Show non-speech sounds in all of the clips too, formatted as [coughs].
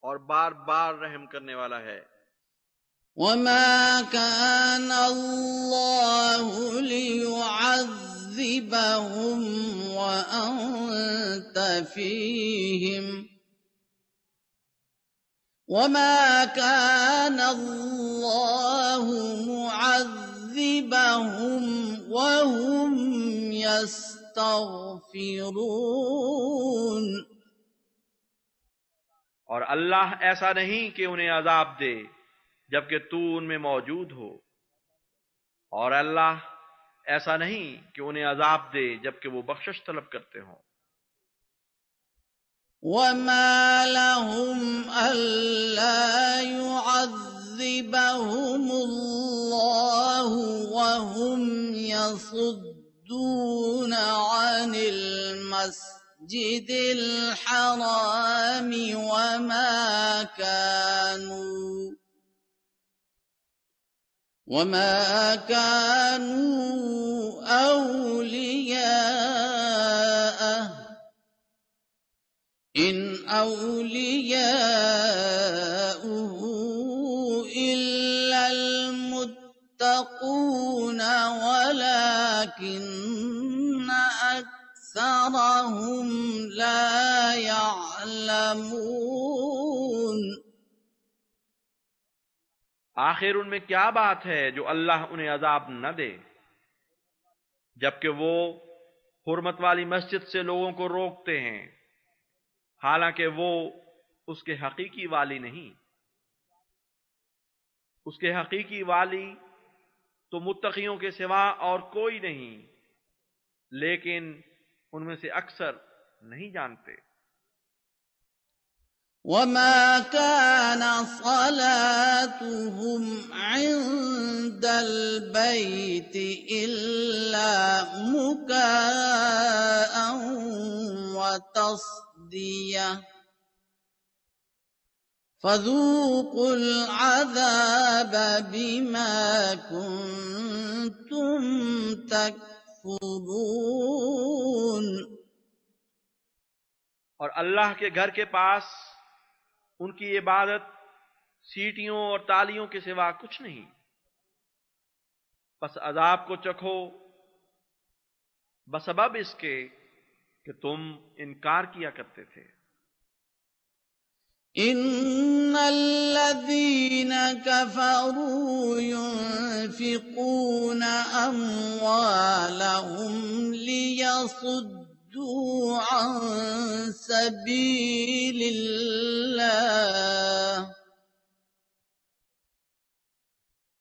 اور بار بار رحم کرنے والا ہے۔ وما كان الله ليعذبهم وأنت فيهم وما كان الله معذبهم وهم يستغفرون اور اللہ ایسا نہیں کہ انہیں عذاب دے، جبکہ تو ان میں موجود ہو۔ اور اللہ ایسا نہیں کہ انہیں عذاب دے، جبکہ وہ بخشش طلب کرتے ہوں۔ وما لهم ألا يعذبهم الله وهم يصدون عن المسجد المسجد الحرام وما كانوا وما كانوا أولياءه. إن أولياؤه إلا المتقون ولكن أكثر أكثرهم لا يعلمون۔ آخر ان میں کیا بات ہے جو اللہ انہیں عذاب نہ دے؟ جبکہ وہ حرمت والی مسجد سے لوگوں کو روکتے ہیں۔ حالانکہ وہ اس کے حقیقی والی نہیں۔ اس کے حقیقی والی تو متقیوں کے سوا اور کوئی نہیں۔ لیکن ان میں سے اکثر نہیں جانتے۔ وما كان صلاتهم عند البيت إلا مكاء وتصديق فذوقوا العذاب بما كنتم يحفظون اور اللہ کے گھر کے پاس ان کی عبادت سیٹیوں اور تالیوں کے سوا کچھ نہیں۔ بس عذاب کو چکھو۔ بسبب اس کے کہ تم انکار کیا کرتے تھے۔ ان الذين كفروا ينفقون اموالهم ليصدوا عن سبيل الله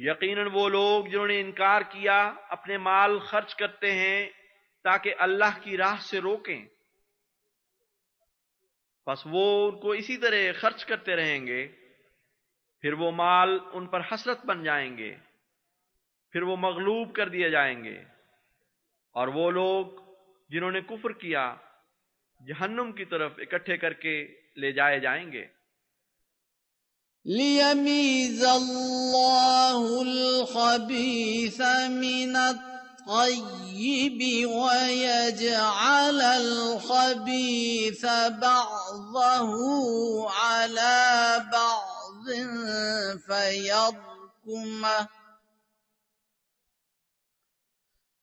یقیناً وہ لوگ جنہوں نے انکار کیا، اپنے مال خرچ کرتے ہیں تاکہ اللہ کی راہ سے روکیں۔ بس وہ ان کو اسی طرح خرچ کرتے رہیں گے، پھر وہ مال ان پر حسرت بن جائیں گے، پھر وہ مغلوب کر دیے جائیں گے۔ اور وہ لوگ جنہوں نے کفر کیا، جہنم کی طرف اکٹھے کر کے لے جائے جائیں گے۔ ليميز الله الخبيث من الطيب ويجعل الخبيث بعضه على بعض فيركمه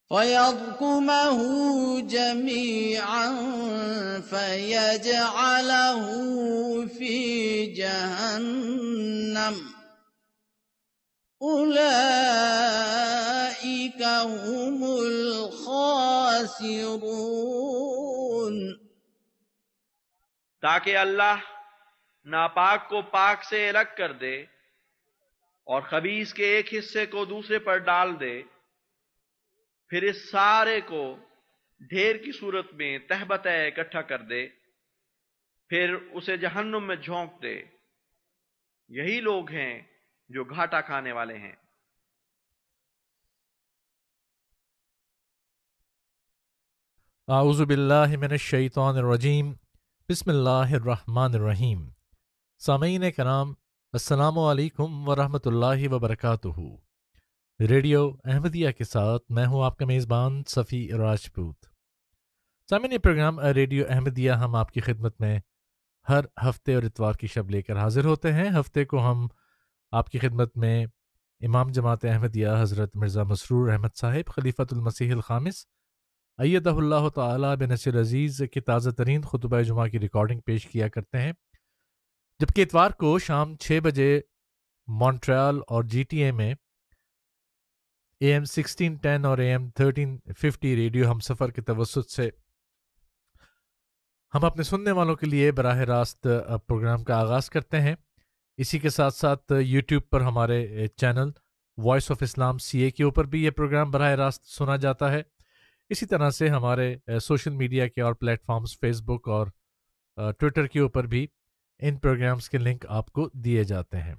فيضكمه جميعا فيجعله في جهنم أولئك هم الخاسرون تاکہ اللہ ناپاک کو پاک سے الگ کر دے اور خبیص کے ایک حصے کو دوسرے پر ڈال دے۔ پھر اس سارے کو ڈھیر کی صورت میں تہبت اکٹھا کر دے، پھر اسے جہنم میں جھونک دے۔ یہی لوگ ہیں جو گھاٹا کھانے والے ہیں۔ اعوذ باللہ من الشیطان الرجیم۔ بسم اللہ الرحمن الرحیم۔ سامعین کرام، السلام علیکم ورحمۃ اللہ وبرکاتہ۔ ریڈیو احمدیہ کے ساتھ میں ہوں آپ کا میزبان صفی راجپوت۔ سامعین، یہ پروگرام ریڈیو احمدیہ ہم آپ کی خدمت میں ہر ہفتے اور اتوار کی شب لے کر حاضر ہوتے ہیں۔ ہفتے کو ہم آپ کی خدمت میں امام جماعت احمدیہ حضرت مرزا مسرور احمد صاحب، خلیفۃ المسیح الخامس، ایدہ اللہ تعالیٰ بن نصر عزیز کی تازہ ترین خطبہ جمعہ کی ریکارڈنگ پیش کیا کرتے ہیں۔ جبکہ اتوار کو شام چھ بجے مونٹریال اور جی ٹی اے میں اے ایم سکسٹین ٹین اور A M thirteen fifty radio ہم سفر کے توسط سے۔ ہم اپنے سننے والوں کے لیے براہ راست پروگرام کا آغاز کرتے ہیں۔ اسی کے ساتھ ساتھ یوٹیوب پر ہمارے channel Voice of Islam C A کے اوپر بھی یہ پروگرام براہ راست سنا جاتا ہے۔ اسی طرح سے ہمارے سوشل میڈیا کے اور پلیٹ فارمز فیس بک اور ٹویٹر کے اوپر بھی ان پروگرامز کے لنک آپ کو دیے جاتے ہیں۔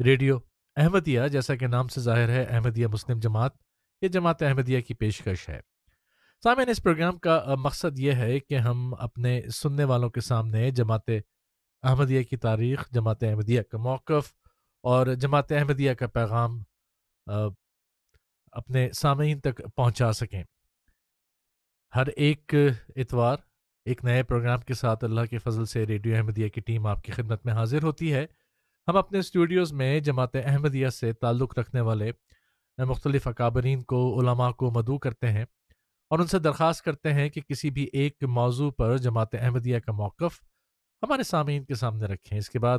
ریڈیو احمدیہ جیسا کہ نام سے ظاہر ہے، احمدیہ مسلم جماعت یہ جماعت احمدیہ کی پیشکش ہے۔ سامعین، اس پروگرام کا مقصد یہ ہے کہ ہم اپنے سننے والوں کے سامنے جماعت احمدیہ کی تاریخ، جماعت احمدیہ کا موقف اور جماعت احمدیہ کا پیغام اپنے سامعین تک پہنچا سکیں۔ ہر ایک اتوار، ایک نئے پروگرام کے ساتھ اللہ کے فضل سے ریڈیو احمدیہ کی ٹیم آپ کی خدمت میں حاضر ہوتی ہے۔ ہم اپنے اسٹوڈیوز میں جماعت احمدیہ سے تعلق رکھنے والے مختلف اکابرین کو، علماء کو مدعو کرتے ہیں اور ان سے درخواست کرتے ہیں کہ کسی بھی ایک موضوع پر جماعت احمدیہ کا موقف ہمارے سامعین کے سامنے رکھیں۔ اس کے بعد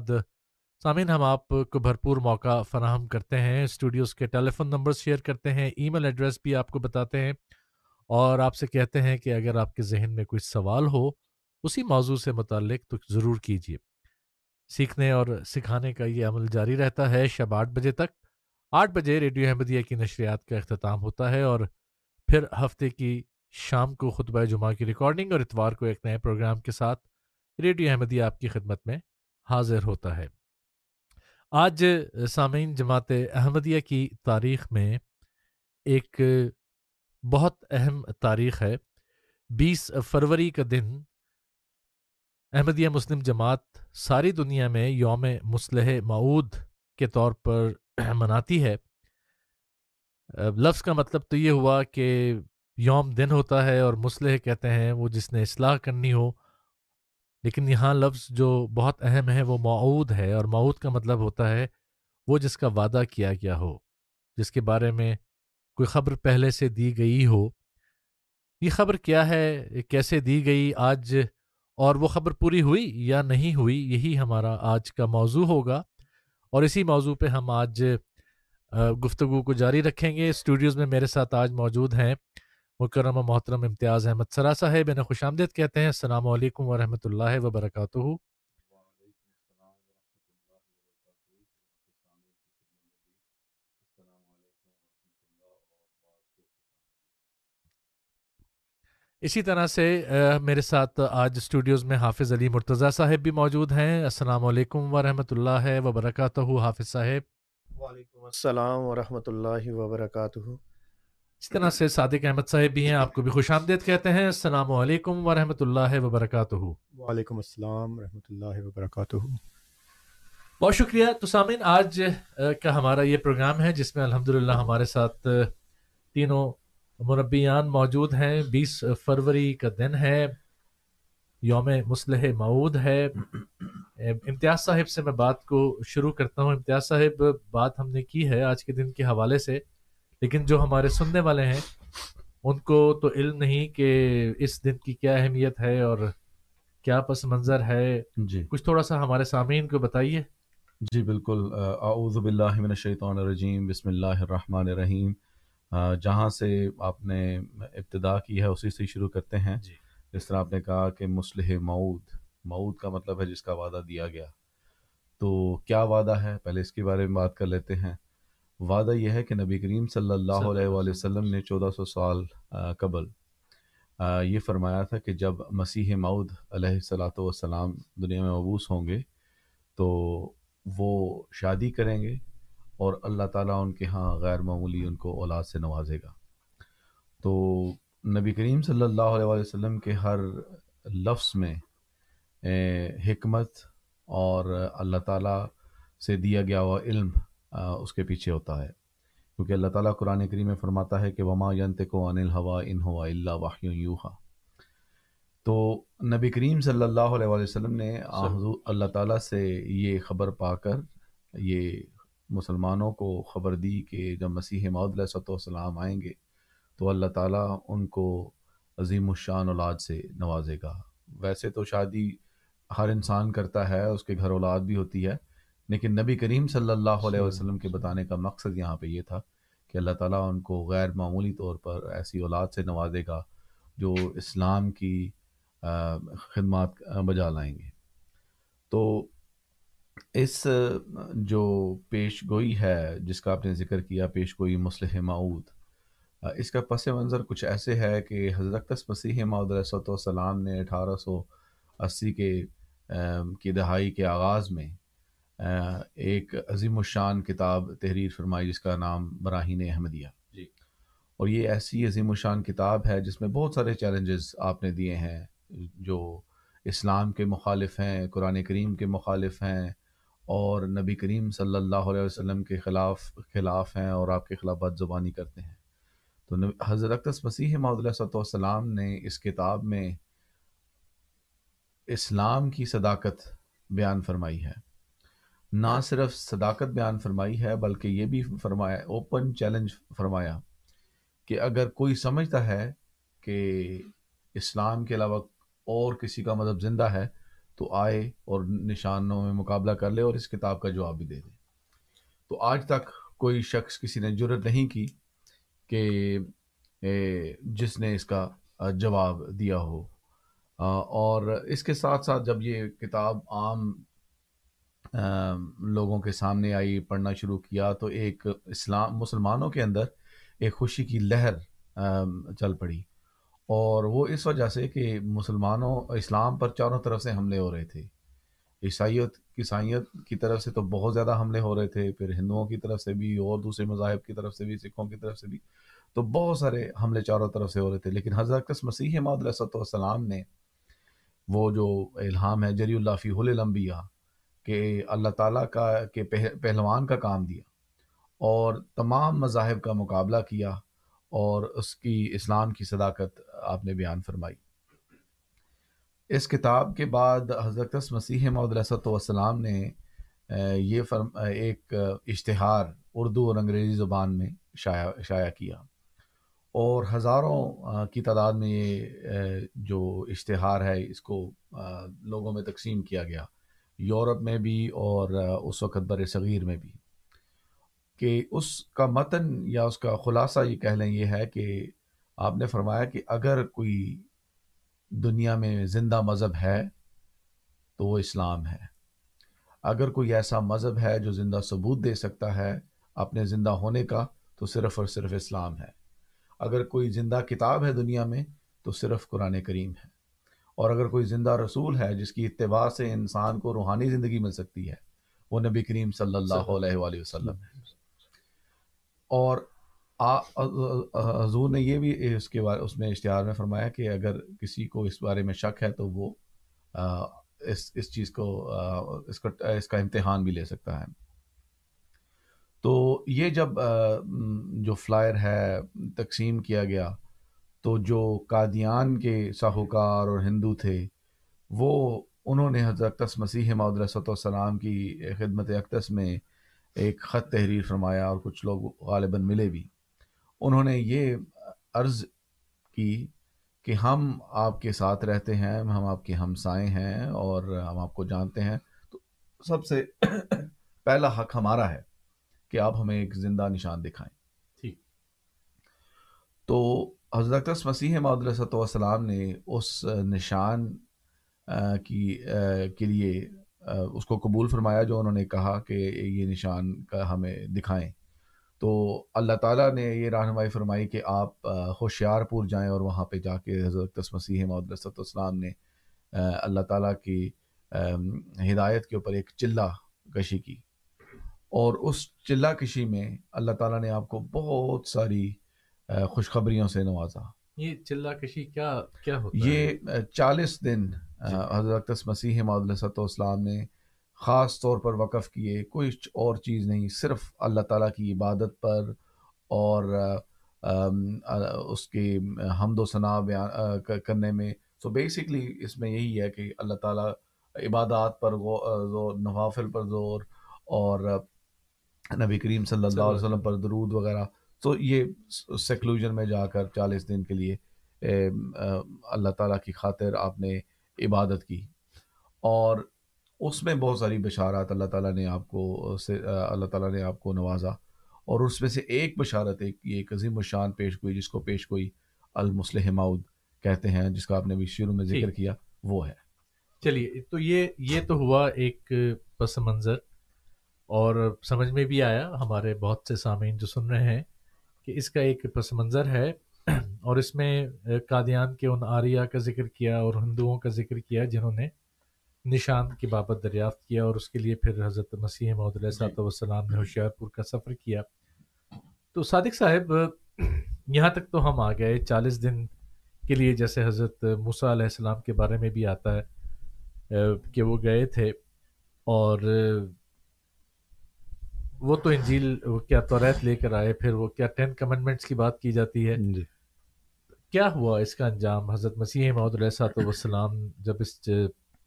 سامعین، ہم آپ کو بھرپور موقع فراہم کرتے ہیں۔ اسٹوڈیوز کے ٹیلی فون نمبر شیئر کرتے ہیں۔ ای میل ایڈریس بھی آپ کو بتاتے ہیں اور آپ سے کہتے ہیں کہ اگر آپ کے ذہن میں کوئی سوال ہو، اسی موضوع سے متعلق تو ضرور کیجیے سیکھنے اور سکھانے کا یہ عمل جاری رہتا ہے شب آٹھ بجے تک۔ آٹھ بجے ریڈیو احمدیہ کی نشریات کا اختتام ہوتا ہے اور پھر ہفتے کی شام کو خطبہ جمعہ کی ریکارڈنگ اور اتوار کو ایک نئے پروگرام کے ساتھ ریڈیو احمدیہ آپ کی خدمت میں حاضر ہوتا ہے۔ آج سامعین جماعت احمدیہ کی تاریخ میں ایک بہت اہم تاریخ ہے۔ بیس فروری کا دن احمدیہ مسلم جماعت ساری دنیا میں یوم مسلح معود کے طور پر مناتی ہے۔ لفظ کا مطلب تو یہ ہوا کہ یوم دن ہوتا ہے اور مسلح کہتے ہیں وہ جس نے اصلاح کرنی ہو۔ لیکن یہاں لفظ جو بہت اہم ہے وہ معود ہے اور معود کا مطلب ہوتا ہے وہ جس کا وعدہ کیا گیا ہو، جس کے بارے میں کوئی خبر پہلے سے دی گئی ہو۔ یہ خبر کیا ہے، کیسے دی گئی؟ آج اور وہ خبر پوری ہوئی یا نہیں ہوئی، یہی ہمارا آج کا موضوع ہوگا۔ اور اسی موضوع پہ ہم آج گفتگو کو جاری رکھیں گے۔ اسٹوڈیوز میں میرے ساتھ آج موجود ہیں مکرم و محترم امتیاز احمد سرا صاحب انہیں خوش آمدید کہتے ہیں، السلام علیکم ورحمۃ اللہ وبرکاتہ۔ اسی طرح سے میرے ساتھ آج اسٹوڈیوز میں حافظ علی مرتضیٰ صاحب بھی موجود ہیں۔ السلام علیکم ورحمۃ اللہ وبرکاتہ حافظ صاحب۔ وعلیکم السلام ورحمۃ اللہ وبرکاتہ۔ اس طرح سے صادق احمد صاحب بھی ہیں آپ کو بھی خوش آمدید کہتے ہیں۔ السلام علیکم ورحمۃ اللہ وبرکاتہ۔ وعلیکم السلام ورحمۃ اللہ وبرکاتہ۔ بہت شکریہ۔ تو سامعین آج کا ہمارا یہ پروگرام ہے جس میں الحمد ہمارے ساتھ تینوں مربیان موجود ہیں بیس فروری کا دن ہے یوم مسلح معود ہے۔ امتیاز صاحب سے میں بات کو شروع کرتا ہوں۔ امتیاز صاحب بات ہم نے کی ہے آج کے دن کے حوالے سے لیکن جو ہمارے سننے والے ہیں ان کو تو علم نہیں کہ اس دن کی کیا اہمیت ہے اور کیا پس منظر ہے۔ جی۔ کچھ تھوڑا سا ہمارے سامعین کو بتائیے۔ جی بالکل۔ اعوذ باللہ من الشیطان الرجیم بسم اللہ الرحمن الرحیم۔ جہاں سے آپ نے ابتدا کی ہے اسی سے شروع کرتے ہیں۔ جی۔ جس طرح آپ نے کہا کہ مسلح معود معود کا مطلب ہے جس کا وعدہ دیا گیا۔ تو کیا وعدہ ہے؟ پہلے اس کے بارے میں بات کر لیتے ہیں۔ وعدہ یہ ہے کہ نبی کریم صلی اللہ علیہ وآلہ وسلم نے چودہ سو سال قبل یہ فرمایا تھا کہ جب مسیح معود علیہ صلاۃ والسلام دنیا میں مبوس ہوں گے تو وہ شادی کریں گے۔ اور اللہ تعالیٰ ان کے ہاں غیر معمولی ان کو اولاد سے نوازے گا۔ تو نبی کریم صلی اللہ علیہ وسلم کے ہر لفظ میں حکمت اور اللہ تعالیٰ سے دیا گیا ہوا علم اس کے پیچھے ہوتا ہے۔ کیونکہ اللہ تعالیٰ قرآن کریم میں فرماتا ہے کہ وما ینت کو ان الحوا ان ہوا اللہ واحیوں یوہا تو نبی کریم صلی اللہ علیہ وسلم نے اللہ تعالیٰ سے یہ خبر پا کر یہ مسلمانوں کو خبر دی کہ جب مسیح معود علیہ والسلام آئیں گے تو اللہ تعالیٰ ان کو عظیم الشان اولاد سے نوازے گا۔ ویسے تو شادی ہر انسان کرتا ہے اس کے گھر اولاد بھی ہوتی ہے لیکن نبی کریم صلی اللہ علیہ وسلم کے بتانے کا مقصد یہاں پہ یہ تھا کہ اللہ تعالیٰ ان کو غیر معمولی طور پر ایسی اولاد سے نوازے گا جو اسلام کی خدمات بجا لائیں گے۔ تو اس جو پیش گوئی ہے جس کا آپ نے ذکر کیا پیش گوئی مسلح معود اس کا پس منظر کچھ ایسے ہے کہ حضرت مسیح معود علیہ والسلام نے اٹھارہ سو اسی کے کی دہائی کے آغاز میں ایک عظیم الشان کتاب تحریر فرمائی جس کا نام براہین احمدیہ۔ جی۔ اور یہ ایسی عظیم الشان کتاب ہے جس میں بہت سارے چیلنجز آپ نے دیے ہیں جو اسلام کے مخالف ہیں قرآن کریم کے مخالف ہیں اور نبی کریم صلی اللہ علیہ وسلم کے خلاف خلاف ہیں اور آپ کے خلاف بد زبانی کرتے ہیں۔ تو حضرت مسیح محدود والسلام نے اس کتاب میں اسلام کی صداقت بیان فرمائی ہے۔ نہ صرف صداقت بیان فرمائی ہے، بلکہ یہ بھی فرمایا اوپن چیلنج فرمایا کہ اگر کوئی سمجھتا ہے کہ اسلام کے علاوہ اور کسی کا مذہب زندہ ہے تو آئے اور نشانوں میں مقابلہ کر لے اور اس کتاب کا جواب بھی دے دے۔ تو آج تک کوئی شخص کسی نے جرت نہیں کی کہ جس نے اس کا جواب دیا ہو۔ اور اس کے ساتھ ساتھ جب یہ کتاب عام لوگوں کے سامنے آئی، پڑھنا شروع کیا، تو ایک اسلام، مسلمانوں کے اندر ایک خوشی کی لہر چل پڑی۔ اور وہ اس وجہ سے کہ مسلمانوں اسلام پر چاروں طرف سے حملے ہو رہے تھے۔ عیسائیت عیسائیت کی طرف سے تو بہت زیادہ حملے ہو رہے تھے، پھر ہندوؤں کی طرف سے بھی، اور دوسرے مذاہب کی طرف سے بھی، سکھوں کی طرف سے بھی۔ تو بہت سارے حملے چاروں طرف سے ہو رہے تھے۔ لیکن حضرت مسیح محدود والسلام نے وہ جو الہام ہے جری اللہ فی الانبیاء، کہ اللہ تعالیٰ کا، کہ پہلوان کا کام دیا اور تمام مذاہب کا مقابلہ کیا اور اس کی اسلام کی صداقت آپ نے بیان فرمائی۔ اس کتاب کے بعد حضرت مسیح محدود والسلام نے یہ فرم ایک اشتہار اردو اور انگریزی زبان میں شائع شائع کیا۔ اور ہزاروں کی تعداد میں یہ جو اشتہار ہے، اس کو لوگوں میں تقسیم کیا گیا۔ یورپ میں بھی اور اس وقت بر صغیر میں بھی۔ کہ اس کا متن یا اس کا خلاصہ یہ کہہ لیں، یہ ہے کہ آپ نے فرمایا کہ اگر کوئی دنیا میں زندہ مذہب ہے تو وہ اسلام ہے۔ اگر کوئی ایسا مذہب ہے جو زندہ ثبوت دے سکتا ہے اپنے زندہ ہونے کا، تو صرف اور صرف اسلام ہے۔ اگر کوئی زندہ کتاب ہے دنیا میں، تو صرف قرآن کریم ہے۔ اور اگر کوئی زندہ رسول ہے جس کی اتباع سے انسان کو روحانی زندگی مل سکتی ہے، وہ نبی کریم صلی اللہ علیہ وآلہ وسلم ہے۔ اور حضور نے یہ بھی اس کے بارے، اس میں اشتہار میں فرمایا کہ اگر کسی کو اس بارے میں شک ہے تو وہ اس اس چیز کو اس کا اس کا امتحان بھی لے سکتا ہے۔ تو یہ جب جو فلائر ہے، تقسیم کیا گیا، تو جو قادیان کے ساہوکار اور ہندو تھے، وہ انہوں نے حضرت مسیح محدود والسلام کی خدمت اقدس میں ایک خط تحریر فرمایا اور کچھ لوگ غالباً ملے بھی۔ انہوں نے یہ عرض کی کہ ہم آپ کے ساتھ رہتے ہیں ہم آپ کے ہمسائے ہیں اور ہم آپ کو جانتے ہیں۔ تو سب سے [clears throat] پہلا حق ہمارا ہے کہ آپ ہمیں ایک زندہ نشان دکھائیں۔ ٹھیک۔ تو حضرت مسیح محدود والسلام نے اس نشان کی کے لیے اس کو قبول فرمایا جو انہوں نے کہا کہ یہ نشان کا ہمیں دکھائیں۔ تو اللہ تعالیٰ نے یہ رہنمائی فرمائی کہ آپ ہوشیار پور جائیں اور وہاں پہ جا کے حضرت مسیح محدود والسلام نے اللہ تعالیٰ کی ہدایت کے اوپر ایک چلہ کشی کی۔ اور اس چلا کشی میں اللہ تعالیٰ نے آپ کو بہت ساری خوشخبریوں سے نوازا۔ یہ چلا کشی کیا کیا ہوتا ہے؟ یہ چالیس دن جی۔ حضرت مسیح علیہ الصلوۃ والسلام نے خاص طور پر وقف کیے، کوئی اور چیز نہیں، صرف اللہ تعالیٰ کی عبادت پر اور اس کی حمد و ثناء بیان کرنے میں۔ سو بیسکلی اس میں یہی ہے کہ اللہ تعالیٰ عبادات پر زور، نوافل پر زور اور نبی کریم صلی اللہ علیہ وسلم پر درود وغیرہ۔ تو یہ سیکلوژن میں جا کر چالیس دن کے لیے اللہ تعالیٰ کی خاطر آپ نے عبادت کی۔ اور اس میں بہت ساری بشارات اللہ تعالیٰ نے آپ کو سے اللہ تعالیٰ نے آپ کو نوازا۔ اور اس میں سے ایک بشارت ایک یہ ایک عظیم الشان پیش گوئی جس کو پیش گوئی المسلح ماؤد کہتے ہیں جس کا آپ نے بھی شروع میں ذکر ٹھیک۔ کیا وہ ہے۔ چلیے تو یہ یہ تو ہوا ایک پس منظر اور سمجھ میں بھی آیا ہمارے بہت سے سامعین جو سن رہے ہیں کہ اس کا ایک پس منظر ہے۔ اور اس میں قادیان کے ان آریہ کا ذکر کیا اور ہندوؤں کا ذکر کیا جنہوں نے۔ نشان کی بابت دریافت کیا اور اس کے لیے پھر حضرت مسیح محمد علیہ صاحب والسلام نے ہوشیار پور کا سفر کیا۔ تو صادق صاحب یہاں تک تو ہم آ گئے۔ چالیس دن کے لیے جیسے حضرت موسیٰ علیہ السلام کے بارے میں بھی آتا ہے کہ وہ گئے تھے۔ اور وہ تو انجیل وہ کیا توریت لے کر آئے پھر وہ کیا ٹین کمنڈمنٹس کی بات کی جاتی ہے۔ جی۔ کیا ہوا اس کا انجام؟ حضرت مسیح محمد علیہ صاحب والسلام جب اس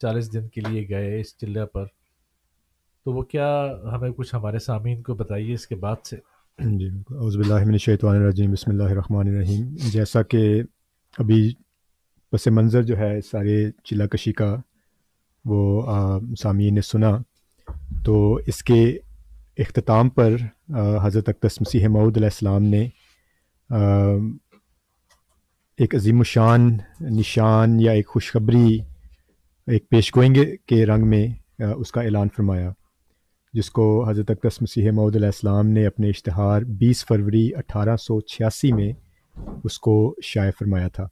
چالیس دن کے لیے گئے اس چلہ پر، تو وہ کیا ہمیں کچھ ہمارے سامعین کو بتائیے اس کے بعد سے؟ جی بالکل باللہ من الشیطان الرجیم، بسم اللہ الرحمن الرحیم۔ جیسا کہ ابھی پس منظر جو ہے سارے چلا کشی کا، وہ سامعین نے سنا۔ تو اس کے اختتام پر حضرت اقدس مسیح معود علیہ السلام نے ایک عظیم الشان نشان یا ایک خوشخبری ایک پیشگوئیں کے رنگ میں اس کا اعلان فرمایا، جس کو حضرت اقدس مسیح معود علیہ السلام نے اپنے اشتہار بیس فروری اٹھارہ سو چھیاسی میں اس کو شائع فرمایا تھا۔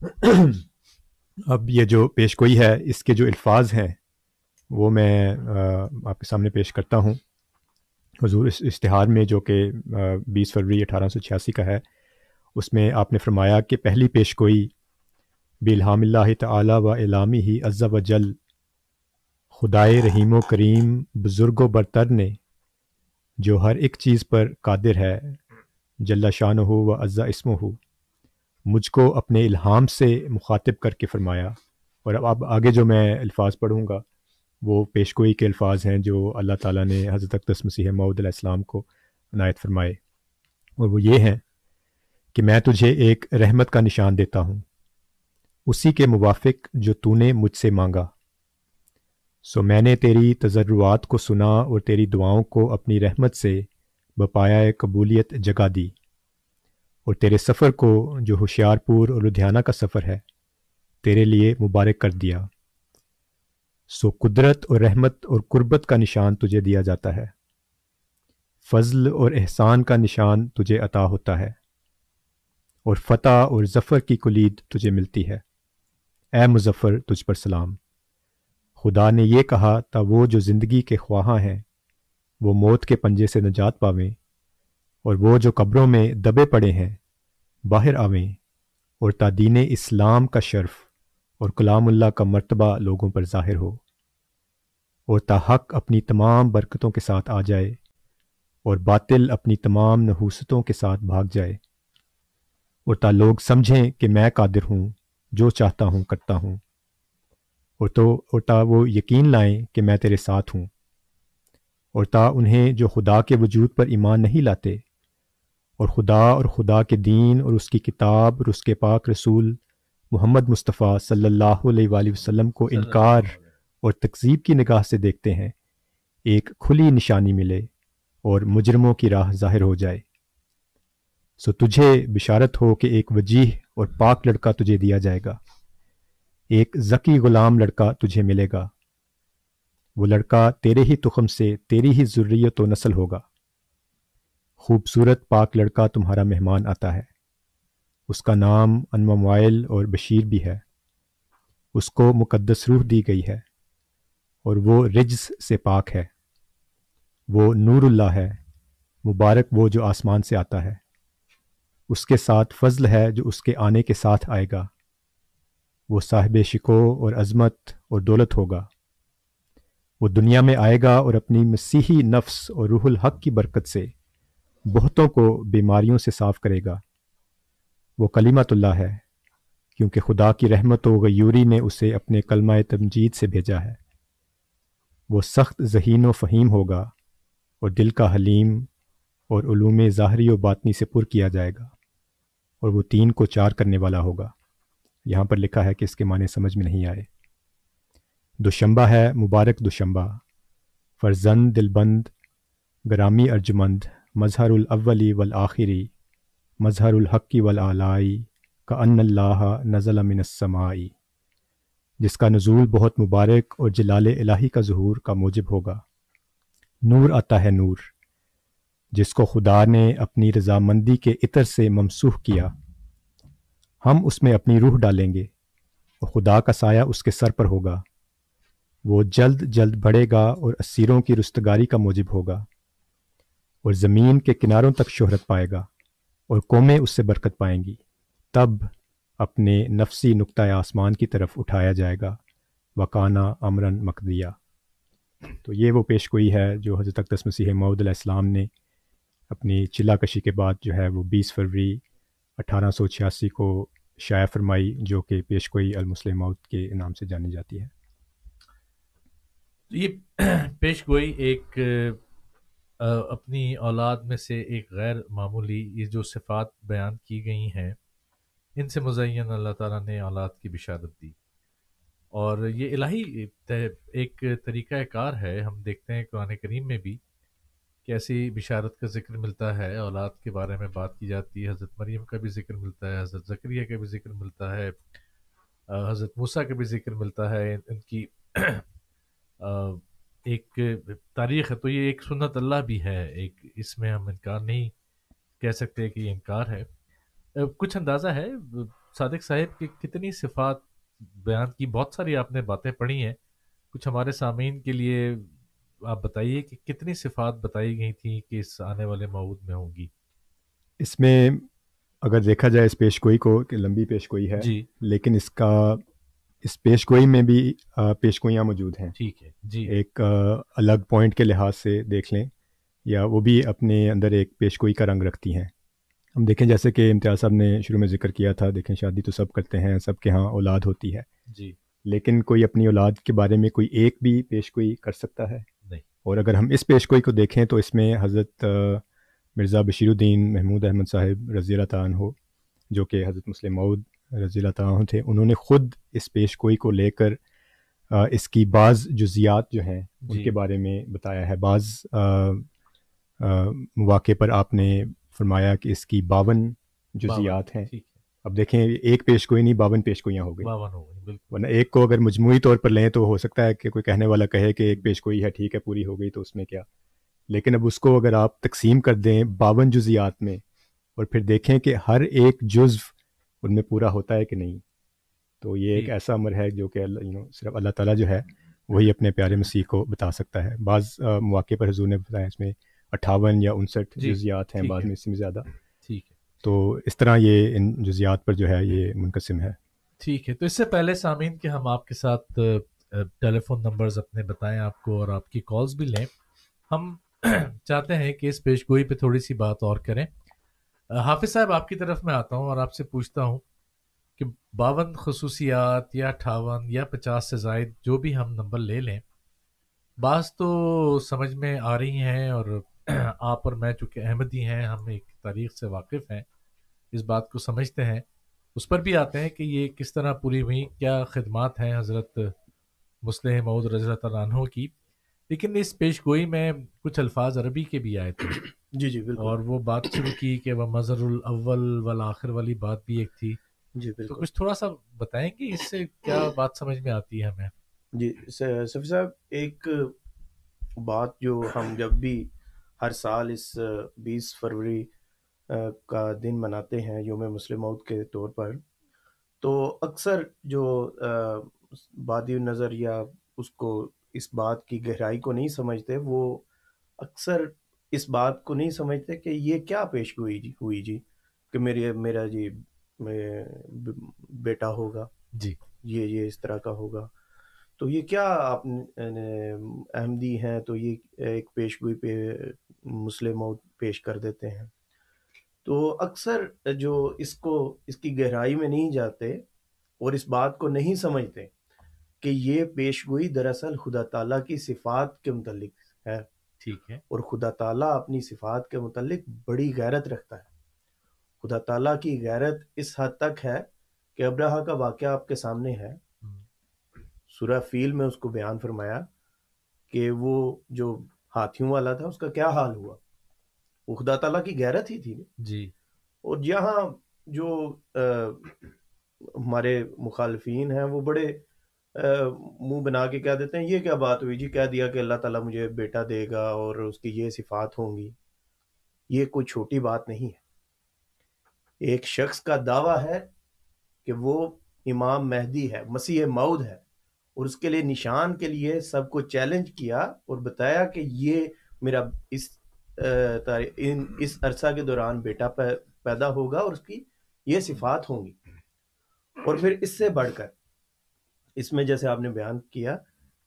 [clears throat] اب یہ جو پیش گوئی ہے، اس کے جو الفاظ ہیں، وہ میں آپ کے سامنے پیش کرتا ہوں۔ حضور، اس اشتہار میں جو کہ بیس فروری اٹھارہ سو چھیاسی کا ہے، اس میں آپ نے فرمایا کہ پہلی پیش گوئی بالحام اللہ تعالی و الامی ہی عزب و جل، خدائے رحیم و کریم بزرگ و برتر نے، جو ہر ایک چیز پر قادر ہے، جل شان ہو و عزا اسم ہو مجھ کو اپنے الہام سے مخاطب کر کے فرمایا۔ اور اب اب آگے جو میں الفاظ پڑھوں گا، وہ پیش گوئی کے الفاظ ہیں جو اللہ تعالیٰ نے حضرت اقدس مسیح معود علیہ السلام کو عنایت فرمائے۔ اور وہ یہ ہیں کہ میں تجھے ایک رحمت کا نشان دیتا ہوں۔ اسی کے موافق جو تو نے مجھ سے مانگا۔ سو میں نے تیری تجربات کو سنا اور تیری دعاؤں کو اپنی رحمت سے بپایا قبولیت جگا دی۔ اور تیرے سفر کو جو ہوشیار پور اور لدھیانہ کا سفر ہے، تیرے لیے مبارک کر دیا۔ سو قدرت اور رحمت اور قربت کا نشان تجھے دیا جاتا ہے۔ فضل اور احسان کا نشان تجھے عطا ہوتا ہے۔ اور فتح اور ظفر کی کلید تجھے ملتی ہے۔ اے مظفر، تجھ پر سلام۔ خدا نے یہ کہا، تا وہ جو زندگی کے خواہاں ہیں، وہ موت کے پنجے سے نجات پاویں، اور وہ جو قبروں میں دبے پڑے ہیں، باہر آویں، اور تا دین اسلام کا شرف اور کلام اللہ کا مرتبہ لوگوں پر ظاہر ہو۔ اور تا حق اپنی تمام برکتوں کے ساتھ آ جائے، اور باطل اپنی تمام نحوستوں کے ساتھ بھاگ جائے۔ اور تا لوگ سمجھیں کہ میں قادر ہوں جو چاہتا ہوں، کرتا ہوں۔ اور تو، اور تا وہ یقین لائیں کہ میں تیرے ساتھ ہوں۔ اور تا انہیں جو خدا کے وجود پر ایمان نہیں لاتے۔ اور خدا اور خدا کے دین، اور اس کی کتاب، اور اس کے پاک رسول محمد مصطفیٰ صلی اللہ علیہ وآلہ وسلم کو انکار اور تکذیب کی نگاہ سے دیکھتے ہیں۔ ایک کھلی نشانی ملے اور مجرموں کی راہ ظاہر ہو جائے۔ سو تجھے بشارت ہو کہ ایک وجیح اور پاک لڑکا تجھے دیا جائے گا۔ ایک ذکی غلام لڑکا تجھے ملے گا۔ وہ لڑکا تیرے ہی تخم سے تیری ہی ضروریت و نسل ہوگا۔ خوبصورت پاک لڑکا تمہارا مہمان آتا ہے۔ اس کا نام انموائل اور بشیر بھی ہے۔ اس کو مقدس روح دی گئی ہے اور وہ رجز سے پاک ہے۔ وہ نور اللہ ہے۔ مبارک وہ جو آسمان سے آتا ہے۔ اس کے ساتھ فضل ہے جو اس کے آنے کے ساتھ آئے گا۔ وہ صاحب شکو اور عظمت اور دولت ہوگا۔ وہ دنیا میں آئے گا اور اپنی مسیحی نفس اور روح الحق کی برکت سے بہتوں کو بیماریوں سے صاف کرے گا۔ وہ کلیمت اللہ ہے، کیونکہ خدا کی رحمت و غیوری نے اسے اپنے کلمہ تمجید سے بھیجا ہے۔ وہ سخت ذہین و فہیم ہوگا اور دل کا حلیم اور علوم ظاہری و باطنی سے پر کیا جائے گا۔ اور وہ تین کو چار کرنے والا ہوگا۔ یہاں پر لکھا ہے کہ اس کے معنی سمجھ میں نہیں آئے۔ دوشمبہ ہے، مبارک دوشمبہ۔ فرزند دل بند گرامی ارجمند، مظہر الاولی والآخری، مظہر الحقی والآلائی، کا ان اللہ نزل من السمائی۔ جس کا نزول بہت مبارک اور جلال الہی کا ظہور کا موجب ہوگا۔ نور آتا ہے نور۔ جس کو خدا نے اپنی رضامندی کے عطر سے ممسوح کیا، ہم اس میں اپنی روح ڈالیں گے اور خدا کا سایہ اس کے سر پر ہوگا۔ وہ جلد جلد بڑھے گا اور اسیروں کی رستگاری کا موجب ہوگا اور زمین کے کناروں تک شہرت پائے گا اور قومیں اس سے برکت پائیں گی۔ تب اپنے نفسی نقطۂ آسمان کی طرف اٹھایا جائے گا۔ وکانہ امرن مقدیہ۔ تو یہ وہ پیش گوئی ہے جو حضرت اقدس مسیح معود علیہ السلام نے اپنی چلا کشی کے بعد جو ہے وہ بیس فروری اٹھارہ سو چھیاسی کو شائع فرمائی، جو کہ پیش گوئی المسلم موت کے نام سے جانی جاتی ہے۔ یہ [clears throat] پیش گوئی ایک اپنی اولاد میں سے ایک غیر معمولی یہ جو صفات بیان کی گئی ہیں، ان سے مزین اللہ تعالیٰ نے اولاد کی بشارت دی۔ اور یہ الہی ایک طریقہ کار ہے۔ ہم دیکھتے ہیں قرآن کریم میں بھی کہ ایسی بشارت کا ذکر ملتا ہے، اولاد کے بارے میں بات کی جاتی ہے، حضرت مریم کا بھی ذکر ملتا ہے، حضرت ذکریہ کا بھی ذکر ملتا ہے حضرت موسیٰ کا بھی ذکر ملتا ہے، ان کی ایک تاریخ ہے، تو یہ ایک سنت اللہ بھی ہے، ایک اس میں ہم انکار نہیں کہہ سکتے کہ یہ انکار ہے۔ کچھ اندازہ ہے، صادق صاحب کی کتنی صفات بیان کی، بہت ساری آپ نے باتیں پڑھی ہیں، کچھ ہمارے سامعین کے لیے آپ بتائیے کہ کتنی صفات بتائی گئی تھیں کہ اس آنے والے معود میں ہوں گی؟ اس میں اگر دیکھا جائے اس پیش گوئی کو کہ لمبی پیش گوئی ہے جی۔ لیکن اس کا اس پیش گوئی میں بھی پیش گوئیاں موجود ہیں۔ ٹھیک ہے۔ جی۔ ایک الگ پوائنٹ کے لحاظ سے دیکھ لیں یا وہ بھی اپنے اندر ایک پیش گوئی کا رنگ رکھتی ہیں۔ ہم دیکھیں جیسے کہ امتیاز صاحب نے شروع میں ذکر کیا تھا دیکھیں شادی تو سب کرتے ہیں سب کے ہاں اولاد ہوتی ہے۔ جی۔ لیکن کوئی اپنی اولاد کے بارے میں کوئی ایک بھی پیش گوئی کر سکتا ہے؟ اور اگر ہم اس پیش گوئی کو دیکھیں تو اس میں حضرت مرزا بشیر الدین محمود احمد صاحب رضی اللہ تعالیٰ ہو جو کہ حضرت مسلم مود رضی اللہ تعالیٰ تھے انہوں نے خود اس پیش گوئی کو لے کر اس کی بعض جزیات جو ہیں ان جی۔ کے بارے میں بتایا ہے۔ بعض مواقع پر آپ نے فرمایا کہ اس کی باون جزیات ہیں۔ ٹھیک۔ ہے اب دیکھیں ایک پیش گوئی نہیں باون پیش گوئیاں ہو گئی۔ باون ہو گئی بالکل۔ ورنہ ایک کو اگر مجموعی طور پر لیں تو ہو سکتا ہے کہ کوئی کہنے والا کہے کہ ایک پیش گوئی ہے ٹھیک ہے پوری ہو گئی تو اس میں کیا؟ لیکن اب اس کو اگر آپ تقسیم کر دیں باون جزیات میں اور پھر دیکھیں کہ ہر ایک جزو ان میں پورا ہوتا ہے کہ نہیں تو یہ ایک جی۔ ایسا عمر ہے جو کہ اللہ یو نو صرف اللہ تعالیٰ جو ہے وہی اپنے پیارے مسیح کو بتا سکتا ہے۔ بعض مواقع پر حضور نے بتایا اس میں اٹھاون یا انسٹھ جی، جزیات ہیں بعض۔ میں اس سے بھی زیادہ۔ تو اس طرح یہ ان جزیات پر جو ہے یہ منقسم ہے۔ ٹھیک ہے، تو اس سے پہلے سامعین کہ ہم آپ کے ساتھ ٹیلی فون نمبرز اپنے بتائیں آپ کو اور آپ کی کالز بھی لیں۔ ہم [clears throat] چاہتے ہیں کہ اس پیش گوئی پہ تھوڑی سی بات اور کریں۔ حافظ صاحب، آپ کی طرف میں آتا ہوں اور آپ سے پوچھتا ہوں کہ باون خصوصیات یا اٹھاون یا پچاس سے زائد جو بھی ہم نمبر لے لیں، بعض تو سمجھ میں آ رہی ہیں اور آپ اور میں چونکہ احمدی ہیں ہم ایک تاریخ سے واقف ہیں اس بات کو سمجھتے ہیں۔ اس پر بھی آتے ہیں کہ یہ کس طرح پوری ہوئی کیا خدمات ہیں حضرت مسلح معود رضی اللہ تعالیٰ عنہ کی۔ لیکن اس پیش گوئی میں کچھ الفاظ عربی کے بھی آئے تھے۔ جی جی بالکل۔ اور وہ بات شروع کی کہ وہ مظہر الاول والآخر والی بات بھی ایک تھی۔ جی تو بالکل۔ کچھ تھوڑا سا بتائیں گے اس سے کیا بات سمجھ میں آتی ہے ہمیں؟ جی سفی صاحب ایک بات جو ہم جب بھی ہر سال اس بیس فروری کا دن مناتے ہیں یوم مسلم موت کے طور پر۔ تو اکثر جو بادی نظر یا اس کو اس بات کی گہرائی کو نہیں سمجھتے وہ اکثر اس بات کو نہیں سمجھتے کہ یہ کیا پیش گوئی جی ہوئی جی کہ میرے میرا جی بیٹا ہوگا۔ جی۔ یہ یہ اس طرح کا ہوگا۔ تو یہ کیا آپ نے- احمدی ہیں تو یہ ایک پیش گوئی پہ مسلم موت پیش کر دیتے ہیں۔ تو اکثر جو اس کو اس کی گہرائی میں نہیں جاتے اور اس بات کو نہیں سمجھتے کہ یہ پیش گوئی دراصل خدا تعالیٰ کی صفات کے متعلق ہے۔ ٹھیک ہے۔ اور خدا تعالیٰ اپنی صفات کے متعلق بڑی غیرت رکھتا ہے۔ خدا تعالیٰ کی غیرت اس حد تک ہے کہ ابراہ کا واقعہ آپ کے سامنے ہے۔ سورہ فیل میں اس کو بیان فرمایا کہ وہ جو ہاتھیوں والا تھا اس کا کیا حال ہوا؟ وہ خدا تعالیٰ کی غیرت ہی تھی جی۔ اور یہاں جو ہمارے مخالفین ہیں وہ بڑے منہ بنا کے کہہ دیتے ہیں یہ کیا بات ہوئی؟ جی کہہ دیا کہ اللہ تعالیٰ مجھے بیٹا دے گا اور اس کی یہ صفات ہوں گی۔ یہ کوئی چھوٹی بات نہیں ہے۔ ایک شخص کا دعویٰ ہے کہ وہ امام مہدی ہے مسیح مود ہے۔ اور اس کے لیے نشان کے لیے سب کو چیلنج کیا اور بتایا کہ یہ میرا اس ان اس عرصہ کے دوران بیٹا پیدا ہوگا اور اس کی یہ صفات ہوں گی۔ اور پھر اس سے بڑھ کر اس میں جیسے آپ نے بیان کیا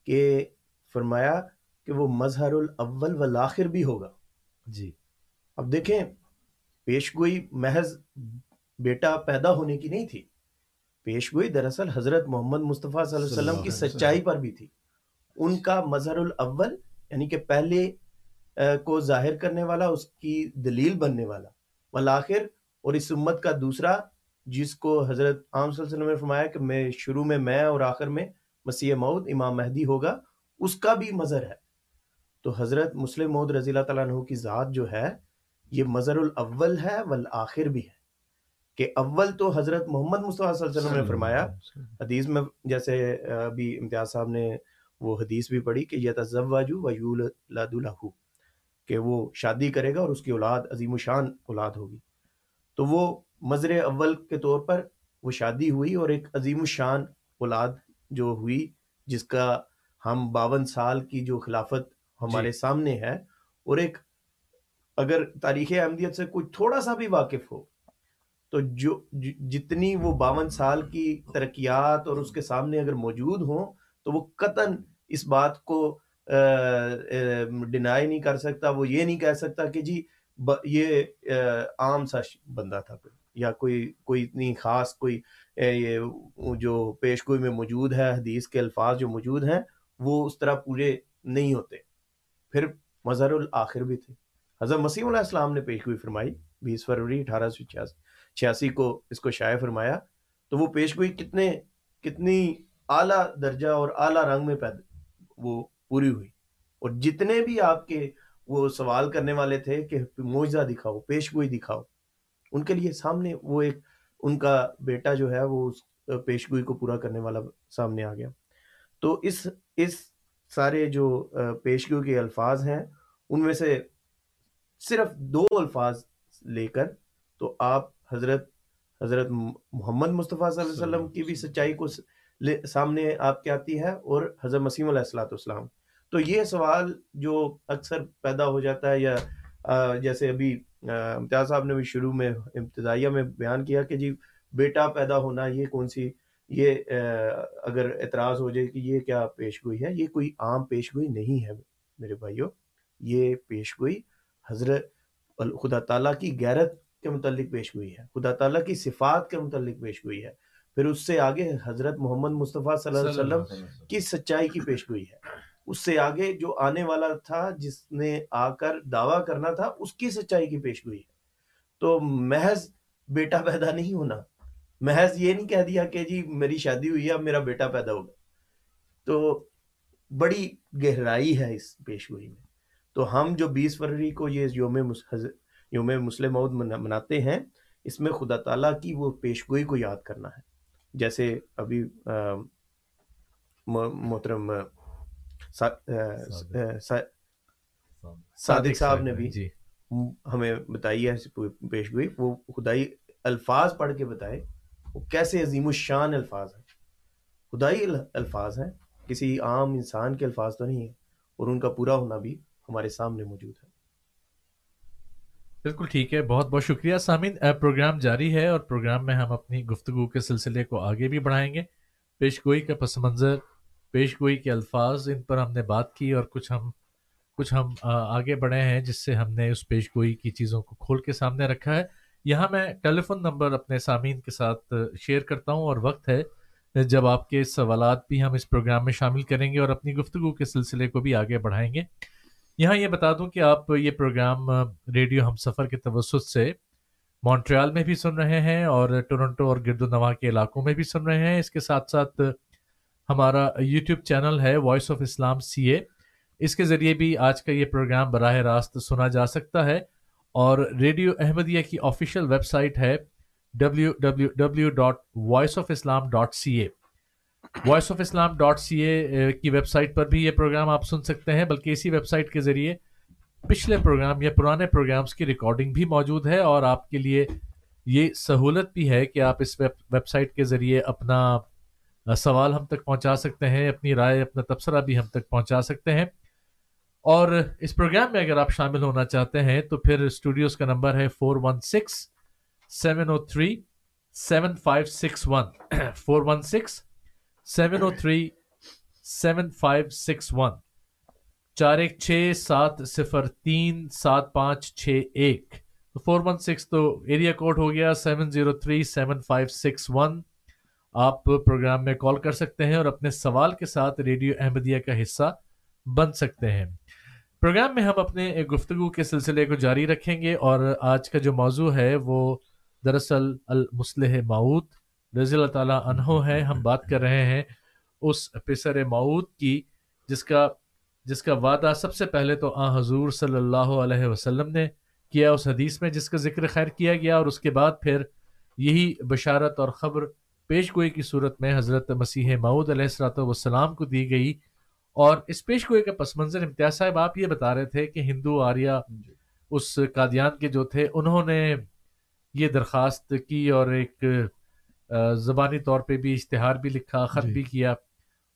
کہ فرمایا کہ وہ مظہر الاول والآخر بھی ہوگا۔ جی۔ اب دیکھیں پیش گوئی محض بیٹا پیدا ہونے کی نہیں تھی۔ پیش گوئی دراصل حضرت محمد مصطفیٰ صلی اللہ علیہ وسلم کی سچائی پر بھی تھی۔ ان کا مظہر الاول یعنی کہ پہلے کو ظاہر کرنے والا اس کی دلیل بننے والا۔ والآخر اور اس امت کا دوسرا جس کو حضرت عام صلی اللہ علیہ وسلم نے فرمایا کہ میں شروع میں میں اور آخر میں مسیح موت امام مہدی ہوگا اس کا بھی مظہر ہے۔ تو حضرت مسلم موت رضی اللہ تعالیٰ عنہ کی ذات جو ہے یہ مظہر الاول ہے والآخر بھی ہے۔ کہ اول تو حضرت محمد مصطفیٰ صلی اللہ علیہ وسلم نے فرمایا حدیث میں جیسے ابھی امتیاز صاحب نے وہ حدیث بھی پڑھی کہ یتزوج و یولد لہ کہ وہ شادی کرے گا اور اس کی اولاد عظیم شان اولاد ہوگی۔ تو وہ مظر اول کے طور پر وہ شادی ہوئی اور ایک عظیم شان اولاد جو ہوئی جس کا ہم باون سال کی جو خلافت ہمارے سامنے ہے اور ایک اگر تاریخ احمدیت سے کوئی تھوڑا سا بھی واقف ہو تو جو جتنی وہ باون سال کی ترقیات اور اس کے سامنے اگر موجود ہوں تو وہ قطن اس بات کو ڈینائی نہیں کر سکتا وہ یہ نہیں کہہ سکتا کہ جی یہ آ، عام سا بندہ تھا کوئی یا کوئی کوئی اتنی خاص کوئی اے، یہ جو پیش گوئی میں موجود ہے حدیث کے الفاظ جو موجود ہیں وہ اس طرح پورے نہیں ہوتے۔ پھر مظہر الآخر بھی تھے۔ حضرت مسیم علیہ السلام نے پیش گوئی فرمائی بیس فروری اٹھارہ سو چھیاسی۔ چھیاسی کو اس کو شائع فرمایا، تو وہ پیش گوئی کتنے، کتنی اعلیٰ درجہ اور اعلیٰ رنگ میں پیدا، وہ پوری ہوئی۔ اور جتنے بھی آپ کے وہ سوال کرنے والے تھے کہ معجزہ دکھاؤ، پیش گوئی دکھاؤ، ان کے لیے سامنے وہ ایک، ان کا بیٹا جو ہے وہ اس پیش گوئی کو پورا کرنے والا سامنے آ گیا۔ تو اس اس سارے جو پیش گوئی کے الفاظ ہیں، ان میں سے صرف دو الفاظ لے کر تو آپ حضرت حضرت محمد مصطفیٰ صلی اللہ علیہ وسلم کی بھی سچائی کو سامنے آپ کے آتی ہے اور حضرت مسیم علیہ السلاۃ والسلام. تو یہ سوال جو اکثر پیدا ہو جاتا ہے یا جیسے ابھی امتیاز صاحب نے بھی شروع میں ابتدائیہ میں بیان کیا کہ جی بیٹا پیدا ہونا یہ کون سی یہ اگر اعتراض ہو جائے کہ یہ کیا پیش گوئی ہے؟ یہ کوئی عام پیش گوئی نہیں ہے میرے بھائیوں یہ پیش گوئی حضرت خدا تعالیٰ کی غیرت کے متعلق پیش گوئی ہے۔ خدا تعالیٰ کی صفات کے متعلق پیش گوئی ہے۔ پھر اس سے آگے حضرت محمد مصطفیٰ صلی اللہ علیہ وسلم کی سچائی کی پیش گوئی ہے۔ اس سے آگے جو آنے والا تھا جس نے آ کر دعویٰ کرنا تھا اس کی سچائی کی پیش گوئی ہے۔ تو محض بیٹا پیدا نہیں ہونا۔ محض یہ نہیں کہہ دیا کہ جی میری شادی ہوئی ہے اب میرا بیٹا پیدا ہوگا۔ تو بڑی گہرائی ہے اس پیش گوئی میں۔ تو ہم جو بیس فروری کو یہ یوم یوم مسلم مود مناتے ہیں اس میں خدا تعالیٰ کی وہ پیش گوئی کو یاد کرنا ہے۔ جیسے ابھی محترم صادق۔ صاحب نے بھی جی۔ ہمیں بتائی ہے اس پیش گوئی وہ خدائی الفاظ پڑھ کے بتائے وہ کیسے عظیم الشان الفاظ ہیں۔ خدائی ال- الفاظ ہیں کسی عام انسان کے الفاظ تو نہیں ہیں اور ان کا پورا ہونا بھی ہمارے سامنے موجود ہے۔ بالکل ٹھیک ہے، بہت بہت شکریہ سامعین پروگرام جاری ہے اور پروگرام میں ہم اپنی گفتگو کے سلسلے کو آگے بھی بڑھائیں گے۔ پیش گوئی کا پس منظر، پیش گوئی کے الفاظ، ان پر ہم نے بات کی اور کچھ ہم کچھ ہم آگے بڑھے ہیں، جس سے ہم نے اس پیش گوئی کی چیزوں کو کھول کے سامنے رکھا ہے۔ یہاں میں ٹیلی فون نمبر اپنے سامعین کے ساتھ شیئر کرتا ہوں اور وقت ہے۔ جب آپ کے سوالات بھی ہم اس پروگرام میں شامل کریں گے اور اپنی گفتگو کے سلسلے کو بھی آگے بڑھائیں گے۔ یہاں یہ بتا دوں کہ آپ یہ پروگرام ریڈیو ہم سفر کے توسط سے مونٹریال میں بھی سن رہے ہیں اور ٹورنٹو اور گرد و نواح کے علاقوں میں بھی سن رہے ہیں۔ اس کے ساتھ ساتھ ہمارا یوٹیوب چینل ہے Voice of Islam C A. اس کے ذریعے بھی آج کا یہ پروگرام براہ راست سنا جا سکتا ہے اور ریڈیو احمدیہ کی آفیشیل ویب سائٹ ہے W W W dot Voice of Islam dot C A. Voice of Islam dot C A کی ویب سائٹ پر بھی یہ پروگرام آپ سن سکتے ہیں، بلکہ اسی ویب سائٹ کے ذریعے پچھلے پروگرام یا پرانے پروگرامز کی ریکارڈنگ بھی موجود ہے اور آپ کے لیے یہ سہولت بھی ہے کہ آپ اس ویب سائٹ کے ذریعے اپنا سوال ہم تک پہنچا سکتے ہیں، اپنی رائے، اپنا تبصرہ بھی ہم تک پہنچا سکتے ہیں۔ اور اس پروگرام میں اگر آپ شامل ہونا چاہتے ہیں تو پھر اسٹوڈیوز کا نمبر ہے four one six seven O three seven five six one four one six seven O three seven five six one چار ایک چھ سات صفر تین سات پانچ چھ ایک. فور ون سکس تو ایریا کوڈ ہو گیا seven zero three seven five six one آپ پروگرام میں کال کر سکتے ہیں اور اپنے سوال کے ساتھ ریڈیو احمدیہ کا حصہ بن سکتے ہیں۔ پروگرام میں ہم اپنے گفتگو کے سلسلے کو جاری رکھیں گے اور آج کا جو موضوع ہے وہ دراصل المسلح معود رضی اللہ تعالیٰ عنہ ہے ہم بات کر رہے ہیں اس پسر معود کی جس کا جس کا وعدہ سب سے پہلے تو آ حضور صلی اللہ علیہ وسلم نے کیا اس حدیث میں جس کا ذکر خیر کیا گیا اور اس کے بعد پھر یہی بشارت اور خبر پیش گوئی کی صورت میں حضرت مسیح معود علیہ السلاۃ والسلام کو دی گئی اور اس پیش گوئی کا پس منظر امتیاز صاحب آپ یہ بتا رہے تھے کہ ہندو آریہ جی۔ اس قادیان کے جو تھے انہوں نے یہ درخواست کی اور ایک زبانی طور پہ بھی اشتہار بھی لکھا خط جی۔ بھی کیا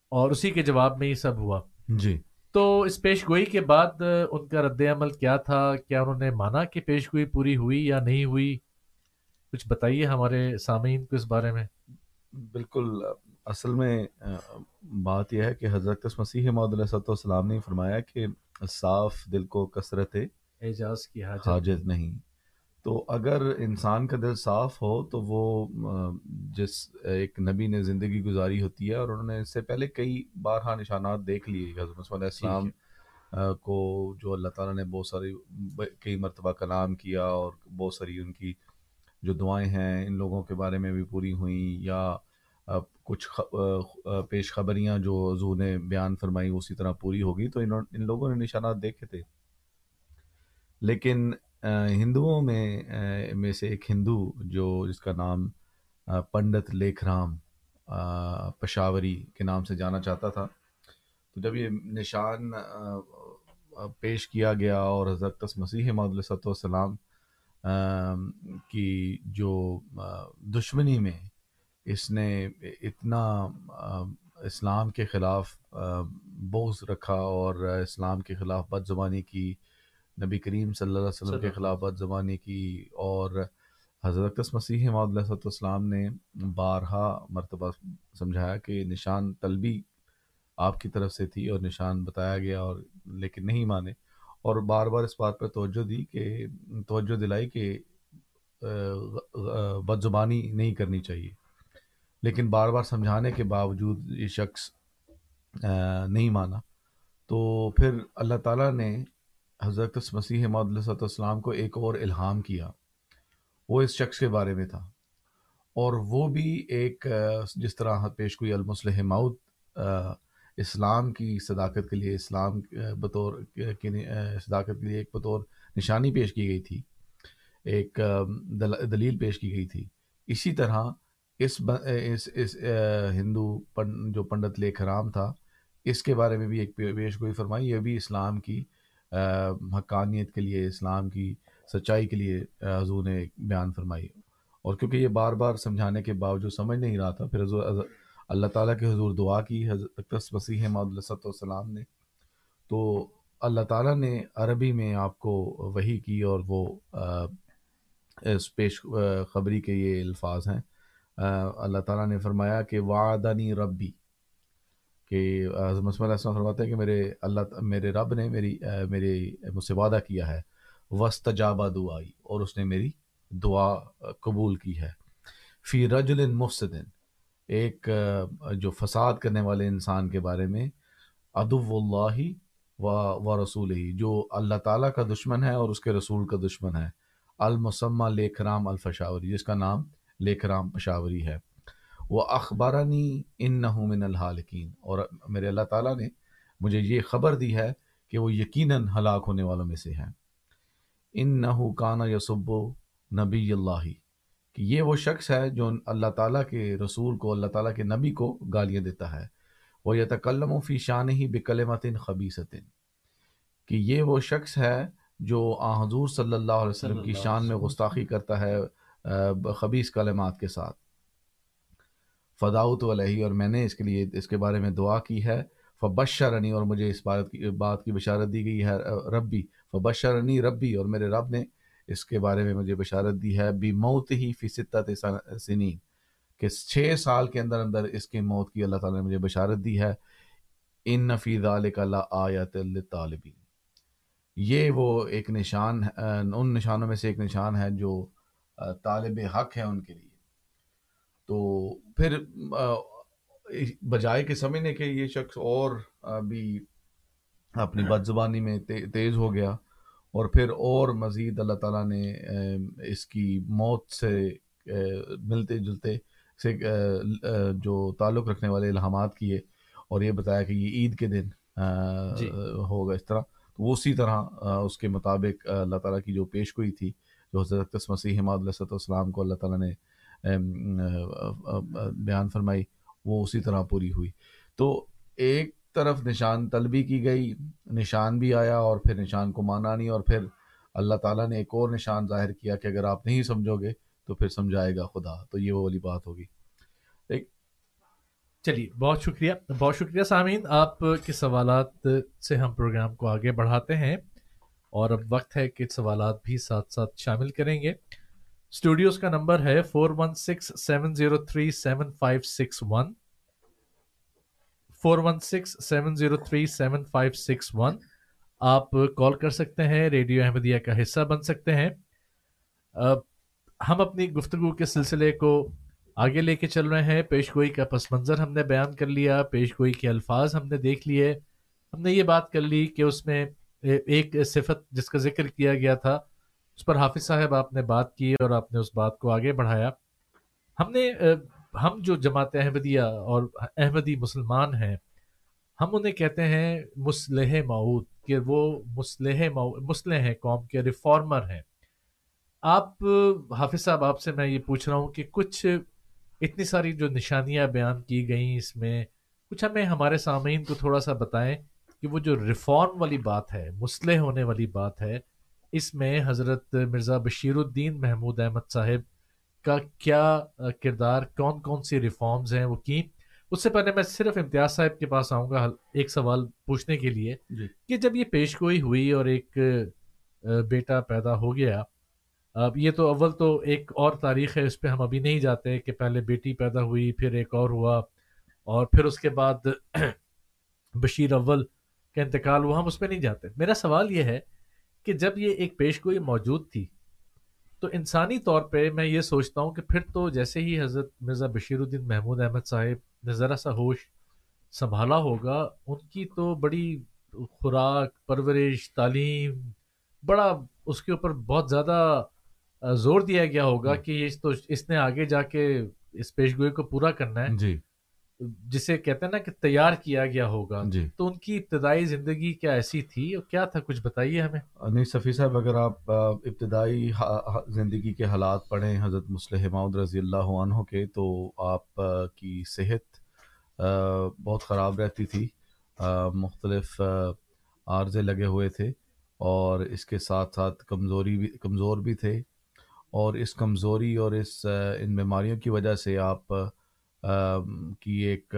اور اسی کے جواب میں یہ سب ہوا۔ جی۔ تو اس پیش گوئی کے بعد ان کا رد عمل کیا تھا؟ کیا انہوں نے مانا کہ پیش گوئی پوری ہوئی یا نہیں ہوئی؟ کچھ بتائیے ہمارے سامعین کو اس بارے میں۔ بالکل اصل میں بات یہ ہے کہ حضرت مسیح محدود علیہ والسلام نے فرمایا کہ صاف دل کو کثرت اعجاز کی حاجت نہیں۔ تو اگر انسان کا دل صاف ہو تو وہ جس ایک نبی نے زندگی گزاری ہوتی ہے اور انہوں نے اس سے پہلے کئی بارہا نشانات دیکھ لیے حضرت علیہ السلام کو جو اللہ تعالیٰ نے بہت ساری کئی مرتبہ کلام کیا اور بہت ساری ان کی جو دعائیں ہیں ان لوگوں کے بارے میں بھی پوری ہوئیں یا کچھ پیش خبریاں جو حضور نے بیان فرمائی اسی طرح پوری ہوگی تو ان لوگوں نے نشانات دیکھے تھے۔ لیکن ہندوؤں میں میں سے ایک ہندو جو جس کا نام پنڈت لیکھ رام پشاوری کے نام سے جانا چاہتا تھا۔ تو جب یہ نشان پیش کیا گیا اور حضرت مسیح محدود والسلام کی جو دشمنی میں اس نے اتنا اسلام کے خلاف بغض رکھا اور اسلام کے خلاف بد زبانی کی نبی کریم صلی اللہ علیہ وسلم کے خلاف بد زبانی کی اور حضرت مسیح محمد علیہ السلام نے بارہا مرتبہ سمجھایا کہ نشان طلبی آپ کی طرف سے تھی اور نشان بتایا گیا اور لیکن نہیں مانے۔ اور بار بار اس بات پر توجہ دی کہ توجہ دلائی کہ بد زبانی نہیں کرنی چاہیے۔ لیکن بار بار سمجھانے کے باوجود یہ شخص نہیں مانا۔ تو پھر اللہ تعالیٰ نے حضرت مسیح محدود السلام کو ایک اور الہام کیا۔ وہ اس شخص کے بارے میں تھا۔ اور وہ بھی ایک، جس طرح پیش کوئی المسلح مود اسلام کی صداقت کے لیے، اسلام بطور صداقت کے لیے ایک بطور نشانی پیش کی گئی تھی۔ ایک دلیل پیش کی گئی تھی۔ اسی طرح اس اس اس ہندو پن، جو پنڈت لیکھ رام تھا، اس کے بارے میں بھی ایک پیش گوئی فرمائی۔ یہ بھی اسلام کی حقانیت کے لیے، اسلام کی سچائی کے لیے حضور نے بیان فرمائی۔ اور کیونکہ یہ بار بار سمجھانے کے باوجود سمجھ نہیں رہا تھا، پھر حضور، اللہ تعالیٰ کے حضور دعا کی، حضرت اقدس مسیح معد والسلام نے۔ تو اللہ تعالیٰ نے عربی میں آپ کو وہی کی اور وہ اس پیش خبری کے یہ الفاظ ہیں۔ اللہ تعالیٰ نے فرمایا کہ وعدنی ربی کہ مسم علیہ السلام فرماتے ہیں کہ میرے اللہ میرے رب نے میری میرے مجھ سے وعدہ کیا ہے وسطجابہ دعائی اور اس نے میری دعا قبول کی ہے۔ فی رجل مفسدن ایک جو فساد کرنے والے انسان کے بارے میں ادب اللہ و و رسول ہی جو اللہ تعالیٰ کا دشمن ہے اور اس کے رسول کا دشمن ہے۔ المسمہ لیکرام الفشاوری، جس کا نام لیکرام پشاوری ہے۔ وہ اخبارانی ان من الحالکین اور میرے اللہ تعالیٰ نے مجھے یہ خبر دی ہے کہ وہ یقیناً ہلاک ہونے والوں میں سے ہیں۔ ان نہ کانا یسب نبی اللہ کہ یہ وہ شخص ہے جو اللہ تعالیٰ کے رسول کو اللہ تعالیٰ کے نبی کو گالیاں دیتا ہے۔ وہ یتکلم و فی شان ہی بکلمتن خبیصتن کہ یہ وہ شخص ہے جو آ حضور صلی اللہ علیہ وسلم کی شان میں گستاخی کرتا ہے خبیص کلمات کے ساتھ۔ فداؤت علیہ، اور میں نے اس کے لیے، اس کے بارے میں دعا کی ہے۔ فبشرنی، اور مجھے اس بات کی بات کی بشارت دی گئی ہے، ربی۔ فبشرنی ربی، اور میرے رب نے اس کے بارے میں مجھے بشارت دی ہے۔ بی موت ہی فی ستت سنین۔ کہ چھ سال کے اندر اندر اس کی موت کی اللہ تعالیٰ نے مجھے بشارت دی ہے۔ ان نفی ذالک اللہ آیت طالبین یہ وہ ایک نشان، ان نشانوں میں سے ایک نشان ہے جو طالب حق ہے ان کے لیے۔ تو پھر بجائے کے سمجھنے کے یہ شخص اور بھی اپنی بد زبانی میں تیز ہو گیا اور پھر اور مزید اللہ تعالیٰ نے اس کی موت سے ملتے جلتے سے جو تعلق رکھنے والے الہامات کیے اور یہ بتایا کہ یہ عید کے دن جی۔ ہوگا اس طرح۔ تو اسی طرح اس کے مطابق اللہ تعالیٰ کی جو پیش گوئی تھی جو حضرت مسیح حماد علیہ السلام کو اللہ تعالیٰ نے بیان فرمائی، وہ اسی طرح پوری ہوئی۔ تو ایک طرف نشان طلبی کی گئی، نشان بھی آیا اور پھر نشان کو مانا نہیں، اور پھر اللہ تعالیٰ نے ایک اور نشان ظاہر کیا کہ اگر آپ نہیں سمجھو گے تو پھر سمجھائے گا خدا۔ تو یہ وہ والی بات ہوگی۔ چلیے، بہت شکریہ بہت شکریہ سامعین۔ آپ کے سوالات سے ہم پروگرام کو آگے بڑھاتے ہیں اور اب وقت ہے کہ سوالات بھی ساتھ ساتھ شامل کریں گے۔ اسٹوڈیوز کا نمبر ہے four one six seven zero three seven five six one four one six seven zero three seven five six one آپ کال کر سکتے ہیں، ریڈیو احمدیہ کا حصہ بن سکتے ہیں۔ ہم اپنی گفتگو کے سلسلے کو آگے لے کے چل رہے ہیں۔ پیش گوئی کا پس منظر ہم نے بیان کر لیا، پیش گوئی کے الفاظ ہم نے دیکھ لیے۔ ہم نے یہ بات کر لی کہ اس میں ایک صفت جس کا ذکر کیا گیا تھا اس پر حافظ صاحب آپ نے بات کی اور آپ نے اس بات کو آگے بڑھایا۔ ہم نے ہم جو جماعت احمدیہ اور احمدی مسلمان ہیں، ہم انہیں کہتے ہیں مسلح معود کہ وہ مسلح مسلح ہیں قوم کے، ریفارمر ہیں۔ آپ، حافظ صاحب، آپ سے میں یہ پوچھ رہا ہوں کہ کچھ اتنی ساری جو نشانیاں بیان کی گئیں اس میں، کچھ ہمیں ہمارے سامعین کو تھوڑا سا بتائیں کہ وہ جو ریفارم والی بات ہے، مسلح ہونے والی بات ہے اس میں حضرت مرزا بشیر الدین محمود احمد صاحب کا کیا کردار کون کون سی ریفارمز ہیں وہ کی اس سے پہلے میں صرف امتیاز صاحب کے پاس آؤں گا ایک سوال پوچھنے کے لیے جی۔ کہ جب یہ پیش گوئی ہوئی اور ایک بیٹا پیدا ہو گیا اب یہ تو اول تو ایک اور تاریخ ہے اس پہ ہم ابھی نہیں جاتے کہ پہلے بیٹی پیدا ہوئی پھر ایک اور ہوا اور پھر اس کے بعد [clears throat] بشیر اول کا انتقال ہوا ہم اس پہ نہیں جاتے۔ میرا سوال یہ ہے کہ جب یہ ایک پیش گوئی موجود تھی تو انسانی طور پہ میں یہ سوچتا ہوں کہ پھر تو جیسے ہی حضرت مرزا بشیر الدین محمود احمد صاحب نے ذرا سا ہوش سنبھالا ہوگا ان کی تو بڑی خوراک پرورش تعلیم بڑا اس کے اوپر بہت زیادہ زور دیا گیا ہوگا کہ اس تو اس نے آگے جا کے اس پیش گوئی کو پورا کرنا ہے۔ جی۔ جسے کہتے ہیں نا کہ تیار کیا گیا ہوگا جی۔ تو ان کی ابتدائی زندگی کیا ایسی تھی؟ اور کیا تھا؟ کچھ بتائیے ہمیں۔ نہیں صفی صاحب اگر آپ ابتدائی زندگی کے حالات پڑھیں حضرت مسلح ماؤد رضی اللہ عنہ کے تو آپ کی صحت بہت خراب رہتی تھی۔ مختلف عارضے لگے ہوئے تھے اور اس کے ساتھ ساتھ کمزوری بھی کمزور بھی تھے۔ اور اس کمزوری اور اس ان بیماریوں کی وجہ سے آپ کی ایک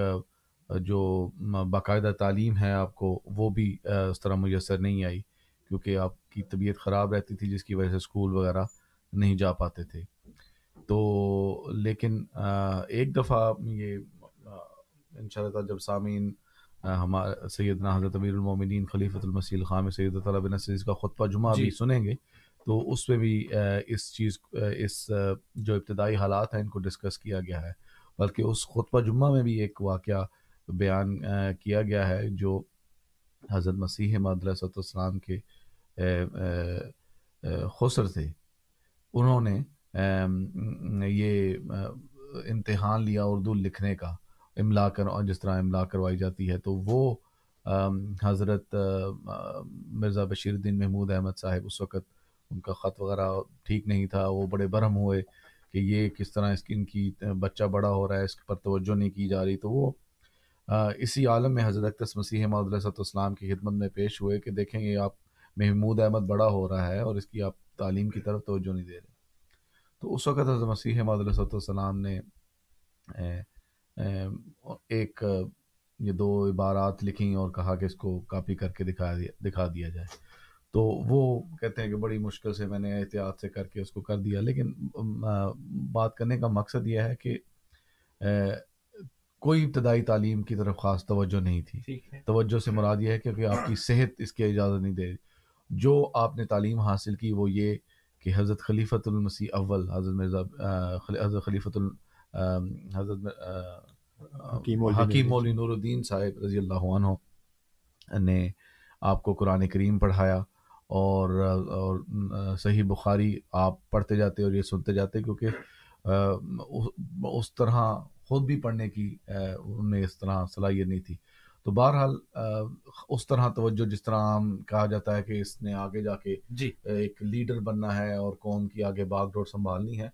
جو باقاعدہ تعلیم ہے آپ کو وہ بھی اس طرح میسر نہیں آئی کیونکہ آپ کی طبیعت خراب رہتی تھی جس کی وجہ سے اسکول وغیرہ نہیں جا پاتے تھے تو لیکن ایک دفعہ یہ ان شاء اللہ تعالیٰ جب سامعین ہمارا سیدنا حضرت امیر المومنین خلیفۃ المسیح الخام سید طلب بن عزیز کا خطبہ جمعہ جی۔ بھی سنیں گے تو اس میں بھی اس چیز اس جو ابتدائی حالات ہیں ان کو ڈسکس کیا گیا ہے بلکہ اس خطبہ جمعہ میں بھی ایک واقعہ بیان کیا گیا ہے جو حضرت مسیح مدر السلام کے خسر تھے۔ انہوں نے یہ امتحان لیا اردو لکھنے کا، املا کر، جس طرح املا کروائی جاتی ہے، تو وہ حضرت مرزا بشیر الدین محمود احمد صاحب اس وقت ان کا خط وغیرہ ٹھیک نہیں تھا، وہ بڑے برہم ہوئے۔ کہ یہ کس طرح اس کی ان کی بچہ بڑا ہو رہا ہے، اس پر توجہ نہیں کی جا رہی، تو وہ اسی عالم میں حضرت اقدس مسیح معود علیہ السلام کی خدمت میں پیش ہوئے کہ دیکھیں یہ آپ محمود احمد بڑا ہو رہا ہے اور اس کی آپ تعلیم کی طرف توجہ نہیں دے رہے۔ تو اس وقت حضرت مسیح معود علیہ السلام نے ایک یہ دو عبارات لکھیں اور کہا کہ اس کو کاپی کر کے دکھا دیا دکھا دیا جائے۔ تو وہ کہتے ہیں کہ بڑی مشکل سے میں نے احتیاط سے کر کے اس کو کر دیا۔ لیکن بات کرنے کا مقصد یہ ہے کہ کوئی ابتدائی تعلیم کی طرف خاص توجہ نہیں تھی۔ توجہ سے مراد یہ ہے کہ آپ کی صحت اس کی اجازت نہیں دے۔ رہی جو آپ نے تعلیم حاصل کی وہ یہ کہ حضرت خلیفۃ المسیح اول حضرت مرزا حضرت خلیفۃ ال آ، حضرت آ، حکیم نور مولوی نور الدین صاحب رضی اللہ عنہ نے آپ کو قرآن کریم پڑھایا۔ اور اور صحیح بخاری آپ پڑھتے جاتے اور یہ سنتے جاتے کیونکہ اس- طرح خود بھی پڑھنے کی ان میں اس طرح صلاحیت نہیں تھی۔ تو بہرحال اس طرح توجہ جس طرح عام کہا جاتا ہے کہ اس نے آگے جا کے جی۔ ایک لیڈر بننا ہے اور قوم کی آگے باغ ڈور سنبھالنی ہے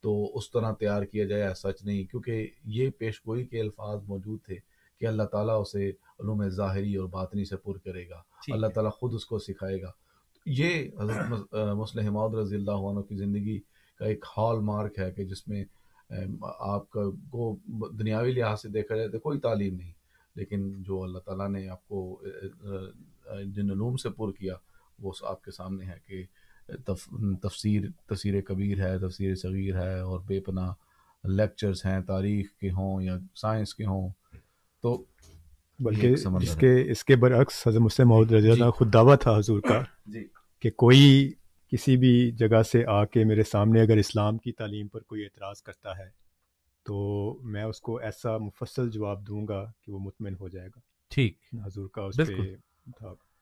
تو اس طرح تیار کیا جائے ایسا سچ نہیں۔ کیونکہ یہ پیش گوئی کے الفاظ موجود تھے کہ اللہ تعالیٰ اسے علوم ظاہری اور باطنی سے پر کرے گا۔ اللہ تعالیٰ خود اس کو سکھائے گا۔ یہ حضرت مسلم حماد رضی اللہ عنہ کی زندگی کا ایک ہال مارک ہے کہ جس میں آپ کا کو دنیاوی لحاظ سے دیکھا جائے تو کوئی تعلیم نہیں لیکن جو اللہ تعالیٰ نے آپ کو جن علوم سے پر کیا وہ آپ کے سامنے ہے کہ تف, تفسیر تفسیر کبیر ہے تفسیر صغیر ہے اور بے پناہ لیکچرز ہیں تاریخ کے ہوں یا سائنس کے ہوں۔ تو بلکہ اس۔ کے اس کے برعکس حضرت مسلم رضی اللہ عنہ خود دعویٰ تھا حضور کا [coughs] جی۔ کہ کوئی کسی بھی جگہ سے آ کے میرے سامنے اگر اسلام کی تعلیم پر کوئی اعتراض کرتا ہے تو میں اس کو ایسا مفصل جواب دوں گا کہ وہ مطمئن ہو جائے گا۔ ٹھیک۔ حضور کا اس بالکل۔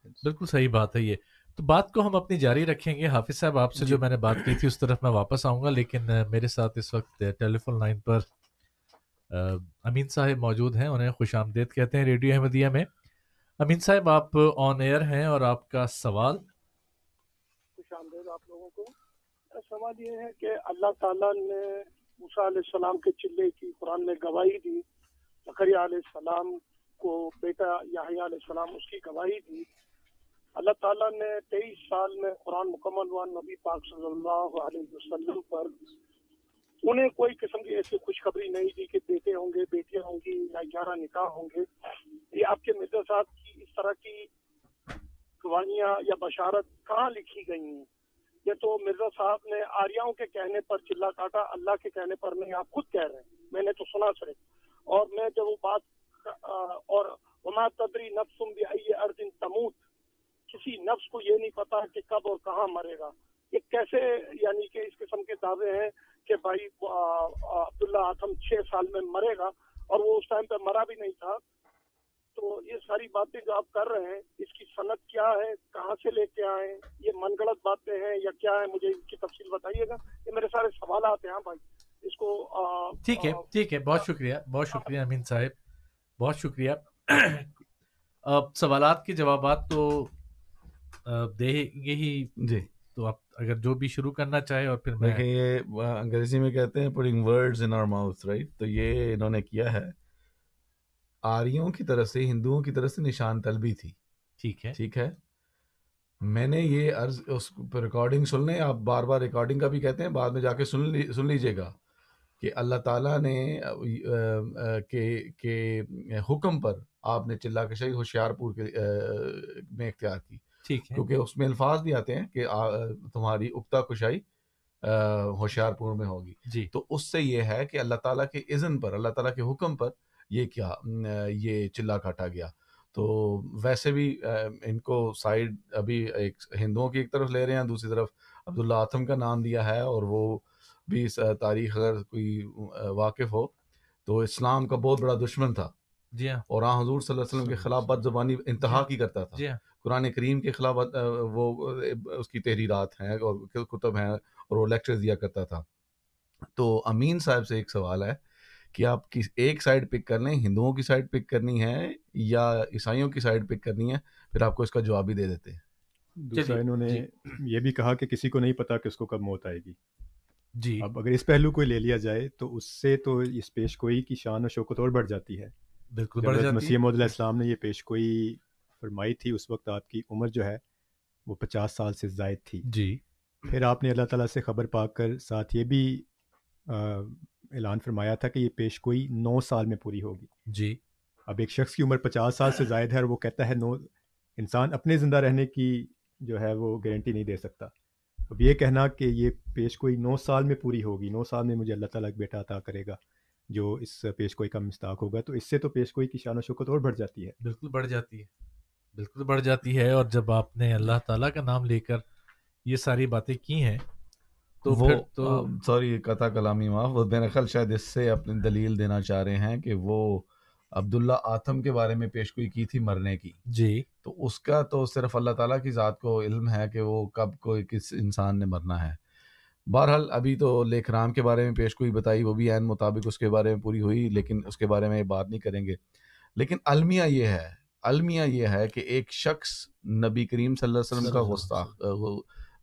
بالکل صحیح بات ہے یہ۔ تو بات کو ہم اپنی جاری رکھیں گے۔ حافظ صاحب آپ سے جو میں نے بات کی تھی اس طرف میں واپس آؤں گا لیکن میرے ساتھ اس وقت ٹیلی فون لائن پر امین صاحب موجود ہیں، انہیں خوش آمدید کہتے ہیں ریڈیو احمدیہ میں۔ امین صاحب، آپ آن ایئر ہیں اور آپ کا سوال؟ خوش آمدید آپ لوگوں کو۔ سوال یہ ہے کہ اللہ تعالیٰ نے موسیٰ علیہ السلام کے چلے کی قرآن میں گواہی دی، زکریا علیہ السلام کو بیٹا یحییٰ علیہ السلام اس کی گواہی دی۔ اللہ تعالیٰ نے تیئیس سال میں قرآن مکمل ہوا نبی پاک صلی اللہ علیہ وسلم پر۔ انہیں کوئی قسم کی ایسی خوشخبری نہیں دی کہ بیٹے ہوں گے، بیٹیاں ہوں گی یا گیارہ نکاح ہوں گے۔ یہ آپ کے مرزا صاحب کی اس طرح کی گواہیاں یا بشارت کہاں لکھی گئی ہیں؟ یہ تو مرزا صاحب نے آریاؤں کے کہنے پر، چلا کاٹا، اللہ کے کہنے پر نہیں آپ خود کہہ رہے ہیں۔ میں نے تو سنا سر۔ اور میں جب وہ بات اور وما تدری نفسم بھی ارد تموت۔ کسی نفس کو یہ نہیں پتا کہ کب اور کہاں مرے گا۔ یہ کیسے یعنی کہ اس قسم کے دعوے ہیں کہ بھائی عبداللہ آتم چھ سال میں مرے گا اور وہ اس ٹائم پہ مرا بھی نہیں تھا۔ تو یہ ساری باتیں جو آپ کر رہے ہیں اس کی صنعت کیا ہے؟ کہاں سے لے کے آئے؟ ہیں یہ من گڑت باتیں ہیں یا کیا ہے مجھے اس کی تفصیل بتائیے گا۔ یہ میرے سارے سوالات ہیں ہاں بھائی۔ اس کو ٹھیک ہے ٹھیک ہے۔ بہت شکریہ بہت شکریہ امین صاحب۔ بہت شکریہ۔ اب سوالات کے جوابات تو دیں گے ہی جی۔ تو آپ اگر جو بھی شروع کرنا چاہے اور پھر دیکھیں یہ انگریزی میں کہتے ہیں putting words in our mouth right تو یہ انہوں نے کیا ہے آریوں کی طرف سے ہندوؤں کی طرف سے نشان طلبی تھی۔ ٹھیک ہے۔ ٹھیک ہے۔ میں نے یہ عرض اس ریکارڈنگ سن لیں آپ بار بار ریکارڈنگ کا بھی کہتے ہیں بعد میں جا کے سن لی سن لیجیے گا کہ اللہ تعالیٰ نے کہ حکم پر آپ نے چلا کشائی ہوشیار پور کے میں اختیار کی۔ کیونکہ اس میں الفاظ بھی آتے ہیں کہ تمہاری اکتا کشائی ہوشیار پور میں ہوگی۔ جی۔ تو اس سے یہ ہے کہ اللہ تعالیٰ کے اذن پر اللہ تعالیٰ کے حکم پر یہ کیا یہ چلا کاٹا گیا۔ تو ویسے بھی ان کو سائڈ ابھی ایک ہندوؤں کی ایک طرف لے رہے ہیں دوسری طرف عبداللہ آتم کا نام دیا ہے اور وہ بھی تاریخ اگر کوئی واقف ہو تو اسلام کا بہت بڑا دشمن تھا۔ جی ہاں۔ اور آن حضور صلی اللہ علیہ وسلم کے خلاف بد زبانی انتہا کی کرتا تھا۔ جی ہاں۔ قرآن کریم کے خلاف وہ اس کی تحریرات ہیں اور کتب ہیں اور وہ لیکچر دیا کرتا تھا۔ تو امین صاحب سے ایک سوال ہے کہ آپ کس ایک سائڈ پک کر لیں ہندوؤں کی سائڈ پک کرنی ہے یا عیسائیوں کی سائڈ پک کرنی ہے؟ پھر آپ کو اس کا جواب بھی دے دیتے ہیں۔ دوسرا انہوں نے یہ بھی کہا کہ کسی کو نہیں پتا کہ اس کو کب موت آئے گی۔ جی۔ اب اگر اس پہلو کو لے لیا جائے تو اس سے تو اس پیش گوئی کی شان و شوکت اور بڑھ جاتی ہے۔ بالکل مسیح علیہ السلام نے یہ پیش گوئی فرمائی تھی اس وقت آپ کی عمر جو ہے وہ پچاس سال سے زائد تھی۔ جی۔ پھر آپ نے اللہ تعالیٰ سے خبر پا کر ساتھ یہ بھی اعلان فرمایا تھا کہ یہ پیش گوئی نو سال میں پوری ہوگی۔ جی۔ اب ایک شخص کی عمر پچاس سال سے زائد ہے اور وہ کہتا ہے نو انسان اپنے زندہ رہنے کی جو ہے وہ گارنٹی نہیں دے سکتا۔ اب یہ کہنا کہ یہ پیش گوئی نو سال میں پوری ہوگی نو سال میں مجھے اللہ تعالیٰ ایک بیٹا عطا کرے گا جو اس پیش گوئی کا مستاق ہوگا تو اس سے تو پیش گوئی کی شان و شوکت اور بڑھ جاتی ہے۔ بالکل بڑھ جاتی ہے۔ بالکل بڑھ جاتی ہے اور جب آپ نے اللہ تعالیٰ کا نام لے کر یہ ساری باتیں کی ہیں تو وہ تو سوری قطع کلامی معاف وہ میرا خیال شاید اس سے اپنی دلیل دینا چاہ رہے ہیں کہ وہ عبداللہ آتم کے بارے میں پیش گوئی کی تھی مرنے کی۔ جی۔ تو اس کا تو صرف اللہ تعالیٰ کی ذات کو علم ہے کہ وہ کب کوئی کس انسان نے مرنا ہے۔ بہرحال ابھی تو لیکھ رام کے بارے میں پیش گوئی بتائی وہ بھی عین مطابق اس کے بارے میں پوری ہوئی لیکن اس کے بارے میں بات نہیں کریں گے۔ لیکن المیہ یہ ہے المیہ یہ ہے کہ ایک شخص نبی کریم صلی اللہ علیہ وسلم کا گستاخ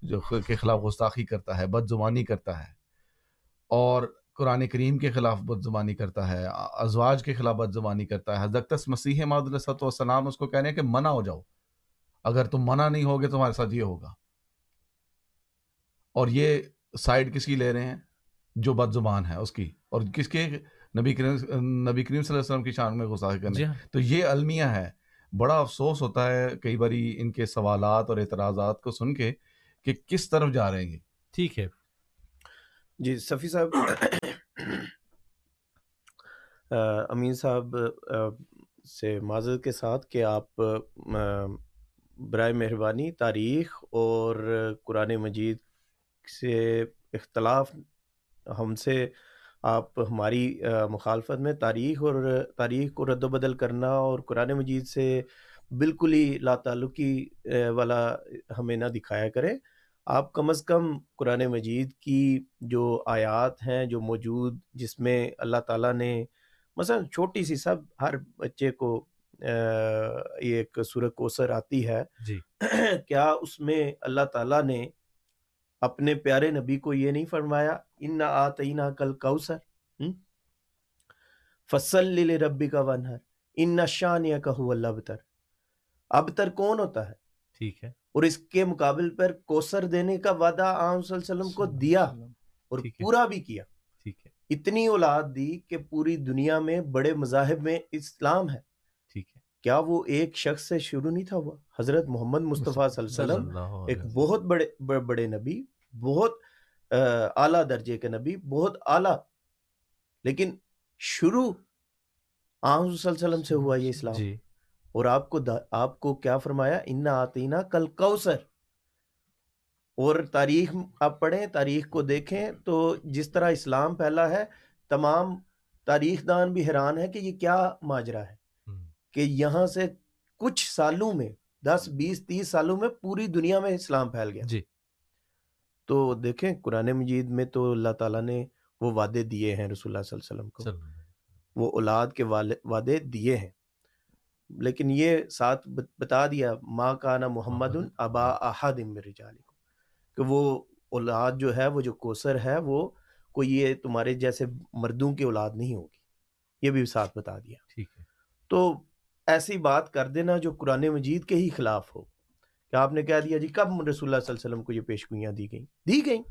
جو کے خلاف گستاخی کرتا ہے بد زبانی کرتا ہے اور قرآن کریم کے خلاف بد زبانی کرتا ہے ازواج کے خلاف بد زبانی کرتا ہے۔ حضرت مسیح محدود والسلام اس کو کہنے کہ منع ہو جاؤ۔ اگر تم منع نہیں ہوگے تو ہمارے ساتھ یہ ہوگا۔ اور یہ سائڈ کس کی لے رہے ہیں؟ جو بد زبان ہے اس کی۔ اور کس کے؟ نبی کریم نبی کریم صلی اللہ علیہ وسلم کی شان میں گستاخی کرنے۔ جی ہاں۔ تو یہ المیہ ہے۔ بڑا افسوس ہوتا ہے کئی باری ان کے سوالات اور اعتراضات کو سن کے کہ کس طرف جا رہے ہیں ٹھیک ہے۔ جی صفی صاحب امین صاحب سے معذرت کے ساتھ کہ آپ برائے مہربانی تاریخ اور قرآن مجید سے اختلاف ہم سے آپ ہماری مخالفت میں تاریخ اور تاریخ کو رد و بدل کرنا اور قرآن مجید سے بالکل ہی لا تعلقی والا ہمیں نہ دکھایا کریں آپ کم از کم قرآن مجید کی جو آیات ہیں جو موجود جس میں اللہ تعالیٰ نے مثلا چھوٹی سی سب ہر بچے کو یہ ایک سورت کوثر آتی ہے۔ جی۔ کیا اس میں اللہ تعالیٰ نے اپنے پیارے نبی کو یہ نہیں فرمایا؟ ان آتئینہ کل کوثر فصل ربی کا ونہر ان نشان یا کہ اللہ ابتر ابتر کون ہوتا ہے؟ ٹھیک ہے۔ اور اس کے مقابل پر کوثر دینے کا وعدہ عام صلی اللہ علیہ وسلم کو دیا اور۔ پورا بھی کیا۔ ٹھیک ہے۔ اتنی اولاد دی کہ پوری دنیا میں بڑے مذاہب میں اسلام ہے۔ ٹھیک ہے۔ کیا وہ ایک شخص سے شروع نہیں تھا ہوا؟ حضرت محمد مصطفیٰ صلی اللہ علیہ وسلم ایک۔ بہت بڑے بڑے, نبی بہت اعلیٰ درجے کے نبی بہت اعلیٰ۔ لیکن شروع آن صلی اللہ علیہ وسلم سے ہوا یہ اسلام۔ جی۔ اور آپ کو آپ کو کیا فرمایا؟ ان آتینا کل کوثر اور تاریخ آپ پڑھیں تاریخ کو دیکھیں تو جس طرح اسلام پھیلا ہے تمام تاریخ دان بھی حیران ہے کہ یہ کیا ماجرا ہے۔ کہ یہاں سے کچھ سالوں میں دس بیس تیس سالوں میں پوری دنیا میں اسلام پھیل گیا۔ جی۔ تو دیکھیں قرآن مجید میں تو اللہ تعالیٰ نے وہ وعدے دیے ہیں رسول اللہ صلی اللہ علیہ وسلم کو۔ وہ اولاد کے وعدے دیے ہیں۔ لیکن یہ ساتھ بت- بتا دیا ماں کانا محمد محمد۔ ابا احد رجالکم کہ وہ اولاد جو ہے وہ جو کوثر ہے وہ کوئی یہ تمہارے جیسے مردوں کی اولاد نہیں ہوگی۔ یہ بھی ساتھ بتا دیا۔ ٹھیک ہے۔ تو ایسی بات کر دینا جو قرآن مجید کے ہی خلاف ہو۔ کہ آپ نے کہہ دیا جی؟ کب رسول اللہ صلی اللہ علیہ وسلم کو یہ پیشگوئیاں دی گئیں؟ دی گئیں۔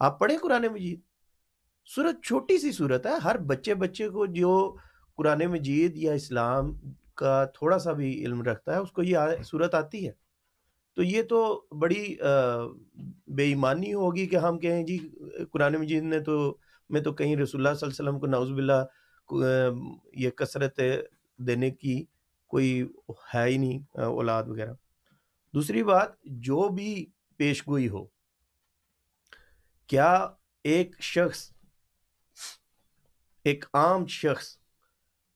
آپ پڑھیں قرآن مجید۔ صورت چھوٹی سی صورت ہے۔ ہر بچے بچے کو جو قرآن مجید یا اسلام کا تھوڑا سا بھی علم رکھتا ہے، اس کو یہ صورت آتی ہے۔ تو یہ تو بڑی بے ایمانی ہوگی کہ ہم کہیں جی قرآن مجید نے تو، میں تو کہیں رسول اللہ صلی اللہ علیہ وسلم کو نعوذ باللہ یہ کثرت دینے کی کوئی ہے ہی نہیں اولاد وغیرہ۔ دوسری بات جو بھی پیش گوئی ہو کیا ایک شخص ایک عام شخص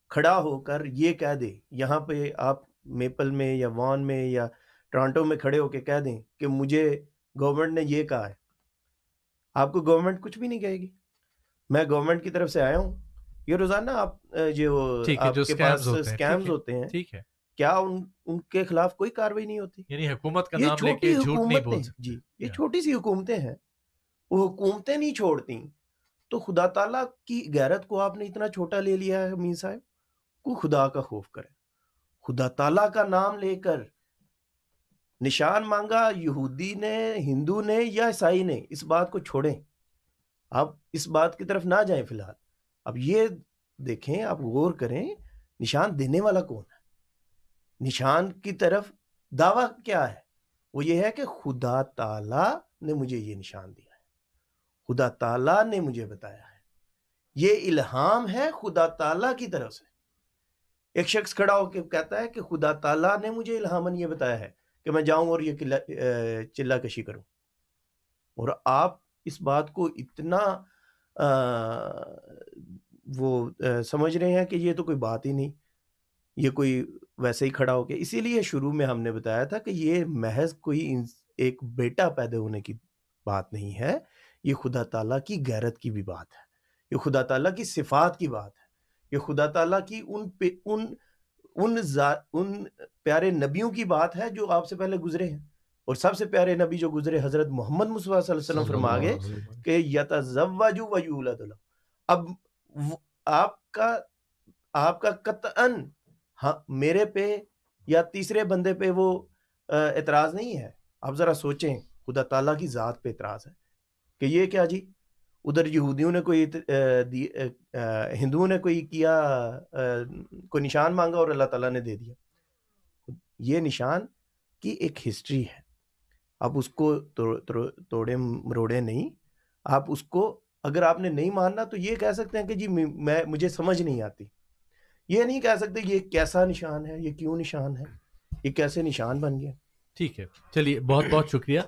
کھڑا ہو کر یہ کہہ دے یہاں پہ آپ میپل میں یا وان میں یا ٹورانٹو میں کھڑے ہو کے کہہ دیں کہ مجھے گورنمنٹ نے یہ کہا ہے۔ آپ کو گورنمنٹ کچھ بھی نہیں کہے گی۔ میں گورنمنٹ کی طرف سے آیا ہوں۔ یہ روزانہ آپ جو آپ کے پاس سکیمز ہوتے ہیں۔ ٹھیک ہے۔ کیا ان ان کے خلاف کوئی کاروائی نہیں ہوتی؟ یعنی حکومت کا یہ نام لے کے جھوٹ نہیں بول جی یہ. چھوٹی سی حکومتیں ہیں۔ وہ حکومتیں نہیں چھوڑتی۔ تو خدا تعالیٰ کی غیرت کو آپ نے اتنا چھوٹا لے لیا ہے امین صاحب کو خدا کا خوف کرے خدا تعالیٰ کا نام لے کر نشان مانگا یہودی نے ہندو نے یا عیسائی نے اس بات کو چھوڑیں۔ آپ اس بات کی طرف نہ جائیں فی الحال۔ اب یہ دیکھیں آپ غور کریں نشان دینے والا کون ہے؟ نشان کی طرف دعویٰ کیا ہے؟ وہ یہ ہے کہ خدا تعالیٰ نے مجھے یہ نشان دیا ہے۔ خدا تعالیٰ نے مجھے بتایا ہے۔ یہ الہام ہے خدا تعالیٰ کی طرف سے۔ ایک شخص کھڑا ہو کے کہتا ہے کہ خدا تعالیٰ نے مجھے الہامن یہ بتایا ہے کہ میں جاؤں اور یہ قلعہ- اہ، چلہ کشی کروں۔ اور آپ اس بات کو اتنا آہ، وہ آہ، سمجھ رہے ہیں کہ یہ تو کوئی بات ہی نہیں۔ یہ کوئی ویسے ہی کھڑا ہو کے۔ اسی لیے شروع میں ہم نے بتایا تھا کہ یہ محض کوئی انس- ایک بیٹا پیدا ہونے کی بات نہیں ہے یہ خدا تعالیٰ کی غیرت کی بھی بات ہے۔ یہ خدا تعالیٰ کی صفات کی بات ہے۔ یہ خدا تعالیٰ کی ان پہ ان ان ذا- ان پیارے نبیوں کی بات ہے جو آپ سے پہلے گزرے ہیں۔ اور سب سے پیارے نبی جو گزرے حضرت محمد مصطفیٰ صلی اللہ علیہ وسلم فرما گئے کہ یتزوج و یولد اب وہ- آپ کا آپ کا قطعاً ہاں، میرے پہ یا تیسرے بندے پہ وہ اعتراض نہیں ہے؟ آپ ذرا سوچیں، خدا تعالیٰ کی ذات پہ اعتراض ہے۔ کہ یہ کیا جی؟ ادھر یہودیوں نے کوئی ہندوؤں نے کوئی کیا کوئی نشان مانگا اور اللہ تعالیٰ نے دے دیا؟ یہ نشان کی ایک ہسٹری ہے۔ آپ اس کو توڑے، مروڑے نہیں۔ آپ اس کو اگر آپ نے نہیں ماننا تو یہ کہہ سکتے ہیں کہ جی میں- مجھے سمجھ نہیں آتی۔ یہ نہیں کہہ سکتے یہ کیسا نشان ہے، یہ کیوں نشان ہے؟ یہ کیسے نشان بن گیا؟ ٹھیک ہے۔ چلیے، بہت بہت شکریہ۔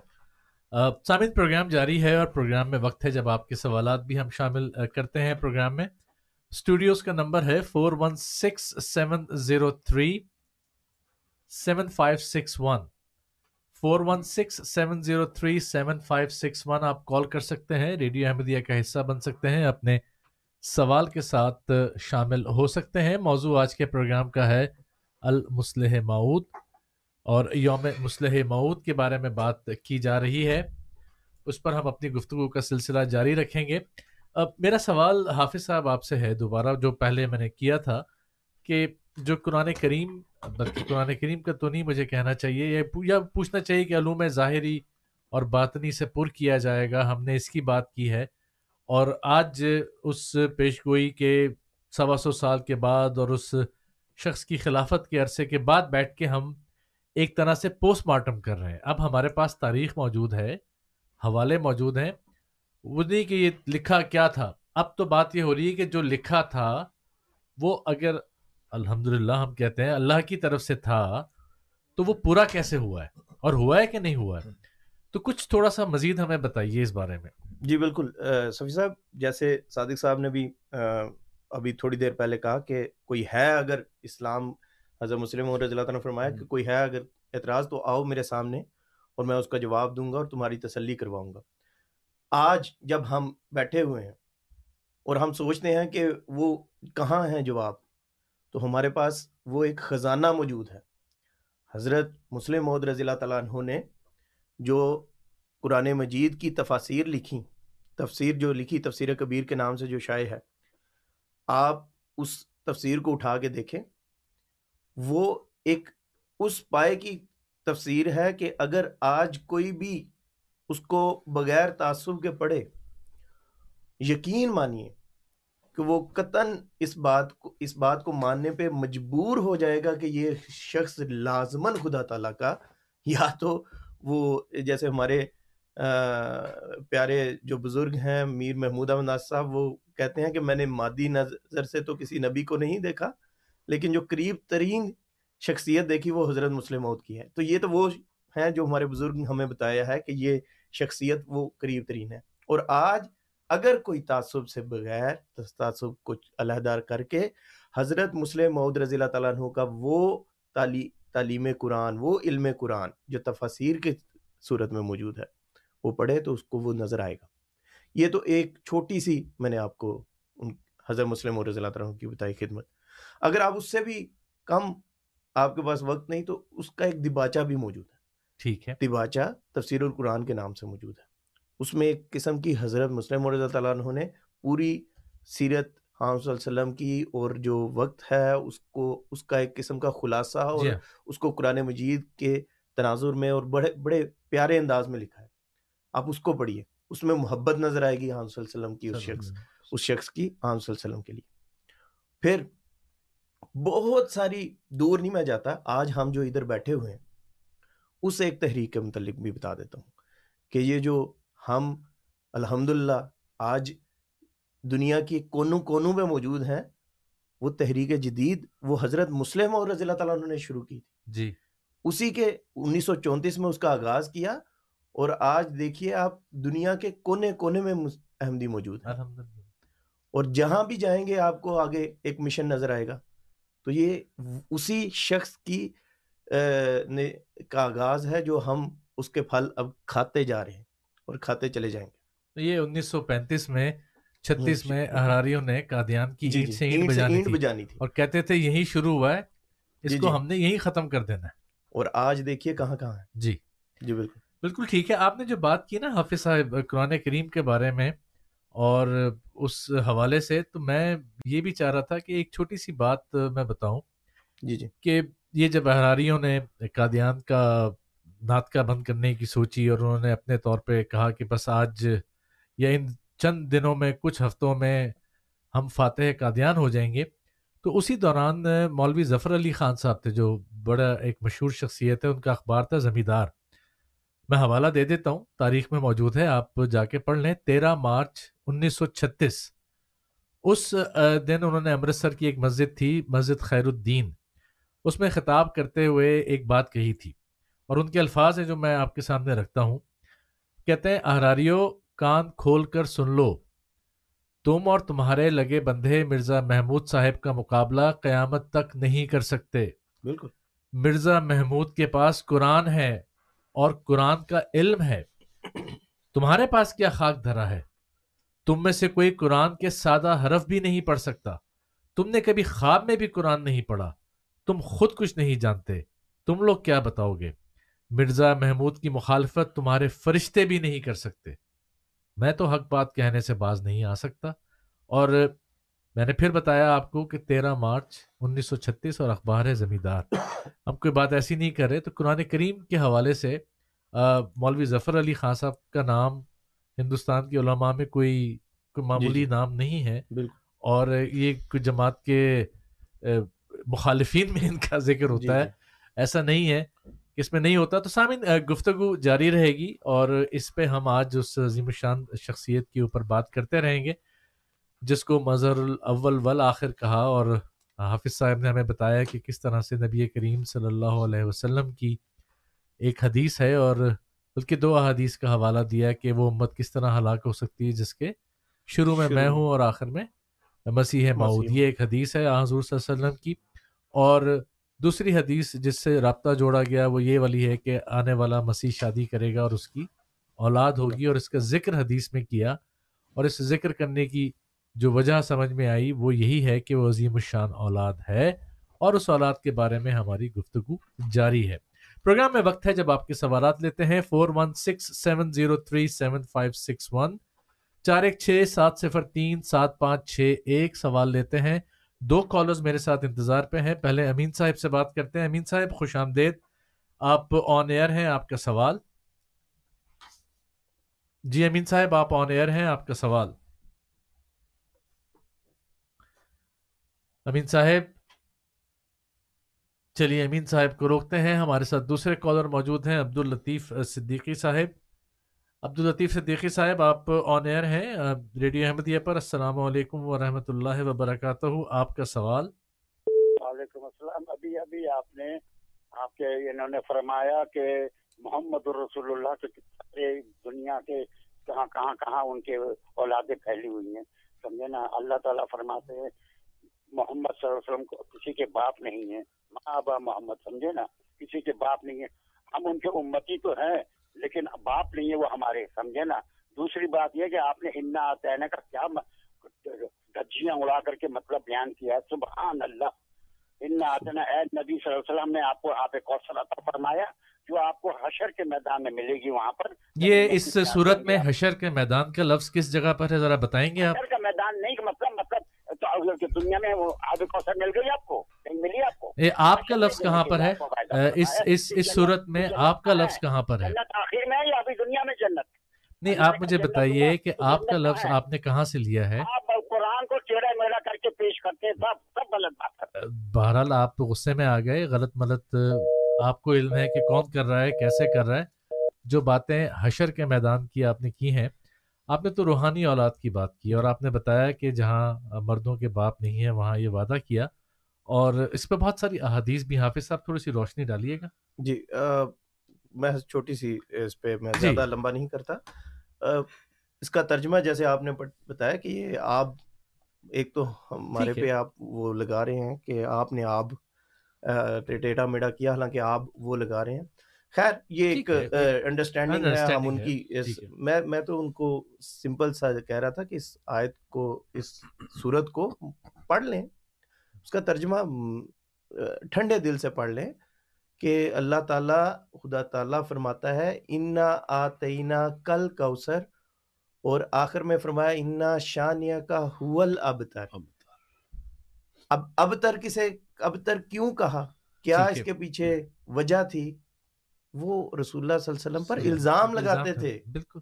سامعین پروگرام جاری ہے اور پروگرام میں وقت ہے۔ جب آپ کے سوالات بھی ہم شامل کرتے ہیں پروگرام میں۔ اسٹوڈیوز کا نمبر ہے four one six seven zero three seven five six one four one six seven zero three seven five six one آپ کال کر سکتے ہیں۔ ریڈیو احمدیہ کا حصہ بن سکتے ہیں۔ اپنے سوال کے ساتھ شامل ہو سکتے ہیں۔ موضوع آج کے پروگرام کا ہے المسلح معود اور یوم مسلح معود کے بارے میں بات کی جا رہی ہے۔ اس پر ہم اپنی گفتگو کا سلسلہ جاری رکھیں گے۔ اب میرا سوال حافظ صاحب آپ سے ہے دوبارہ، جو پہلے میں نے کیا تھا کہ جو قرآن کریم، بلکہ قرآن کریم کا تو نہیں مجھے کہنا چاہیے، یا یا پوچھنا چاہیے کہ علوم ظاہری اور باطنی سے پر کیا جائے گا۔ ہم نے اس کی بات کی ہے۔ اور آج اس پیش گوئی کے سوا سو سال کے بعد اور اس شخص کی خلافت کے عرصے کے بعد بیٹھ کے ہم ایک طرح سے پوسٹ مارٹم کر رہے ہیں۔ اب ہمارے پاس تاریخ موجود ہے، حوالے موجود ہیں۔ وہ نہیں کہ یہ لکھا کیا تھا؟ اب تو بات یہ ہو رہی ہے کہ جو لکھا تھا، وہ اگر الحمدللہ ہم کہتے ہیں اللہ کی طرف سے تھا، تو وہ پورا کیسے ہوا ہے؟ اور ہوا ہے کہ نہیں ہوا ہے؟ تو کچھ تھوڑا سا مزید ہمیں بتائیے اس بارے میں۔ جی بالکل صفی صاحب جیسے صادق صاحب نے بھی ابھی تھوڑی دیر پہلے کہا کہ کوئی ہے اگر اسلام حضرت مسلم اور رضی اللہ تعالیٰ نے فرمایا کہ کوئی ہے اگر اعتراض تو آؤ میرے سامنے اور میں اس کا جواب دوں گا اور تمہاری تسلی کرواؤں گا۔ آج جب ہم بیٹھے ہوئے ہیں اور ہم سوچتے ہیں کہ وہ کہاں ہیں جواب تو ہمارے پاس وہ ایک خزانہ موجود ہے۔ حضرت مسلم رضی اللہ تعالیٰ عنہ نے جو قرآن مجید کی تفاسیر لکھی تفسیر جو لکھی تفسیر کبیر کے نام سے جو شائع ہے، آپ اس تفسیر کو اٹھا کے دیکھیں۔ وہ ایک اس پائے کی تفسیر ہے کہ اگر آج کوئی بھی اس کو بغیر تعصب کے پڑھے، یقین مانیے کہ وہ قطن اس بات کو، اس بات کو ماننے پہ مجبور ہو جائے گا کہ یہ شخص لازمن خدا تعالیٰ کا، یا تو وہ جیسے ہمارے پیارے جو بزرگ ہیں، میر محمود احمد صاحب، وہ کہتے ہیں کہ میں نے مادی نظر سے تو کسی نبی کو نہیں دیکھا، لیکن جو قریب ترین شخصیت دیکھی وہ حضرت مسلم موت کی ہے۔ تو یہ تو وہ ہیں جو ہمارے بزرگ نے ہمیں بتایا ہے کہ یہ شخصیت وہ قریب ترین ہے۔ اور آج اگر کوئی تعصب سے بغیر، تعصب کو علیحدہ کر کے حضرت مسلم معود رضی اللہ تعالیٰ عنہ کا وہ تعلی، تعلیم قرآن، وہ علم قرآن جو تفاسیر کی صورت میں موجود ہے۔ وہ پڑھے تو اس کو وہ نظر آئے گا۔ یہ تو ایک چھوٹی سی میں نے آپ کو ان حضرت مسلم اور رضی اللہ تعالیٰ کی بتائی خدمت۔ اگر آپ اس سے بھی کم آپ کے پاس وقت نہیں تو اس کا ایک دباچہ بھی موجود ہے۔ ٹھیک ہے۔ دباچہ تفسیر القرآن کے نام سے موجود ہے۔ اس میں ایک قسم کی حضرت مسلم رضی تعالیٰ عنہ نے پوری سیرت حام صلی اللہ علیہ وسلم کی اور جو وقت ہے اس کو اس کا ایک قسم کا خلاصہ اور جی ہاں۔ اس کو قرآن مجید کے تناظر میں اور بڑے بڑے پیارے انداز میں لکھا ہے۔ آپ اس کو پڑھیے۔ اس میں محبت نظر آئے گی حام صلی اللہ علیہ وسلم کی اس شخص اس شخص کی حام صلی اللہ علیہ وسلم کے لیے۔ پھر بہت ساری دور نہیں میں جاتا آج ہم جو ادھر بیٹھے ہوئے ہیں اس ایک تحریک کے متعلق بھی بتا دیتا ہوں کہ یہ جو ہم الحمدللہ آج دنیا کی کونوں کونوں میں موجود ہیں وہ تحریک جدید وہ حضرت مسلم اور رضی اللہ تعالیٰ نے شروع کی تھی۔ جی۔ اسی کے انیس سو چونتیس میں اس کا آغاز کیا اور آج دیکھیے آپ دنیا کے کونے کونے میں احمدی موجود ہیں۔ اور جہاں بھی جائیں گے آپ کو آگے ایک مشن نظر آئے گا۔ تو یہ اسی شخص کی نے کا آغاز ہے جو ہم اس کے پھل اب کھاتے جا رہے ہیں اور کھاتے چلے جائیں گے۔ تو یہ انیس سو پینتیس میں چھتیس میں احراریوں نے قادیان کی جی اینٹ جی سے اینٹ سے بجانی اینٹ تھی۔ بجانی تھی۔ اور کہتے تھے یہی شروع ہوا ہے اس جی، کو۔ ہم نے یہی ختم کر دینا ہے۔ اور آج دیکھیے کہاں کہاں ہے۔ جی۔ جی بالکل۔ بالکل ٹھیک ہے۔ آپ نے جو بات کی نا حافظ صاحب قرآن کریم کے بارے میں اور اس حوالے سے تو میں یہ بھی چاہ رہا تھا کہ ایک چھوٹی سی بات میں بتاؤں جی جی۔ کہ یہ جب احراریوں نے قادیان کا ناطقہ بند کرنے کی سوچی اور انہوں نے اپنے طور پہ کہا کہ بس آج یا ان چند دنوں میں کچھ ہفتوں میں ہم فاتح قادیان ہو جائیں گے۔ تو اسی دوران مولوی ظفر علی خان صاحب تھے جو بڑا ایک مشہور شخصیت ہے ان کا اخبار تھا زمیندار۔ میں حوالہ دے دیتا ہوں تاریخ میں موجود ہے آپ جا کے پڑھ لیں۔ تیرہ مارچ انیس سو چھتیس اس دن انہوں نے امرتسر کی ایک مسجد تھی مسجد خیر الدین۔ اس میں خطاب کرتے ہوئے ایک بات کہی تھی اور ان کے الفاظ ہیں جو میں آپ کے سامنے رکھتا ہوں۔ کہتے ہیں اہراریوں کان کھول کر سن لو۔ تم اور تمہارے لگے بندھے مرزا محمود صاحب کا مقابلہ قیامت تک نہیں کر سکتے۔ بالکل۔ مرزا محمود کے پاس قرآن ہے۔ اور قرآن کا علم ہے۔ تمہارے پاس کیا خاک دھرا ہے؟ تم میں سے کوئی قرآن کے سادہ حرف بھی نہیں پڑھ سکتا۔ تم نے کبھی خواب میں بھی قرآن نہیں پڑھا۔ تم خود کچھ نہیں جانتے۔ تم لوگ کیا بتاؤ گے؟ مرزا محمود کی مخالفت تمہارے فرشتے بھی نہیں کر سکتے۔ میں تو حق بات کہنے سے باز نہیں آ سکتا۔ اور میں نے پھر بتایا آپ کو کہ تیرہ مارچ انیس سو چھتیس اور اخبار ہے زمیندار۔ ہم کوئی بات ایسی نہیں کر رہے تو قرآن کریم کے حوالے سے مولوی ظفر علی خان صاحب کا نام ہندوستان کی علماء میں کوئی کوئی معمولی جی۔ نام نہیں ہے۔ بالکل۔ اور یہ کوئی جماعت کے مخالفین میں ان کا ذکر جی ہوتا ہے۔ جی۔ ایسا نہیں ہے کہ اس میں نہیں ہوتا۔ تو سامعین گفتگو جاری رہے گی اور اس پہ ہم آج اس عظیم الشان شخصیت کے اوپر بات کرتے رہیں گے۔ جس کو مظہر الاول والآخر کہا اور حافظ صاحب نے ہمیں بتایا کہ کس طرح سے نبی کریم صلی اللہ علیہ وسلم کی ایک حدیث ہے اور بلکہ دو احادیث کا حوالہ دیا کہ وہ امت کس طرح ہلاک ہو سکتی ہے جس کے شروع میں شروع میں۔ ہوں اور آخر میں مسیح معود مسیح یہ ایک حدیث ہے حضور صلی اللہ علیہ وسلم کی اور دوسری حدیث جس سے رابطہ جوڑا گیا وہ یہ والی ہے کہ آنے والا مسیح شادی کرے گا اور اس کی اولاد ہوگی اور اس کا ذکر حدیث میں کیا اور اس ذکر کرنے کی جو وجہ سمجھ میں آئی وہ یہی ہے کہ وہ عظیم الشان اولاد ہے اور اس اولاد کے بارے میں ہماری گفتگو جاری ہے۔ پروگرام میں وقت ہے جب آپ کے سوالات لیتے ہیں۔ Four one six seven zero three seven five six one, چار ایک چھ سات صفر تین سات پانچ چھ ایک سوال لیتے ہیں۔ دو کالرز میرے ساتھ انتظار پہ ہیں۔ پہلے امین صاحب سے بات کرتے ہیں۔ امین صاحب، خوش آمدید۔ آپ آن ایئر ہیں، آپ کا سوال؟ جی امین صاحب، آپ آن ایئر ہیں، آپ کا سوال؟ امین صاحب، چلیے امین صاحب کو روکتے ہیں۔ ہمارے ساتھ دوسرے کالر موجود ہیں عبد الطیف صدیقی صاحب۔ عبد الطیف صدیقی صاحب، آپ آن ایئر ہیں، ریڈیو احمدیہ پر۔ السلام علیکم ورحمۃ اللہ وبرکاتہ۔ آپ کا سوال؟ وعلیکم السلام۔ ابھی ابھی آپ نے، آپ کے انہوں نے فرمایا کہ محمد رسول اللہ کے دنیا کے کہاں کہاں کہاں ان کے اولادیں پھیلی ہوئی ہیں۔ سمجھے نا؟ اللہ تعالیٰ فرماتے ہیں محمد صلی اللہ علیہ وسلم کو کسی کے باپ نہیں ہے۔ ماں ابا محمد سمجھے نا؟ کسی کے باپ نہیں ہے۔ ہم ان کے امتی تو ہیں لیکن باپ نہیں ہے وہ ہمارے سمجھے نا؟ دوسری بات یہ کہ آپ نے ہننا آتینا کا کیا دجیاں اڑا کر کے مطلب بیان کیا ہے۔ سبحان اللہ۔ ہننا آتینا اے نبی صلی اللہ علیہ وسلم نے آپ کو آپ ایک کوثر عطا فرمایا جو آپ کو حشر کے میدان میں ملے گی وہاں پر۔ یہ اس صورت میں حشر کے میدان کا لفظ کس جگہ پر ہے؟ ذرا بتائیں گے آپ۔ حشر کا میدان نہیں دنیا میں مل گئی آپ کو کہیں ملی آپ کو؟ اے آپ کا لفظ کہاں پر ہے؟ اس صورت میں آپ کا لفظ کہاں پر ہے؟ جنت آخر میں یا ابھی دنیا میں جنت؟ نہیں آپ مجھے بتائیے کہ آپ کا لفظ آپ نے کہاں سے لیا ہے؟ قرآن کو چیڑا میڑا کر کے پیش کرتے ہیں سب غلط بات بہرحال آپ تو غصے میں آ گئے غلط ملت آپ کو علم ہے کہ کون کر رہا ہے کیسے کر رہا ہے؟ جو باتیں حشر کے میدان کی آپ نے کی ہیں آپ نے تو روحانی اولاد کی بات کی اور آپ نے بتایا کہ جہاں مردوں کے باپ نہیں ہیں وہاں یہ وعدہ کیا۔ اور اس پہ بہت ساری احادیث بھی حافظ صاحب تھوڑی سی روشنی ڈالیے گا۔ جی میں چھوٹی سی اس پہ میں زیادہ لمبا نہیں کرتا۔ اس کا ترجمہ جیسے آپ نے بتایا کہ یہ آپ ایک تو ہمارے پہ آپ وہ لگا رہے ہیں کہ آپ نے آپ ٹیٹا میڈا کیا حالانکہ آپ وہ لگا رہے ہیں۔ خیر یہ ایک انڈرسٹینڈنگ ہے ہم ان کی میں میں تو ان کو سمپل سا کہہ رہا تھا کہ اس آیت کو اس صورت کو پڑھ لیں۔ اس کا ترجمہ ٹھنڈے دل سے پڑھ لیں کہ اللہ تعالیٰ خدا تعالیٰ فرماتا ہے انا آتینا کل کوثر اور آخر میں فرمایا انا شانیہ کا حول ابتر۔ اب ابتر کسے ابتر کیوں کہا؟ کیا اس کے پیچھے وجہ تھی؟ وہ رسول اللہ صلی اللہ علیہ وسلم پر الزام لگاتے تھے۔ بالکل۔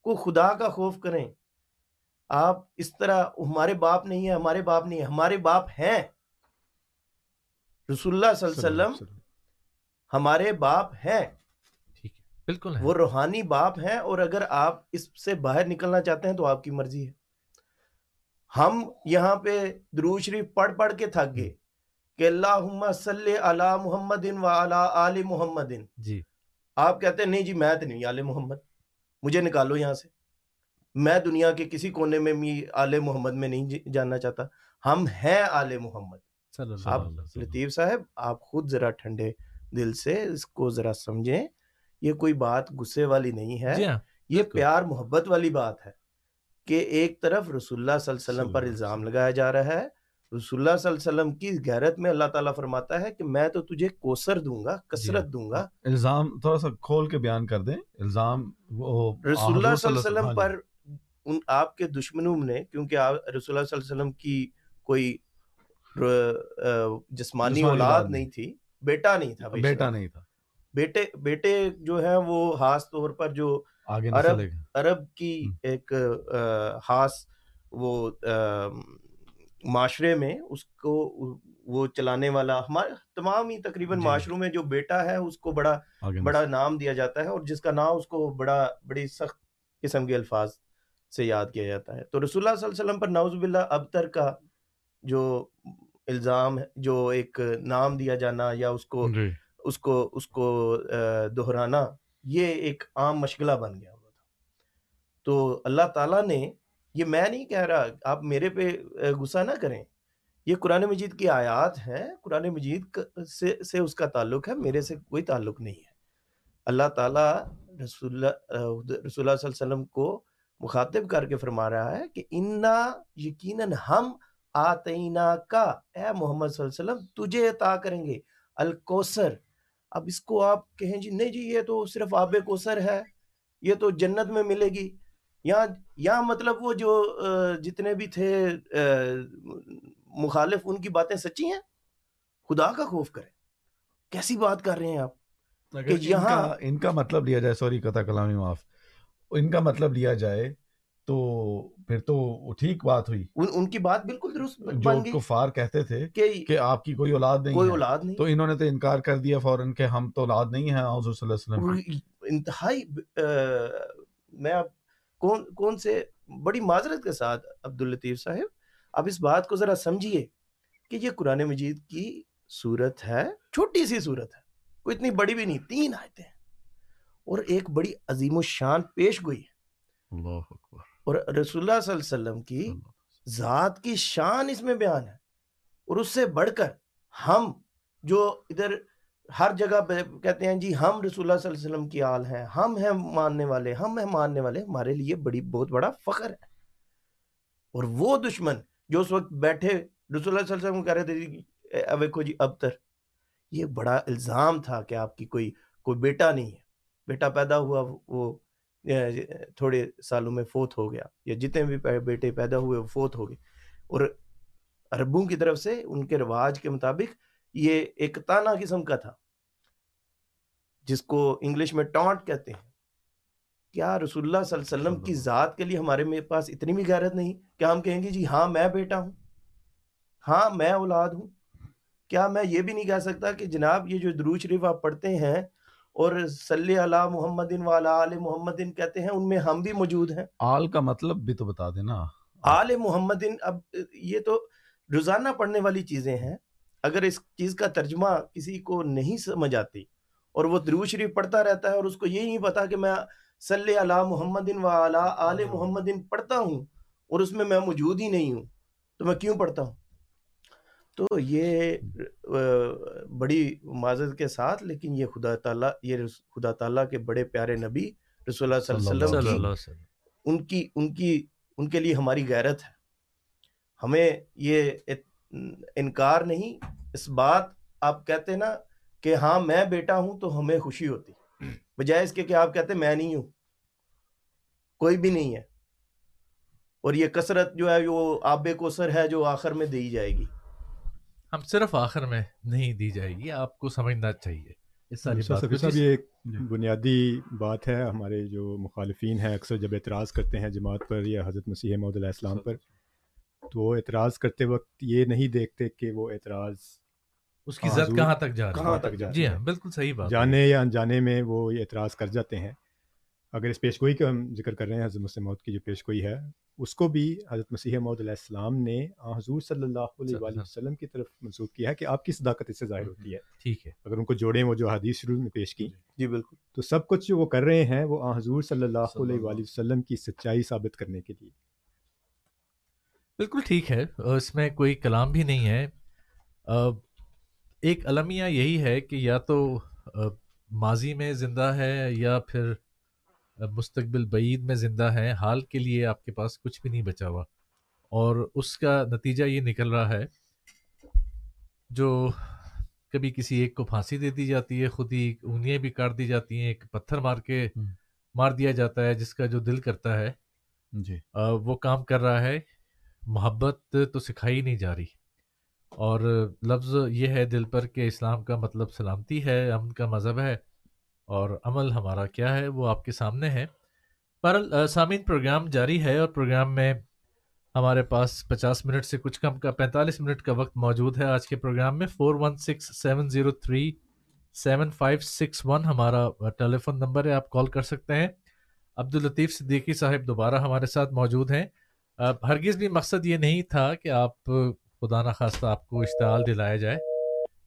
کو خدا کا خوف کریں۔ آپ اس طرح ہمارے باپ نہیں ہے ہمارے باپ نہیں ہے ہمارے باپ ہیں۔ رسول اللہ صلی اللہ علیہ وسلم ہمارے باپ ہیں۔ بالکل وہ روحانی باپ ہیں اور اگر آپ اس سے باہر نکلنا چاہتے ہیں تو آپ کی مرضی ہے۔ ہم یہاں پہ درو شریف پڑھ پڑھ کے تھک گئے۔ کہ اللہ صلی علی محمد و آل محمد۔ جی۔ آپ کہتے ہیں نہیں جی میں تو نہیں آل محمد۔ مجھے نکالو یہاں سے۔ میں دنیا کے کسی کونے میں بھی آل محمد میں نہیں جاننا چاہتا۔ ہم ہیں آل محمد۔ آپ لطیف صاحب آپ خود ذرا ٹھنڈے دل سے اس کو ذرا سمجھیں۔ یہ کوئی بات غصے والی نہیں ہے۔ یہ پیار محبت والی بات ہے کہ ایک طرف رسول اللہ صلی اللہ علیہ وسلم پر الزام لگایا جا رہا ہے۔ رسول اللہ صلی اللہ علیہ وسلم کی غیرت میں اللہ تعالیٰ فرماتا ہے کہ میں تو تجھے کوسر دوں گا کثرت دوں گا۔ الزام تھوڑا سا کھول کے بیان کر دیں۔ الزام رسول اللہ صلی اللہ علیہ وسلم پر ان آپ کے دشمنوں نے کیونکہ رسول اللہ صلی اللہ علیہ وسلم کی کوئی جسمانی اولاد نہیں تھی بیٹا نہیں تھا بیٹا نہیں تھا۔ بیٹے بیٹے جو ہیں وہ خاص طور پر جو عرب عرب کی ایک خاص وہ معاشرے میں اس کو وہ چلانے والا ہمارے تمام ہی تقریباً معاشروں میں جو بیٹا ہے اس کو بڑا بڑا نام دیا جاتا ہے اور جس کا نام اس کو بڑا بڑی سخت قسم کے الفاظ سے یاد کیا جاتا ہے۔ تو رسول اللہ صلی اللہ علیہ وسلم پر نعوذ باللہ ابتر کا جو الزام جو ایک نام دیا جانا یا اس کو اس کو اس کو دہرانا یہ ایک عام مشغلہ بن گیا ہوا تھا۔ تو اللہ تعالیٰ نے یہ میں نہیں کہہ رہا، آپ میرے پہ غصہ نہ کریں۔ یہ قرآن مجید کی آیات ہیں، قرآن مجید سے سے اس کا تعلق ہے، میرے سے کوئی تعلق نہیں ہے۔ اللہ تعالیٰ رسول اللہ رسول اللہ صلی اللہ علیہ وسلم کو مخاطب کر کے فرما رہا ہے کہ انا یقیناً ہم آتینا کا اے محمد صلی اللہ علیہ وسلم، تجھے عطا کریں گے۔ الکوثر۔ اب اس کو آپ کہیں جی نہیں جی یہ تو صرف آب کوثر ہے، یہ تو جنت میں ملے گی۔ یہاں یہاں مطلب وہ جو جتنے بھی تھے مخالف ان کی باتیں سچی ہیں؟ خدا کا خوف کریں۔ کیسی بات کر رہے ہیں آپ؟ کہ یہاں ان کا مطلب لیا جائے سوری قطع کلامی معاف ان کا مطلب لیا جائے تو پھر تو ٹھیک بات ہوئی۔ ان, کی بات بالکل درست جو بن گئی۔ کفار کہتے تھے کہ آپ کی کوئی اولاد نہیں کوئی اولاد نہیں۔ تو انہوں نے تو انکار کر دیا فوراً کہ ہم تو اولاد نہیں ہیں حضور صلی اللہ علیہ وسلم۔ انتہائی میں اب کون کون سے بڑی معذرت کے ساتھ عبداللطیف صاحب اب اس بات کو ذرا سمجھیے کہ یہ قرآن مجید کی صورت ہے چھوٹی سی صورت ہے کوئی اتنی بڑی بھی نہیں تین آیتیں ہیں۔ اور ایک بڑی عظیم الشان پیش گوئی ہے۔ اللہ اکبر۔ اور رسول اللہ صلی اللہ علیہ وسلم کی ذات کی شان اس میں بیان ہے۔ اور اس سے بڑھ کر ہم جو ادھر ہر جگہ پہ کہتے ہیں جی ہم رسول اللہ صلی اللہ علیہ وسلم کی آل ہیں، ہم ہیں ماننے والے، ہم ہیں ماننے والے، ہمارے لیے بڑی، بہت بڑا فخر ہے۔ اور وہ دشمن جو اس وقت بیٹھے، رسول اللہ صلی اللہ علیہ وسلم کہہ رہے تھے جی, جی، اب دیکھو جی ابتر یہ بڑا الزام تھا کہ آپ کی کوئی کوئی بیٹا نہیں ہے۔ بیٹا پیدا ہوا، وہ تھوڑے سالوں میں فوت ہو گیا۔ یا جتنے بھی بیٹے پیدا ہوئے، وہ فوت ہو گئے۔ اور عربوں کی طرف سے ان کے رواج کے مطابق یہ ایک تانا قسم کا تھا جس کو انگلش میں ٹانٹ کہتے ہیں۔ کیا رسول اللہ صلی اللہ علیہ وسلم کی ذات کے لیے ہمارے میں پاس اتنی بھی غیرت نہیں؟ کہ ہم کہیں گے جی ہاں میں بیٹا ہوں؟ ہاں میں اولاد ہوں۔ کیا میں یہ بھی نہیں کہہ سکتا کہ جناب یہ جو درود شریف آپ پڑھتے ہیں اور صلی اللہ محمد والا آل محمد کہتے ہیں ان میں ہم بھی موجود ہیں۔ آل کا مطلب بھی تو بتا دینا۔ آل محمد اب یہ تو روزانہ پڑھنے والی چیزیں ہیں۔ اگر اس چیز کا ترجمہ کسی کو نہیں سمجھ آتی اور وہ درود شریف پڑھتا رہتا ہے اور اس کو یہ نہیں پتا کہ میں صلی اللہ محمد و آل محمد پڑھتا ہوں اور اس میں میں موجود ہی نہیں ہوں تو میں کیوں پڑھتا ہوں؟ تو یہ بڑی معذرت کے ساتھ لیکن یہ خدا تعالیٰ یہ خدا تعالیٰ کے بڑے پیارے نبی رسول اللہ صلی اللہ علیہ وسلم کی ان کی ان کی ان کے لیے ہماری غیرت ہے۔ ہمیں یہ انکار نہیں اس بات آپ کہتے نا کہ ہاں میں بیٹا ہوں تو ہمیں خوشی ہوتی۔ بجائے اس کے کہ آپ کہتے میں نہیں ہوں۔ کوئی بھی نہیں ہے۔ اور یہ کثرت جو ہے وہ آب کوثر ہے جو آخر میں دی جائے گی۔ ہم صرف آخر میں نہیں دی جائے گی آپ کو سمجھنا چاہیے۔ اس ساری بات صاحب یہ ایک جی۔ بنیادی بات ہے ہمارے جو مخالفین ہیں اکثر جب اعتراض کرتے ہیں جماعت پر یا حضرت مسیح علیہ السلام پر تو وہ اعتراض کرتے وقت یہ نہیں دیکھتے کہ وہ اعتراض اس کی ہاں، زد کہاں تک جا کہاں تک جا جی ہاں بالکل صحیح بات۔ جانے یا انجانے میں وہ یہ اعتراض کر جاتے ہیں۔ اگر اس پیش گوئی کا ہم ذکر کر رہے ہیں حضرت مسلم موت کی جو پیش گوئی ہے اس کو بھی حضرت مسیح موت علیہ السلام نے حضور صلی اللہ علیہ وآلہ وسلم کی طرف منسوخ کیا ہے کہ آپ کی صداقت اس سے ظاہر ہوتی ہے۔ ٹھیک ہے۔ اگر ان کو جوڑیں وہ جو حدیث شروع میں پیش کی۔ جی بالکل۔ تو سب کچھ جو وہ کر رہے ہیں وہ حضور صلی اللہ علیہ وآلہ وسلم کی سچائی ثابت کرنے کے لیے۔ بالکل ٹھیک ہے۔ اس میں کوئی کلام بھی نہیں ہے۔ ایک المیہ یہی ہے کہ یا تو ماضی میں زندہ ہے یا پھر مستقبل بعید میں زندہ ہے۔ حال کے لیے آپ کے پاس کچھ بھی نہیں بچا ہوا۔ اور اس کا نتیجہ یہ نکل رہا ہے جو کبھی کسی ایک کو پھانسی دے دی جاتی ہے خود ہی انگلیاں بھی کاٹ دی جاتی ہیں ایک پتھر مار کے۔ مار دیا جاتا ہے جس کا جو دل کرتا ہے۔ جی۔ وہ کام کر رہا ہے۔ محبت تو سکھائی نہیں جا رہی۔ اور لفظ یہ ہے دل پر کہ اسلام کا مطلب سلامتی ہے، امن کا مذہب ہے۔ اور عمل ہمارا کیا ہے، وہ آپ کے سامنے ہے۔ پر سامعین، پروگرام جاری ہے اور پروگرام میں ہمارے پاس پچاس منٹ سے کچھ کم کا، پینتالیس منٹ کا وقت موجود ہے۔ آج کے پروگرام میں four one six seven zero three seven five six one ہمارا ٹیلی فون نمبر ہے، آپ کال کر سکتے ہیں۔ عبداللطیف صدیقی صاحب دوبارہ ہمارے ساتھ موجود ہیں۔ ہرگز بھی مقصد یہ نہیں تھا کہ آپ، خدا نخواستہ آپ کو اشتعال دلایا جائے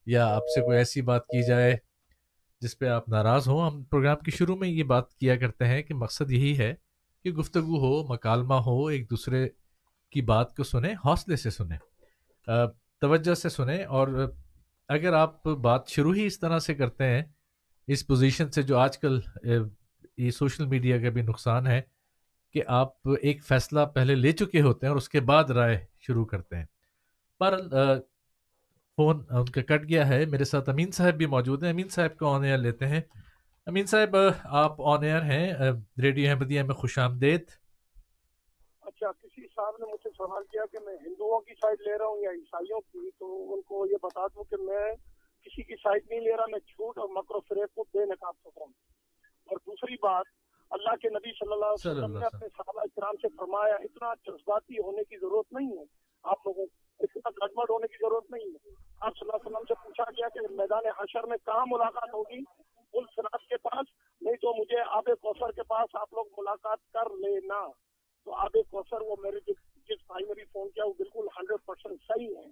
یا آپ سے کوئی ایسی بات کی جائے جس پہ آپ ناراض ہوں۔ ہم پروگرام کے شروع میں یہ بات کیا کرتے ہیں کہ مقصد یہی ہے کہ گفتگو ہو، مکالمہ ہو، ایک دوسرے کی بات کو سنیں، حوصلے سے سنیں توجہ سے سنیں۔ اور اگر آپ بات شروع ہی اس طرح سے کرتے ہیں، اس پوزیشن سے جو آج کل یہ سوشل میڈیا کا بھی نقصان ہے کہ آپ ایک فیصلہ پہلے لے چکے ہوتے ہیں اور اس کے بعد رائے شروع کرتے ہیں۔ پر فون ان کا کٹ گیا ہے۔ میرے ساتھ امین صاحب بھی موجود ہیں۔ امین صاحب کو آن ایئر لیتے ہیں۔ امین صاحب، آپ آن ایئر ہیں۔ ریڈیو احمدیہ میں خوش آمدید۔ اچھا کسی صاحب نے مجھ سے سوال کیا کہ میں ہندوؤں کی سائڈ لے رہا ہوں یا عیسائیوں کی؟ تو ان کو یہ بتا دوں کہ میں کسی کی سائڈ نہیں لے رہا، میں جھوٹ اور مکر و فریب کو بے نقاب سک ہوں۔ اور دوسری بات اللہ کے نبی صلی اللہ علیہ وسلم نے اپنے صحابہ کرام سے فرمایا اتنا جذباتی ہونے کی ضرورت نہیں ہے۔ آپ لوگوں کو اتنا گڑبڑ ہونے کی ضرورت نہیں ہے۔ آپ صلی اللہ علیہ وسلم سے پوچھا گیا کہ میدان حشر میں کہاں ملاقات ہوگی؟ پل سراج کے پاس۔ نہیں تو مجھے آب کوثر کے پاس آپ لوگ ملاقات کر لینا۔ تو آب کوثر وہ میرے جو جس بھائی نے بھی فون کیا وہ بالکل ہنڈریڈ پرسینٹ صحیح ہے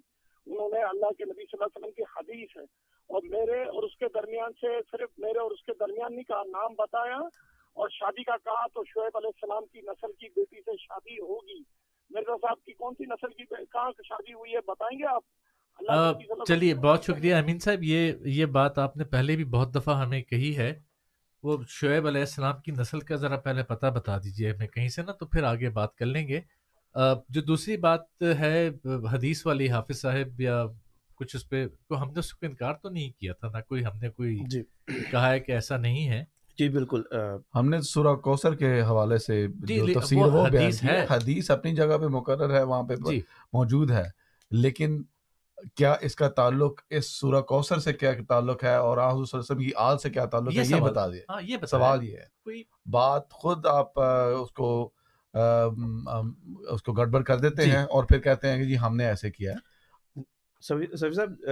انہوں نے اللہ کے نبی صلی اللہ علیہ وسلم کی حدیث ہے۔ اور میرے اور اس کے درمیان سے صرف میرے اور اس کے درمیان نہیں کہا نام بتایا۔ اور شادی کا کہا تو شعیب علیہ السلام کی نسل کی بیٹی سے شادی ہوگی۔ مرزا صاحب کی کون سی نسل کی کہاں شادی ہوئی ہے بتائیں گے آپ؟ چلیے بہت شکریہ۔ امین صاحب یہ یہ بات آپ نے پہلے بھی بہت دفعہ ہمیں کہی ہے۔ وہ شعیب علیہ السلام کی نسل کا ذرا پہلے پتہ بتا دیجیے ہمیں کہیں سے نا تو پھر آگے بات کر لیں گے۔ جو دوسری بات ہے حدیث والی حافظ صاحب یا کچھ اس پہ تو ہم نے اس کو انکار تو نہیں کیا تھا نہ کوئی ہم نے کوئی جی۔ کہا ہے کہ ایسا نہیں ہے۔ جی بالکل ہم نے سورہ کوثر کے حوالے سے جی، جو تفسیر وہ حدیث ہے۔ حدیث اپنی جگہ پہ مقرر ہے وہاں پہ جی۔ موجود ہے۔ لیکن کیا اس کا تعلق اس سورہ کوثر سے کیا تعلق ہے اور آن حضور صلی اللہ علیہ وسلم کی آل سے کیا تعلق ہے؟ یہ بتا دیے ہاں یہ سوال یہ ہے۔ بات خود آپ اس کو اس کو گڑبڑ کر دیتے جی۔ ہیں اور پھر کہتے ہیں کہ جی ہم نے ایسے کیا ہے۔ صاحب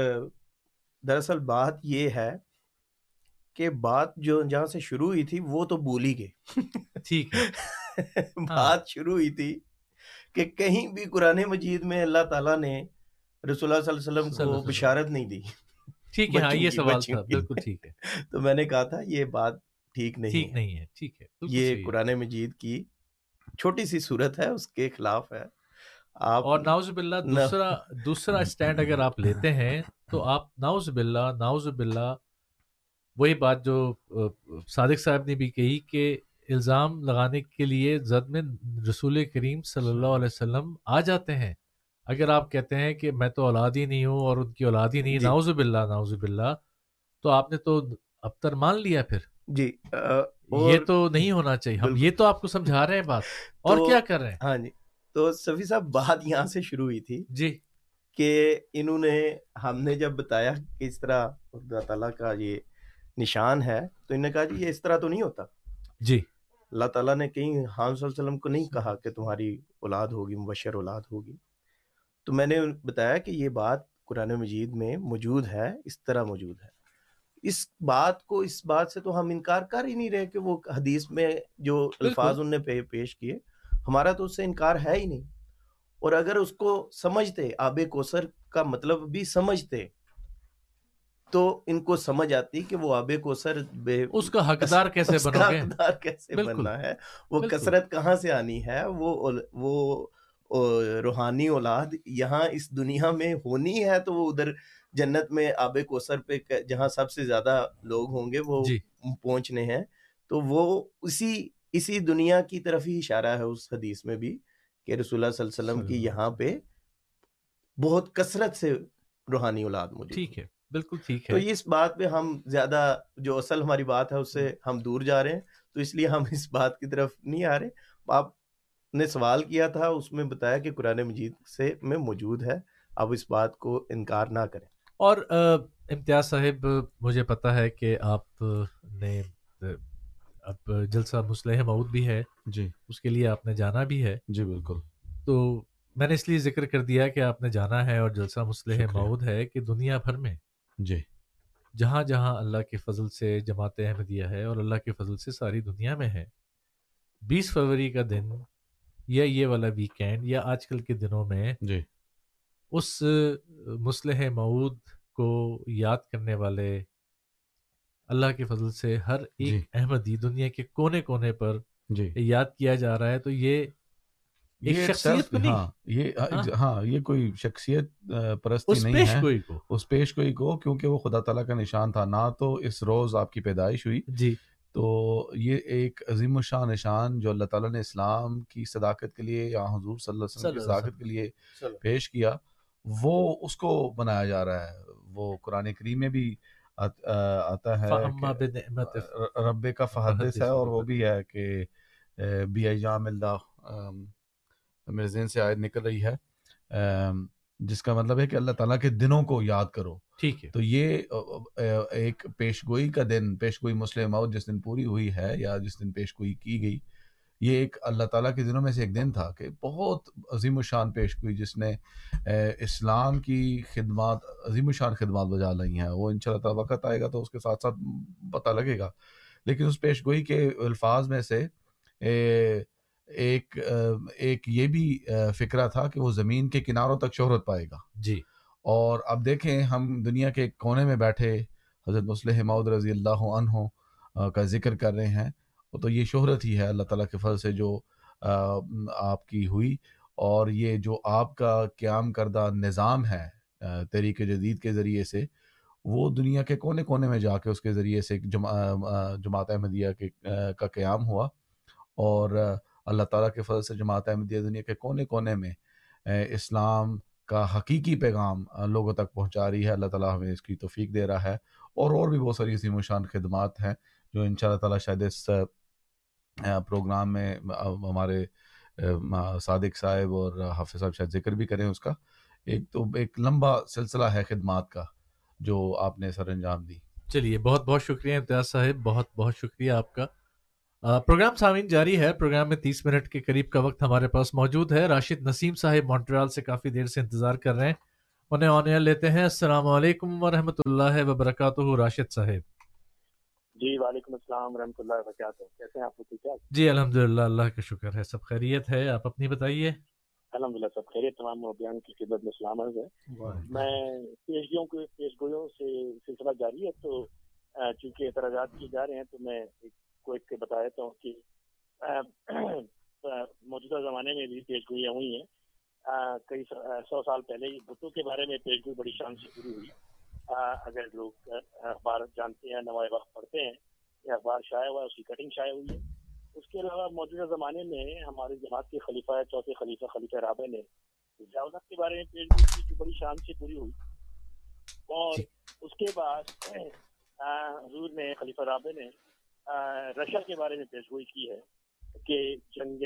دراصل بات یہ ہے کہ بات جو جہاں سے شروع ہوئی تھی وہ تو بھول ہی گئے ٹھیک ہے۔ [laughs] بات شروع ہوئی تھی کہ کہیں بھی قرآن مجید میں اللہ تعالیٰ نے رسول اللہ صلی اللہ علیہ وسلم کو۔ بشارت نہیں دی۔ ٹھیک ہے ہاں یہ سوال تھا۔ بالکل ٹھیک ہے۔ [laughs] تو میں نے کہا تھا یہ بات ٹھیک نہیں ٹھیک نہیں ہے۔ ٹھیک ہے یہ۔ قرآن مجید کی چھوٹی سی صورت ہے اس کے خلاف ہے۔ آپ اور ناؤز باللہ دوسرا دوسرا اسٹینڈ اگر آپ لیتے ہیں تو آپ ناؤز باللہ ناؤز باللہ وہی بات جو صادق صاحب نے بھی کہی کہ الزام لگانے کے لیے زد میں رسول کریم صلی اللہ علیہ وسلم آ جاتے ہیں۔ اگر آپ کہتے ہیں کہ میں تو اولاد ہی نہیں ہوں اور ان کی اولاد ہی نہیں جی۔ ناؤز باللہ ناؤز باللہ تو آپ نے تو ابتر مان لیا پھر۔ جی یہ تو نہیں ہونا چاہیے۔ ہم۔ یہ تو آپ کو سمجھا رہے ہیں بات۔ اور کیا کر رہے ہیں؟ ہاں جی تو سفی صاحب بات یہاں سے شروع ہوئی تھی جی۔ کہ انہوں نے ہم نے جب بتایا کہ اس طرح اللہ تعالیٰ کا یہ نشان ہے تو انہوں نے کہا جی یہ اس طرح تو نہیں ہوتا۔ جی۔ اللہ تعالیٰ نے کہیں حام صلی اللہ علیہ وسلم کو نہیں کہا کہ تمہاری اولاد ہوگی مبشر اولاد ہوگی۔ تو میں نے بتایا کہ یہ بات قرآن مجید میں موجود ہے اس طرح موجود ہے۔ اس بات کو اس بات سے تو ہم انکار کر ہی نہیں رہے کہ وہ حدیث میں جو الفاظ انہوں نے پیش کیے ہمارا تو اس سے انکار ہے ہی نہیں۔ اور اگر اس کو سمجھتے آب کوثر کا مطلب بھی سمجھتے تو ان کو سمجھ آتی کہ وہ آب کوثر بے اس کا حقدار کیسے بنو گے؟ حقدار کیسے۔ بننا ہے؟ وہ۔ کثرت کہاں سے آنی ہے؟ وہ وہ روحانی اولاد یہاں اس دنیا میں ہونی ہے تو وہ ادھر جنت میں آب کوثر پہ جہاں سب سے زیادہ لوگ ہوں گے وہ جی۔ پہنچنے ہیں۔ تو وہ اسی اسی دنیا کی طرف ہی اشارہ ہے اس حدیث میں بھی کہ رسول اللہ صلی اللہ علیہ وسلم کی یہاں پہ بہت کثرت سے روحانی اولاد موجود ٹھیک ہے۔ بالکل ٹھیک تو ہے اس بات پہ ہم زیادہ جو اصل ہماری بات ہے اس سے ہم دور جا رہے ہیں۔ تو اس لیے ہم اس بات کی طرف نہیں آ رہے۔ آپ نے سوال کیا تھا اس میں بتایا کہ قرآن مجید سے میں موجود ہے۔ اب اس بات کو انکار نہ کریں۔ اور امتیاز صاحب مجھے پتا ہے کہ آپ نے اب جلسہ مسلح معود بھی ہے۔ جی۔ اس کے لیے آپ نے جانا بھی ہے۔ جی بالکل۔ تو میں نے اس لیے ذکر کر دیا کہ آپ نے جانا ہے اور جلسہ مسلح۔ معود ہے کہ دنیا بھر میں جی۔ جہاں جہاں اللہ کے فضل سے جماعت احمدیہ ہے اور اللہ کے فضل سے ساری دنیا میں ہے۔ بیس فروری کا دن یا یہ والا ویکینڈ یا آج کل کے دنوں میں جی۔ اس مسلح معود کو یاد کرنے والے اللہ کے فضل سے ہر ایک جی احمدی دنیا کے کونے کونے پر جی۔ یاد کیا جا رہا ہے تو یہ ایک یہ شخصیت بنی ہاں یہ ہاں۔ ہاں یہ کوئی شخصیت پرستی نہیں ہے۔ کو۔ اس پیش گوئی کو کیونکہ وہ خدا تعالیٰ کا نشان تھا۔ نہ تو اس روز آپ کی پیدائش ہوئی۔ جی۔ تو یہ ایک عظیم الشان نشان جو اللہ تعالیٰ نے اسلام کی صداقت کے لیے یا حضور صلی اللہ علیہ وسلم کی صداقت کے لیے پیش کیا وہ اس کو بنایا جا رہا ہے۔ وہ قرآن کریم میں بھی آتا ہے رب کا فحدث ہے اور وہ۔ بھی ہے کہ بی ایام اللہ میرے ذہن سے آیت نکل رہی ہے۔ جس کا مطلب ہے کہ اللہ تعالیٰ کے دنوں کو یاد کرو۔ ٹھیک ہے۔ تو یہ ایک پیش گوئی کا دن پیش گوئی مسلم موت جس دن پوری ہوئی ہے یا جس دن پیش گوئی کی گئی یہ ایک اللہ تعالیٰ کے دنوں میں سے ایک دن تھا کہ بہت عظیم الشان پیش گوئی جس نے اسلام کی خدمات عظیم الشان خدمات بجا لی ہیں۔ وہ ان شاء اللہ تعالیٰ وقت آئے گا تو اس کے ساتھ ساتھ پتہ لگے گا۔ لیکن اس پیش گوئی کے الفاظ میں سے ایک ایک یہ بھی فکرہ تھا کہ وہ زمین کے کناروں تک شہرت پائے گا۔ جی۔ اور اب دیکھیں ہم دنیا کے کونے میں بیٹھے حضرت مسلح مود رضی اللہ عنہ کا ذکر کر رہے ہیں۔ تو یہ شہرت ہی ہے اللہ تعالیٰ کے فضل سے جو آپ کی ہوئی۔ اور یہ جو آپ کا قیام کردہ نظام ہے تحریک جدید کے ذریعے سے وہ دنیا کے کونے کونے میں جا کے اس کے ذریعے سے جماعت احمدیہ کے کا قیام ہوا۔ اور اللہ تعالیٰ کے فضل سے جماعت احمدیہ دنیا کے کونے کونے میں اسلام کا حقیقی پیغام لوگوں تک پہنچا رہی ہے۔ اللہ تعالیٰ ہمیں اس کی توفیق دے رہا ہے۔ اور اور بھی بہت ساری عظیم و شان خدمات ہیں جو ان شاء اللہ تعالیٰ شاید اس پروگرام میں ہمارے صادق صاحب اور حافظ صاحب شاید ذکر بھی کریں اس کا۔ ایک تو ایک لمبا سلسلہ ہے خدمات کا جو آپ نے سر انجام دی۔ چلیے، بہت بہت شکریہ امتیاز صاحب، بہت بہت شکریہ آپ کا۔ پروگرام سامعین جاری ہے۔ پروگرام میں تیس منٹ کے قریب کا وقت ہمارے پاس موجود ہے۔ راشد نسیم صاحب مونٹریال سے کافی دیر سے انتظار کر رہے ہیں۔ انہیں آن ایئر لیتے ہیں۔ السلام علیکم ورحمۃ اللہ وبرکاتہ راشد صاحب۔ جی وعلیکم السلام ورحمۃ اللہ وبرکاتہ۔ کیسے ہیں آپ ٹھیک ہے؟ جی الحمد للہ اللہ کا شکر ہے۔ سب خیریت ہے؟ آپ اپنی بتائیے۔ الحمد للہ سب خیریت۔ تمام بیان کی خدمت میں سلام عرض ہے۔ میں پیش گوئیوں کے پیش گوئیوں سے سلسلہ جاری ہے تو چونکہ اعتراضات کیے جا رہے ہیں تو میں کو ایک بتا دیتا ہوں کہ موجودہ زمانے میں بھی پیش گوئیاں ہوئی ہیں۔ کئی سو سال پہلے ہی بتوں کے بارے میں پیش گوئی بڑی شان سے پوری ہوئی۔ اگر لوگ اخبار جانتے ہیں نوائے وقت پڑھتے ہیں یہ اخبار شائع ہوا ہے اس کی کٹنگ شائع ہوئی ہے۔ اس کے علاوہ موجودہ زمانے میں ہمارے جماعت کے خلیفہ چوتھے خلیفہ خلیفہ رابع نے ضیاضت کے بارے میں پیش گوئی کی بڑی شان سے پوری ہوئی۔ اور جی۔ اس کے بعد حضور نے خلیفہ رابع نے رشیا کے بارے میں پیش گوئی کی ہے کہ جنگ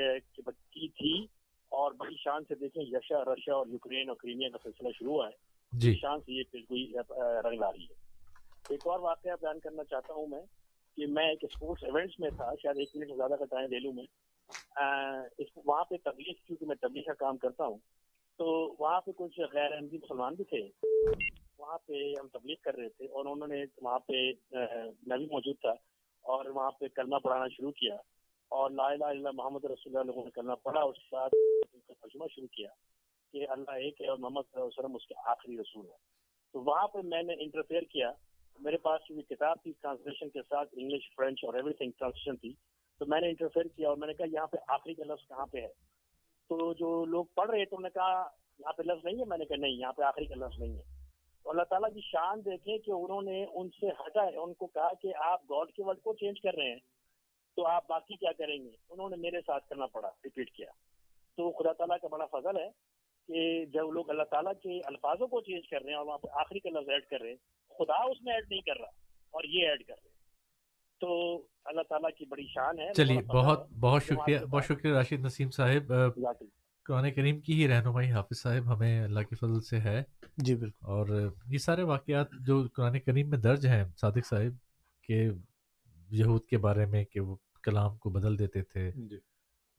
کی تھی اور بڑی شان سے دیکھیں یشا رشیا اور یوکرین اور کرینیا کا سلسلہ شروع ہوا ہے۔ جی۔ شان سے یہ پیشگوئی رنگ لا رہی ہے۔ ایک اور واقعہ بیان کرنا چاہتا ہوں میں کہ میں ایک اسپورٹس ایونٹس میں تھا شاید ایک منٹ زیادہ کا ٹائم لے لوں میں۔ وہاں پہ تبلیغ کیونکہ میں تبلیغ کا کام کرتا ہوں تو وہاں پہ کچھ غیر احمدی مسلمان بھی تھے۔ وہاں پہ ہم تبلیغ کر رہے تھے اور انہوں نے وہاں پہ میں بھی موجود تھا۔ اور وہاں پہ کلمہ پڑھانا شروع کیا اور لا الہ الا محمد رسول اللہ لوگوں نے کلمہ پڑھا اس کے ترجمہ شروع کیا کہ اللہ ایک ہے اور محمد صلی اللہ علیہ وسلم اس کے آخری رسول ہے تو وہاں پہ میں نے انٹرفیئر کیا۔ میرے پاس جو کتاب تھی ٹرانسلیشن کے ساتھ انگلش فرینچ اور ایوری تھنگ ٹرانسلیشن تھی، تو میں نے انٹرفیئر کیا اور میں نے کہا یہاں پہ آخری کا لفظ کہاں پہ ہے؟ تو جو لوگ پڑھ رہے تو انہوں نے کہا یہاں پہ لفظ نہیں ہے، میں نے کہا نہیں، یہاں پہ آخری کا لفظ نہیں ہے۔ تو اللہ تعالیٰ کی شان دیکھیں کہ انہوں نے ان سے ہٹا ہے۔ ان کو کہا کہ آپ گاڈ کے ورڈ کو چینج کر رہے ہیں تو آپ باقی کیا کریں گے؟ انہوں نے میرے ساتھ کرنا پڑا ریپیٹ کیا۔ تو خدا تعالیٰ کا بڑا فضل ہے کہ جب لوگ اللہ تعالیٰ کے الفاظوں کو چینج کر رہے ہیں اور وہاں پہ آخری کا لفظ ایڈ کر رہے ہیں خدا اس میں ایڈ نہیں کر رہا اور یہ ایڈ کر رہے ہیں۔ تو اللہ تعالیٰ کی بڑی شان ہے۔ چلیے بہت بہت شکریہ۔ بہت شکریہ راشد نسیم صاحب۔ قرآن کریم کی ہی رہنمائی حافظ صاحب ہمیں اللہ کے فضل سے ہے۔ جی بالکل۔ اور یہ سارے واقعات جو قرآن کریم میں درج ہیں صادق صاحب کہ یہود کے بارے میں کہ وہ کلام کو بدل دیتے تھے۔ جی۔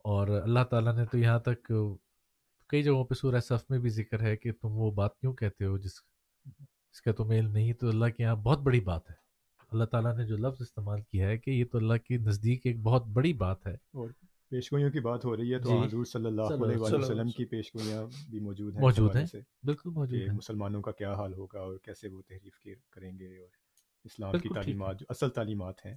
اور اللہ تعالیٰ نے تو یہاں تک کئی جگہوں پہ سورہ صف میں بھی ذکر ہے کہ تم وہ بات کیوں کہتے ہو جس اس کا تو میل نہیں تو اللہ کے یہاں بہت بڑی بات ہے۔ اللہ تعالیٰ نے جو لفظ استعمال کیا ہے کہ یہ تو اللہ کے نزدیک ایک بہت بڑی بات ہے۔ پیشگوئیوں کی بات ہو رہی ہے تو جی۔ حضور صلی اللہ علیہ وسلم کی پیشگوئیاں بھی موجود ہیں موجود ہیں۔ بالکل موجود ہیں۔ مسلمانوں کا کیا حال ہوگا اور کیسے وہ تحریف کریں گے اور اسلام کی تعلیمات جو اصل تعلیمات ہیں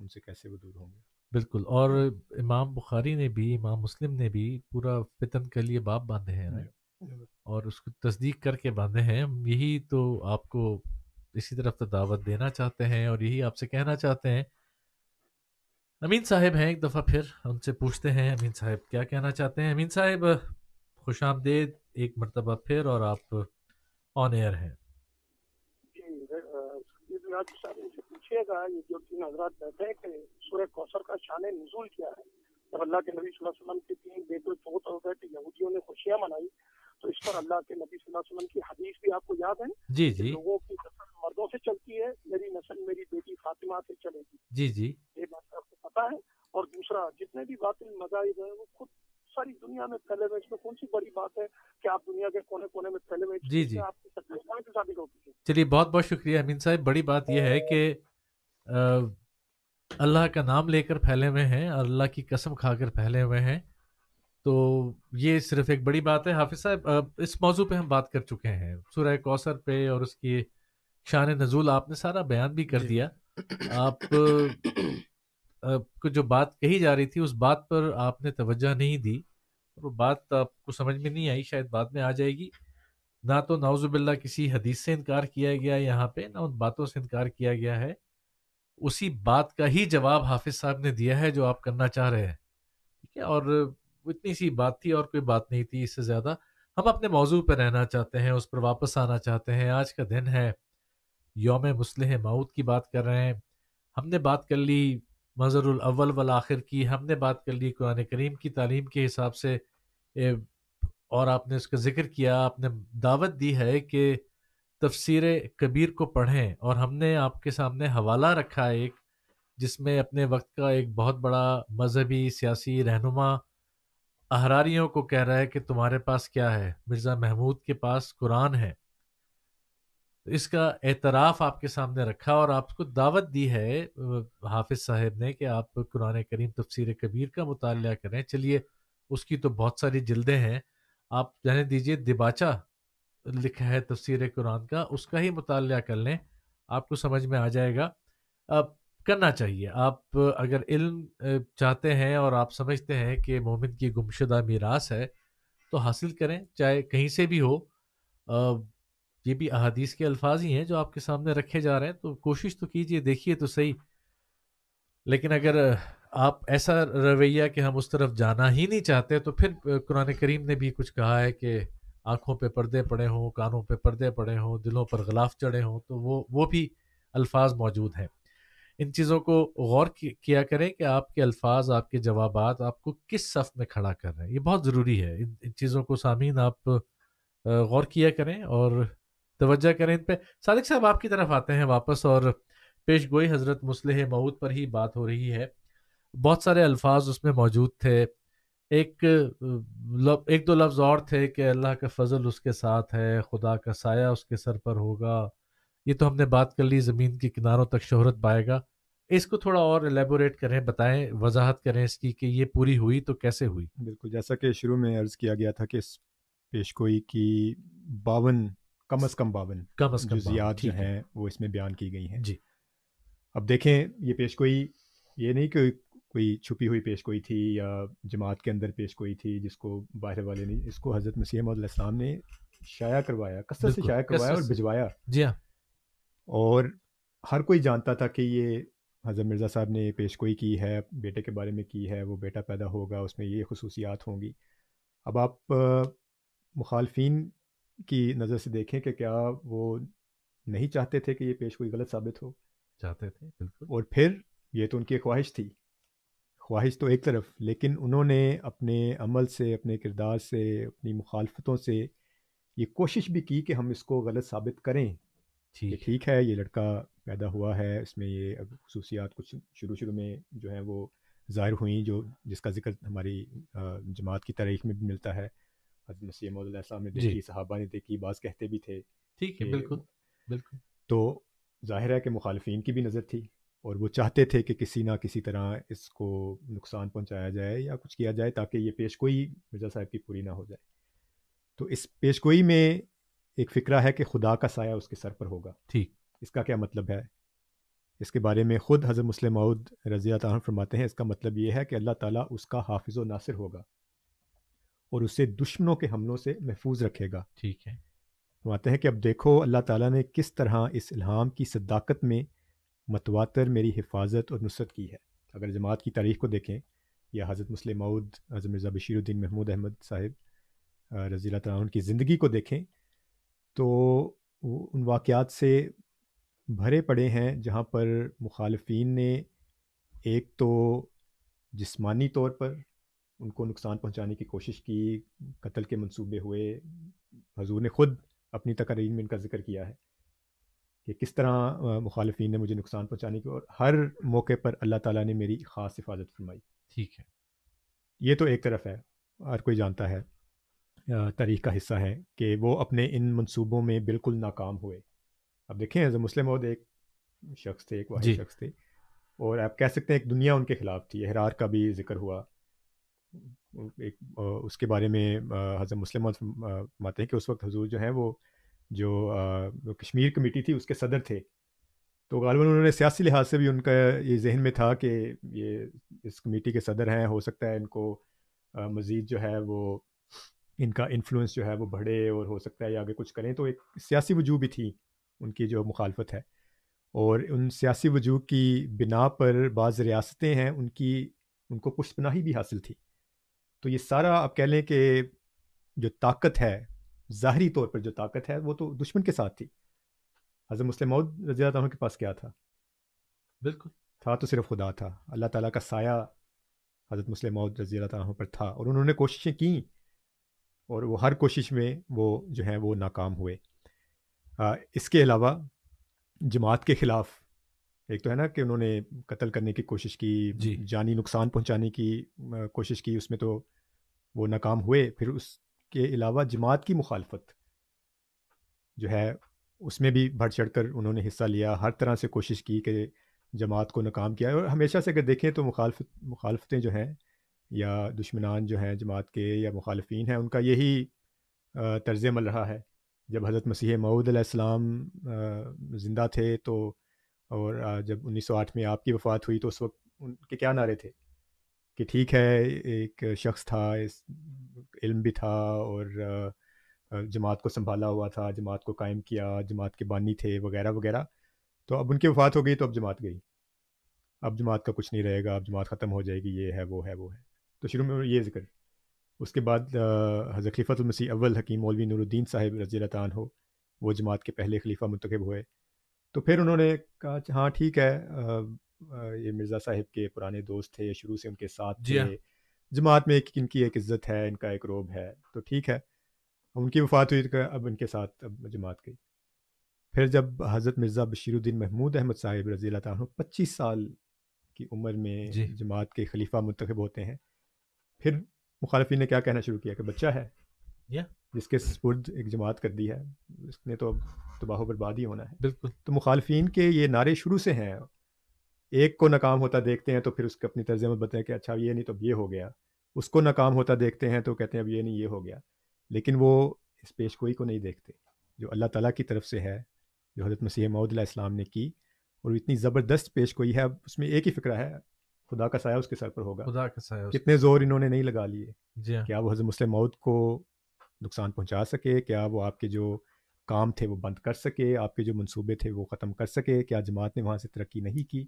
ان سے کیسے وہ دور ہوں گے۔ بالکل۔ اور امام بخاری نے بھی امام مسلم نے بھی پورا فتن کے لیے باپ باندھے ہیں اور اس کو تصدیق کر کے باندھے ہیں۔ یہی تو آپ کو اسی طرف تو دعوت دینا چاہتے ہیں اور یہی آپ سے کہنا چاہتے ہیں۔ امین صاحب ہیں ایک دفعہ پھر ان سے پوچھتے ہیں، امین صاحب کیا کہنا چاہتے ہیں؟ امین صاحب، خوش آمدید، ایک مرتبہ پھر اور آپ جی، جی آن ایئر ہیں۔ پوچھیے گا، یہ جو تین حضرات بیٹھے ہیں کہ سورہ کوثر کا شان نزول کیا ہے؟ جب اللہ کے نبی صلی اللہ علیہ وسلم کی تین بیٹے فوت ہو گئے تو یہودیوں نے خوشیاں منائی۔ تو اس پر اللہ کے نبی صلی اللہ علیہ وسلم کی حدیث بھی آپ کو یاد ہے جی جی۔ لوگوں کی نسل مردوں سے چلتی ہے میری نسل میری بیٹی فاطمہ سے چلے گی۔ جی جی۔ یہ بات آپ کو پتا ہے۔ اور دوسرا جتنے بھی باطل مذاہب ہیں وہ خود ساری دنیا میں پھیلے ہوئے اس میں کون سی بڑی بات ہے کہ آپ دنیا کے کونے کونے میں پھیلے ہوئے جی، جی۔ آپ کی تکلیف کہاں سے ثابت ہوتی ہے چلیے بہت بہت شکریہ امین صاحب۔ بڑی بات یہ ہے کہ اللہ کا نام لے کر پھیلے ہوئے ہیں اور اللہ کی قسم کھا کر پھیلے ہوئے ہیں۔ تو یہ صرف ایک بڑی بات ہے۔ حافظ صاحب اس موضوع پہ ہم بات کر چکے ہیں۔ سورہ کوثر پہ اور اس کی شان نزول آپ نے سارا بیان بھی کر جی۔ دیا۔ آپ کو جو بات کہی جا رہی تھی اس بات پر آپ نے توجہ نہیں دی اور وہ بات آپ کو سمجھ میں نہیں آئی شاید بعد میں آ جائے گی۔ نہ تو نعوذ باللہ کسی حدیث سے انکار کیا گیا یہاں پہ نہ ان باتوں سے انکار کیا گیا ہے۔ اسی بات کا ہی جواب حافظ صاحب نے دیا ہے جو آپ کرنا چاہ رہے ہیں۔ ٹھیک ہے؟ اور اتنی سی بات تھی اور کوئی بات نہیں تھی اس سے زیادہ۔ ہم اپنے موضوع پہ رہنا چاہتے ہیں، اس پر واپس آنا چاہتے ہیں۔ آج کا دن ہے۔ یوم مسلح معود کی بات کر رہے ہیں۔ ہم نے بات کر لی مظہر الاول والآخر کی۔ ہم نے بات کر لی قرآن کریم کی تعلیم کے حساب سے۔ اور آپ نے اس کا ذکر کیا۔ آپ نے دعوت دی ہے کہ تفسیر کبیر کو پڑھیں۔ اور ہم نے آپ کے سامنے حوالہ رکھا ہے ایک، جس میں اپنے وقت کا ایک بہت بڑا مذہبی، سیاسی رہنما احراریوں کو کہہ رہا ہے کہ تمہارے پاس کیا ہے؟ مرزا محمود کے پاس قرآن ہے۔ اس کا اعتراف آپ کے سامنے رکھا اور آپ کو دعوت دی ہے، حافظ صاحب نے کہ آپ قرآن کریم تفسیر کبیر کا مطالعہ کریں۔ چلیے، اس کی تو بہت ساری جلدیں ہیں۔ آپ جانے دیجیے دباچہ لکھا ہے تفسیر قرآن کا، اس کا ہی مطالعہ کر لیں۔ آپ کو سمجھ میں آ جائے گا۔ اب کرنا چاہیے۔ آپ اگر علم چاہتے ہیں اور آپ سمجھتے ہیں کہ مومن کی گمشدہ میراث ہے، تو حاصل کریں، چاہے کہیں سے بھی ہو۔ یہ بھی احادیث کے الفاظ ہی ہیں جو آپ کے سامنے رکھے جا رہے ہیں، تو کوشش تو کیجیے، دیکھیے تو صحیح۔ لیکن اگر آپ ایسا رویہ کہ ہم اس طرف جانا ہی نہیں چاہتے، تو پھر قرآن کریم نے بھی کچھ کہا ہے کہ آنکھوں پہ پردے پڑے ہوں، کانوں پہ پردے پڑے ہوں، دلوں پر غلاف چڑھے ہوں، تو وہ وہ بھی الفاظ موجود ہیں۔ ان چیزوں کو غور کیا کریں کہ آپ کے الفاظ، آپ کے جوابات آپ کو کس صف میں کھڑا کر رہے ہیں؟ یہ بہت ضروری ہے۔ ان ان چیزوں کو سامعین آپ غور کیا کریں اور توجہ کریں ان پہ۔ صادق صاحب، آپ کی طرف آتے ہیں واپس اور پیش گوئی حضرت مسلح معود پر ہی بات ہو رہی ہے۔ بہت سارے الفاظ اس میں موجود تھے۔ ایک لب- ایک دو لفظ اور تھے کہ اللہ کا فضل اس کے ساتھ ہے، خدا کا سایہ اس کے سر پر ہوگا۔ یہ تو ہم نے بات کر لی، زمین کے کناروں تک شہرت پائے گا۔ اس کو تھوڑا اور ایلیبوریٹ کریں بتائیں وضاحت کریں اس کی کہ یہ پوری ہوئی تو کیسے ہوئی؟ بالکل جیسا کہ شروع میں عرض کیا گیا تھا کہ اس پیش گوئی کی باون کم از کم باون کم از کم جزیات جو۔ ہیں وہ اس میں بیان کی گئی ہیں۔ جی۔ اب دیکھیں یہ پیش گوئی یہ نہیں کہ کوئی چھپی ہوئی پیش گوئی تھی یا جماعت کے اندر پیش گوئی تھی جس کو باہر والے نے اس کو حضرت مسیح علیہ السلام نے شائع کروایا کثرت سے شائع کروایا اور۔ بھجوایا۔ جی ہاں۔ اور ہر کوئی جانتا تھا کہ یہ حضرت مرزا صاحب نے پیش گوئی کی ہے بیٹے کے بارے میں کی ہے وہ بیٹا پیدا ہوگا اس میں یہ خصوصیات ہوں گی۔ اب آپ مخالفین کی نظر سے دیکھیں کہ کیا وہ نہیں چاہتے تھے کہ یہ پیش گوئی غلط ثابت ہو؟ چاہتے تھے بالکل۔ اور پھر یہ تو ان کی خواہش تھی۔ خواہش تو ایک طرف لیکن انہوں نے اپنے عمل سے اپنے کردار سے اپنی مخالفتوں سے یہ کوشش بھی کی کہ ہم اس کو غلط ثابت کریں۔ کہ ٹھیک ہے یہ لڑکا پیدا ہوا ہے اس میں یہ خصوصیات کچھ شروع شروع میں جو ہیں وہ ظاہر ہوئیں جو جس کا ذکر ہماری جماعت کی تاریخ میں بھی ملتا ہے۔ حضرت مسیح علیہ السلام نے جی۔ دیکھی صحابہ نے دیکھی بعض کہتے بھی تھے ٹھیک ہے بالکل بالکل۔ تو ظاہر ہے کہ مخالفین کی بھی نظر تھی اور وہ چاہتے تھے کہ کسی نہ کسی طرح اس کو نقصان پہنچایا جائے یا کچھ کیا جائے تاکہ یہ پیش گوئی مرزا صاحب کی پوری نہ ہو جائے۔ تو اس پیش گوئی میں ایک فکرہ ہے کہ خدا کا سایہ اس کے سر پر ہوگا۔ ٹھیک۔ اس کا کیا مطلب ہے؟ اس کے بارے میں خود حضرت مسلم معود رضی اللہ عنہ فرماتے ہیں اس کا مطلب یہ ہے کہ اللہ تعالیٰ اس کا حافظ و ناصر ہوگا اور اسے دشمنوں کے حملوں سے محفوظ رکھے گا۔ ٹھیک ہے۔ فرماتے ہیں کہ اب دیکھو اللہ تعالیٰ نے کس طرح اس الہام کی صداقت میں متواتر میری حفاظت اور نصرت کی ہے۔ اگر جماعت کی تاریخ کو دیکھیں یا حضرت مسلم معود حضرت مرزا بشیر الدین محمود احمد صاحب رضی اللہ تعالیٰ عنہ کی زندگی کو دیکھیں تو ان واقعات سے بھرے پڑے ہیں جہاں پر مخالفین نے ایک تو جسمانی طور پر ان کو نقصان پہنچانے کی کوشش کی قتل کے منصوبے ہوئے حضور نے خود اپنی تقریر میں ان کا ذکر کیا ہے کہ کس طرح مخالفین نے مجھے نقصان پہنچانے کی اور ہر موقع پر اللہ تعالیٰ نے میری خاص حفاظت فرمائی۔ ٹھیک ہے۔ یہ تو ایک طرف ہے ہر کوئی جانتا ہے تاریخ کا حصہ ہے کہ وہ اپنے ان منصوبوں میں بالکل ناکام ہوئے۔ اب دیکھیں ایز اے مسلم عہد ایک شخص تھے ایک واحد جی. شخص تھے۔ اور آپ کہہ سکتے ہیں ایک دنیا ان کے خلاف تھی احرار کا بھی ذکر ہوا۔ ایک اس کے بارے میں حضرت مسلم ماتے ہیں کہ اس وقت حضور جو ہیں وہ جو کشمیر کمیٹی تھی اس کے صدر تھے۔ تو غالباً انہوں نے سیاسی لحاظ سے بھی ان کا یہ ذہن میں تھا کہ یہ اس کمیٹی کے صدر ہیں ہو سکتا ہے ان کو مزید جو ہے وہ ان کا انفلوئنس جو ہے وہ بڑھے اور ہو سکتا ہے یہ آگے کچھ کریں۔ تو ایک سیاسی وجوہ بھی تھی۔ ان کی جو مخالفت ہے۔ اور ان سیاسی وجوہ کی بنا پر بعض ریاستیں ہیں ان کی ان کو پشت پناہی بھی حاصل تھی۔ تو یہ سارا آپ کہہ لیں کہ جو طاقت ہے ظاہری طور پر جو طاقت ہے وہ تو دشمن کے ساتھ تھی۔ حضرت مسلم رضی اللہ عنہ کے پاس کیا تھا؟ بالکل۔ تھا تو صرف خدا تھا۔ اللہ تعالیٰ کا سایہ حضرت مسلم رضی اللہ عنہ پر تھا اور انہوں نے کوششیں کیں۔ اور وہ ہر کوشش میں وہ جو ہیں وہ ناکام ہوئے۔ اس کے علاوہ جماعت کے خلاف ایک تو ہے نا کہ انہوں نے قتل کرنے کی کوشش کی جی۔ جانی نقصان پہنچانے کی کوشش کی اس میں تو وہ ناکام ہوئے۔ پھر اس کے علاوہ جماعت کی مخالفت جو ہے اس میں بھی بڑھ چڑھ کر انہوں نے حصہ لیا۔ ہر طرح سے کوشش کی کہ جماعت کو ناکام کیا۔ اور ہمیشہ سے اگر دیکھیں تو مخالفت مخالفتیں جو ہیں یا دشمنان جو ہیں جماعت کے یا مخالفین ہیں ان کا یہی طرز عمل رہا ہے۔ جب حضرت مسیح معود علیہ السلام زندہ تھے تو، اور جب انیس سو آٹھ میں آپ کی وفات ہوئی تو اس وقت ان کے کیا نعرے تھے؟ کہ ٹھیک ہے، ایک شخص تھا، اس علم بھی تھا اور جماعت کو سنبھالا ہوا تھا، جماعت کو قائم کیا، جماعت کے بانی تھے، وغیرہ وغیرہ۔ تو اب ان کی وفات ہو گئی تو اب جماعت گئی۔ اب جماعت کا کچھ نہیں رہے گا، اب جماعت ختم ہو جائے گی، یہ ہے، وہ ہے وہ ہے۔ تو شروع میں یہ ذکر۔ اس کے بعد حضرت خلیفۃ المسیح اول حکیم مولوی نور الدین صاحب رضی اللہ عنہ ہو وہ جماعت کے پہلے خلیفہ منتخب ہوئے۔ تو پھر انہوں نے کہا ہاں ٹھیک ہے یہ مرزا صاحب کے پرانے دوست تھے شروع سے ان کے ساتھ جی ہاں۔ تھے جماعت میں ان کی ایک عزت ہے ان کا ایک روب ہے۔ تو ٹھیک ہے ان کی وفات ہوئی تو اب ان کے ساتھ اب جماعت گئی۔ پھر جب حضرت مرزا بشیر الدین محمود احمد صاحب رضی اللہ عنہ پچیس سال کی عمر میں جی۔ جماعت کے خلیفہ منتخب ہوتے ہیں۔ پھر مخالفین نے کیا کہنا شروع کیا کہ بچہ ہے۔ یا جس کے سپرد ایک جماعت کر دی ہے اس نے تو اب تباہ و برباد ہی ہونا ہے۔ بالکل۔ تو مخالفین کے یہ نعرے شروع سے ہیں۔ ایک کو ناکام ہوتا دیکھتے ہیں تو پھر اس کو اپنی طرز عمل بتائیں کہ اچھا یہ نہیں تو اب یہ ہو گیا۔ اس کو ناکام ہوتا دیکھتے ہیں تو کہتے ہیں اب یہ نہیں یہ ہو گیا۔ لیکن وہ اس پیش گوئی کو نہیں دیکھتے۔ جو اللہ تعالیٰ کی طرف سے ہے جو حضرت مسیح معود علیہ السلام نے کی اور اتنی زبردست پیش گوئی ہے اب اس میں ایک ہی فکرہ ہے۔ خدا کا سایہ اس کے سر پر ہوگا۔ خدا کا سایہ کتنے زور انہوں نے نہیں لگا لیے۔ جی ہاں۔ کیا وہ حضرت مسلم موت کو نقصان پہنچا سکے؟ کیا وہ آپ کے جو کام تھے وہ بند کر سکے؟ آپ کے جو منصوبے تھے وہ ختم کر سکے؟ کیا جماعت نے وہاں سے ترقی نہیں کی؟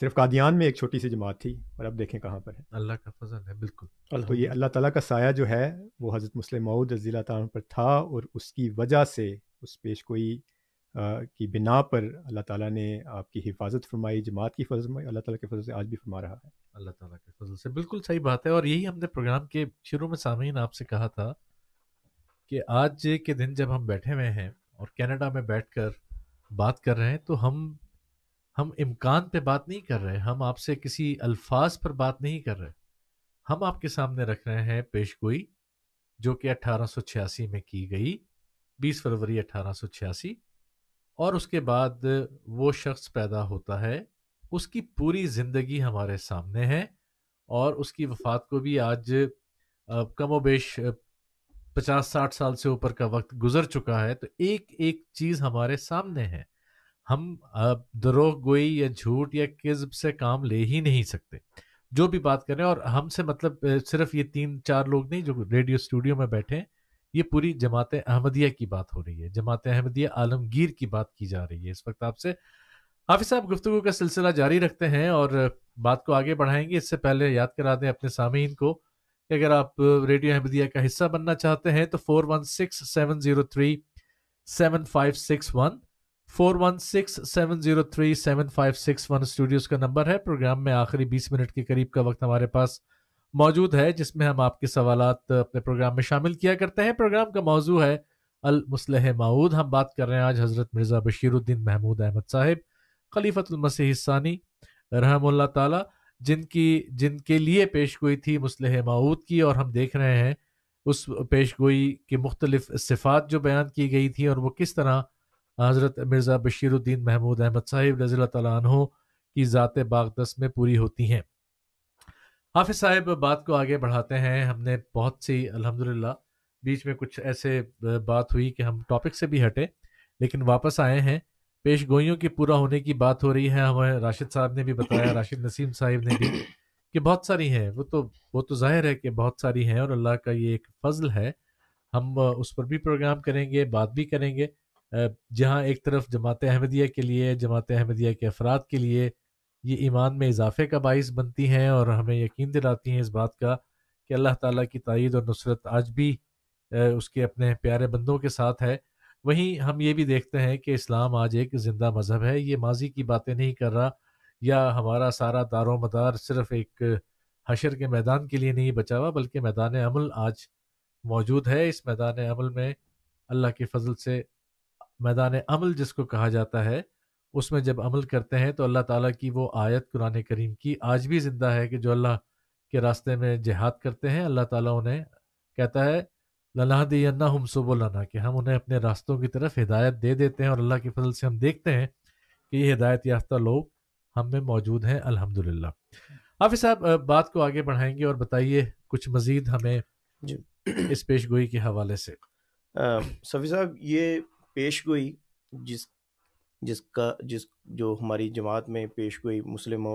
صرف قادیان میں ایک چھوٹی سی جماعت تھی اور اب دیکھیں کہاں پر ہے۔ اللہ کا فضل ہے بالکل۔ تو یہ اللہ تعالیٰ کا سایہ جو ہے وہ حضرت مسلم معود رضی اللہ تعالیٰ پر تھا اور اس کی وجہ سے اس پیش کوئی کی بنا پر اللہ تعالیٰ نے آپ کی حفاظت فرمائی، جماعت کی حفاظت فرمائی، اللہ تعالیٰ کے فضل سے آج بھی فرما رہا ہے۔ اللہ تعالیٰ کے فضل سے، بالکل صحیح بات ہے۔ اور یہی ہم نے پروگرام کے شروع میں سامعین آپ سے کہا تھا کہ آج کے دن جب ہم بیٹھے ہوئے ہیں اور کینیڈا میں بیٹھ کر بات کر رہے ہیں تو ہم ہم امکان پہ بات نہیں کر رہے، ہم آپ سے کسی الفاظ پر بات نہیں کر رہے۔ ہم آپ کے سامنے رکھ رہے ہیں پیش گوئی، جو کہ اٹھارہ سو چھیاسی میں کی گئی، بیس فروری اٹھارہ سو چھیاسی۔ اور اس کے بعد وہ شخص پیدا ہوتا ہے، اس کی پوری زندگی ہمارے سامنے ہے اور اس کی وفات کو بھی آج کم و بیش پچاس، ساٹھ سال سے اوپر کا وقت گزر چکا ہے، تو ایک ایک چیز ہمارے سامنے ہے۔ ہم دروغ، گوئی یا جھوٹ یا کذب سے کام لے ہی نہیں سکتے۔ جو بھی بات کریں، اور ہم سے مطلب صرف یہ تین، چار لوگ نہیں جو ریڈیو اسٹوڈیو میں بیٹھے ہیں یہ پوری جماعت احمدیہ کی بات ہو رہی ہے، جماعت احمدیہ عالمگیر کی بات کی جا رہی ہے۔ اس وقت آپ سے حافظ صاحب گفتگو کا سلسلہ جاری رکھتے ہیں اور بات کو آگے بڑھائیں گے۔ اس سے پہلے یاد کرا دیں اپنے سامعین کو کہ اگر آپ ریڈیو احمدیہ کا حصہ بننا چاہتے ہیں تو four one six seven zero three seven five six one four one six seven zero three seven five six one studios کا نمبر ہے۔ پروگرام میں آخری بیس منٹ کے قریب کا وقت ہمارے پاس موجود ہے جس میں ہم آپ کے سوالات اپنے پروگرام میں شامل کیا کرتے ہیں۔ پروگرام کا موضوع ہے المسلح معود ہم بات کر رہے ہیں آج حضرت مرزا بشیر الدین محمود احمد صاحب، خلیفۃ المسیح ثانی رحم اللہ تعالی، جن کی، جن کے لیے پیش گوئی تھی مسلح معود کی، اور ہم دیکھ رہے ہیں اس پیش گوئی کے مختلف صفات جو بیان کی گئی تھیں، اور وہ کس طرح حضرت مرزا بشیر الدین محمود احمد صاحب رضی اللہ تعالیٰ عنہ کی ذات باغدس میں پوری ہوتی ہیں۔ حافظ صاحب بات کو آگے بڑھاتے ہیں۔ ہم نے بہت سی الحمد بیچ میں کچھ ایسے بات ہوئی کہ ہم ٹاپک سے بھی ہٹے، لیکن واپس آئے ہیں۔ پیش گوئیوں کی پورا ہونے کی بات ہو رہی ہے۔ ہمیں راشد صاحب نے بھی بتایا، راشد نسیم صاحب نے بھی کہ بہت ساری ہیں۔ وہ تو وہ تو ظاہر ہے کہ بہت ساری ہیں اور اللہ کا یہ ایک فضل ہے۔ ہم اس پر بھی پروگرام کریں گے، بات بھی کریں گے۔ جہاں ایک طرف جماعت احمدیہ کے لیے، جماعت احمدیہ کے افراد کے لیے یہ ایمان میں اضافے کا باعث بنتی ہیں اور ہمیں یقین دلاتی ہیں اس بات کا کہ اللہ تعالیٰ کی تائید اور نصرت آج بھی اس کے اپنے پیارے بندوں کے ساتھ ہے۔ وہیں ہم یہ بھی دیکھتے ہیں کہ اسلام آج ایک زندہ مذہب ہے۔ یہ ماضی کی باتیں نہیں کر رہا یا ہمارا سارا دار و مدار صرف ایک حشر کے میدان کے لیے نہیں بچا ہوا، بلکہ میدان عمل آج موجود ہے۔ اس میدان عمل میں اللہ کے فضل سے، میدان عمل جس کو کہا جاتا ہے اس میں جب عمل کرتے ہیں تو اللہ تعالیٰ کی وہ آیت قرآن کریم کی آج بھی زندہ ہے کہ جو اللہ کے راستے میں جہاد کرتے ہیں اللہ تعالیٰ انہیں کہتا ہے للہ دینا ہم سب اللہ کہ ہم انہیں اپنے راستوں کی طرف ہدایت دے دیتے ہیں اور اللہ کی فضل سے ہم دیکھتے ہیں کہ یہ ہدایت یافتہ لوگ ہم میں موجود ہیں۔ الحمد للہ حافظ صاحب بات کو آگے بڑھائیں گے اور بتائیے کچھ مزید ہمیں جی۔ اس پیش گوئی کے حوالے سے۔ صفی صاحب یہ پیش گوئی جس جس کا جس جو ہماری جماعت میں پیش گوئی مسلم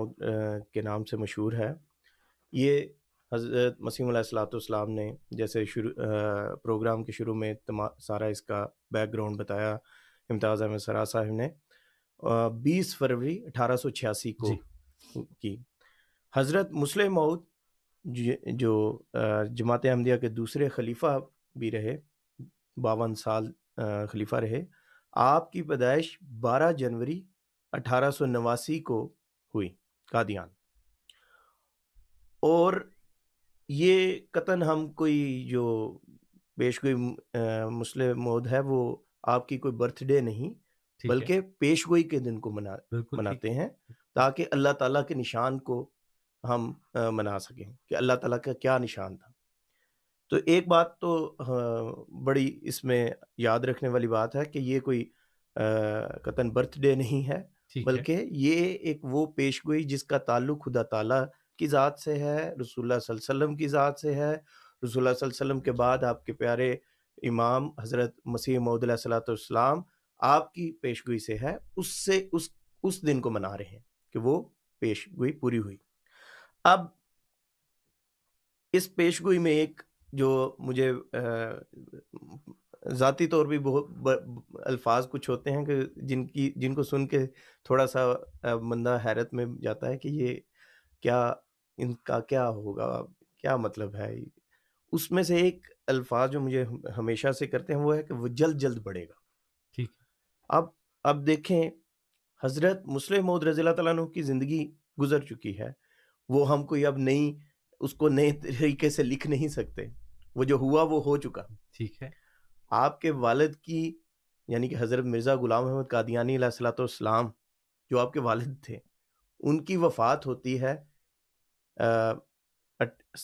کے نام سے مشہور ہے یہ حضرت مسیم علیہ السلاۃ والسلام نے جیسے شروع پروگرام کے شروع میں سارا اس کا بیک گراؤنڈ بتایا امتیاز احمد سرا صاحب نے بیس فروری اٹھارہ سو چھیاسی کو جی۔ کی حضرت مسلم مود جو جماعت احمدیہ کے دوسرے خلیفہ بھی رہے باون سال خلیفہ رہے آپ کی پیدائش بارہ جنوری اٹھارہ سو نواسی کو ہوئی قادیان۔ اور یہ قطن ہم کوئی جو پیش گوئی مسلم مود ہے وہ آپ کی کوئی برتھ ڈے نہیں بلکہ پیش گوئی کے دن کو منا مناتے ہیں تاکہ اللہ تعالیٰ کے نشان کو ہم منا سکیں کہ اللہ تعالیٰ کا کیا نشان تھا۔ تو ایک بات تو بڑی اس میں یاد رکھنے والی بات ہے کہ یہ کوئی قطن برتھ ڈے نہیں ہے بلکہ یہ ایک وہ پیش گوئی جس کا تعلق خدا تعالیٰ کی ذات سے ہے رسول اللہ صلی اللہ علیہ وسلم کی ذات سے ہے۔ رسول اللہ صلی اللہ علیہ وسلم کے بعد آپ کے پیارے امام حضرت مسیح محدود علیہ صلاۃ والسلام آپ کی پیش گوئی سے ہے اس سے اس اس دن کو منا رہے ہیں کہ وہ پیش گوئی پوری ہوئی۔ اب اس پیش گوئی میں ایک جو مجھے ذاتی طور بھی بہت الفاظ کچھ ہوتے ہیں کہ جن کی جن کو سن کے تھوڑا سا بندہ حیرت میں جاتا ہے کہ یہ کیا ان کا کیا ہوگا کیا مطلب ہے؟ اس میں سے ایک الفاظ جو مجھے ہمیشہ سے کرتے ہیں وہ ہے کہ وہ جلد جلد بڑھے گا۔ ٹھیک۔ اب اب دیکھیں حضرت مسلم محدود رضی اللہ تعالیٰ عنہ کی زندگی گزر چکی ہے۔ وہ ہم کوئی اب نئی اس کو نئے طریقے سے لکھ نہیں سکتے۔ وہ جو ہوا وہ ہو چکا۔ ٹھیک ہے۔ آپ کے والد کی یعنی کہ حضرت مرزا غلام احمد قادیانی علیہ السلاۃ والسلام جو آپ کے والد تھے ان کی وفات ہوتی ہے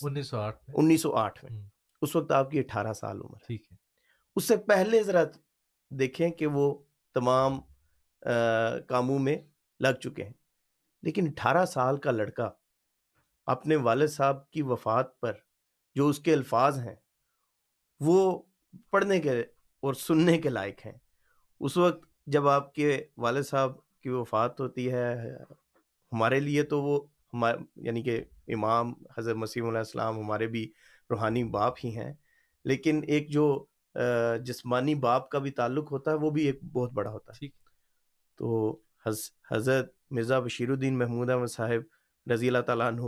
انیس سو آٹھ انیس سو آٹھ میں۔ اس وقت آپ کی اٹھارہ سال عمر ٹھیک ہے۔ اس سے پہلے ذرا دیکھیں کہ وہ تمام کاموں میں لگ چکے ہیں۔ لیکن اٹھارہ سال کا لڑکا اپنے والد صاحب کی وفات پر جو اس کے الفاظ ہیں وہ پڑھنے کے اور سننے کے لائق ہیں۔ اس وقت جب آپ کے والد صاحب کی وفات ہوتی ہے ہمارے لیے تو وہ ہمارے یعنی کہ امام حضرت مسیم علیہ السلام ہمارے بھی روحانی باپ ہی ہیں لیکن ایک جو جسمانی باپ کا بھی تعلق ہوتا ہے وہ بھی ایک بہت بڑا ہوتا ہے۔ تو حضرت مرزا بشیر الدین محمود احمد صاحب رضی اللہ تعالیٰ عنہ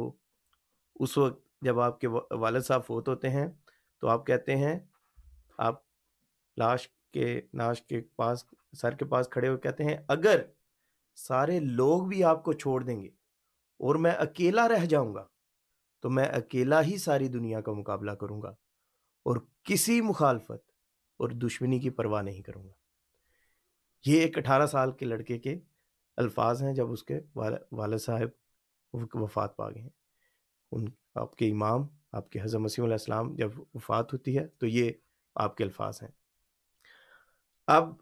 اس وقت جب آپ کے والد صاحب فوت ہوتے ہیں، تو آپ کہتے ہیں، آپ لاش کے، ناش کے پاس، سر کے پاس کھڑے ہوئے کہتے ہیں، اگر سارے لوگ بھی آپ کو چھوڑ دیں گے اور میں اکیلا رہ جاؤں گا، تو میں اکیلا ہی ساری دنیا کا مقابلہ کروں گا اور کسی مخالفت اور دشمنی کی پرواہ نہیں کروں گا۔ یہ ایک اٹھارہ سال کے لڑکے کے الفاظ ہیں جب اس کے والد صاحب وفات پا گئے ہیں۔ ان آپ کے امام آپ کے حضرت مسیم علیہ السلام جب وفات ہوتی ہے تو یہ آپ کے الفاظ ہیں۔ اب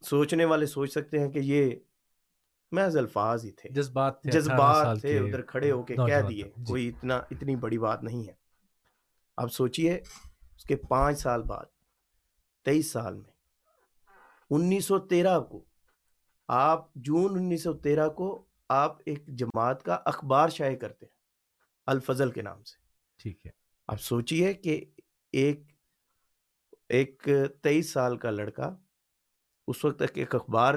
سوچنے والے سوچ سکتے ہیں کہ یہ محض الفاظ ہی تھے۔ جذبات جذبات تھے ادھر کھڑے ہو کے کہہ دیے جی۔ کوئی اتنا اتنی بڑی بات نہیں ہے۔ اب سوچئے اس کے پانچ سال بعد تیئیس سال میں انیس سو تیرہ کو آپ جون انیس سو تیرہ کو آپ ایک جماعت کا اخبار شائع کرتے ہیں۔ الفضل کے نام سے۔ ٹھیک ہے۔ اب سوچئے کہ ایک ایک تیئیس سال کا لڑکا اس وقت تک ایک اخبار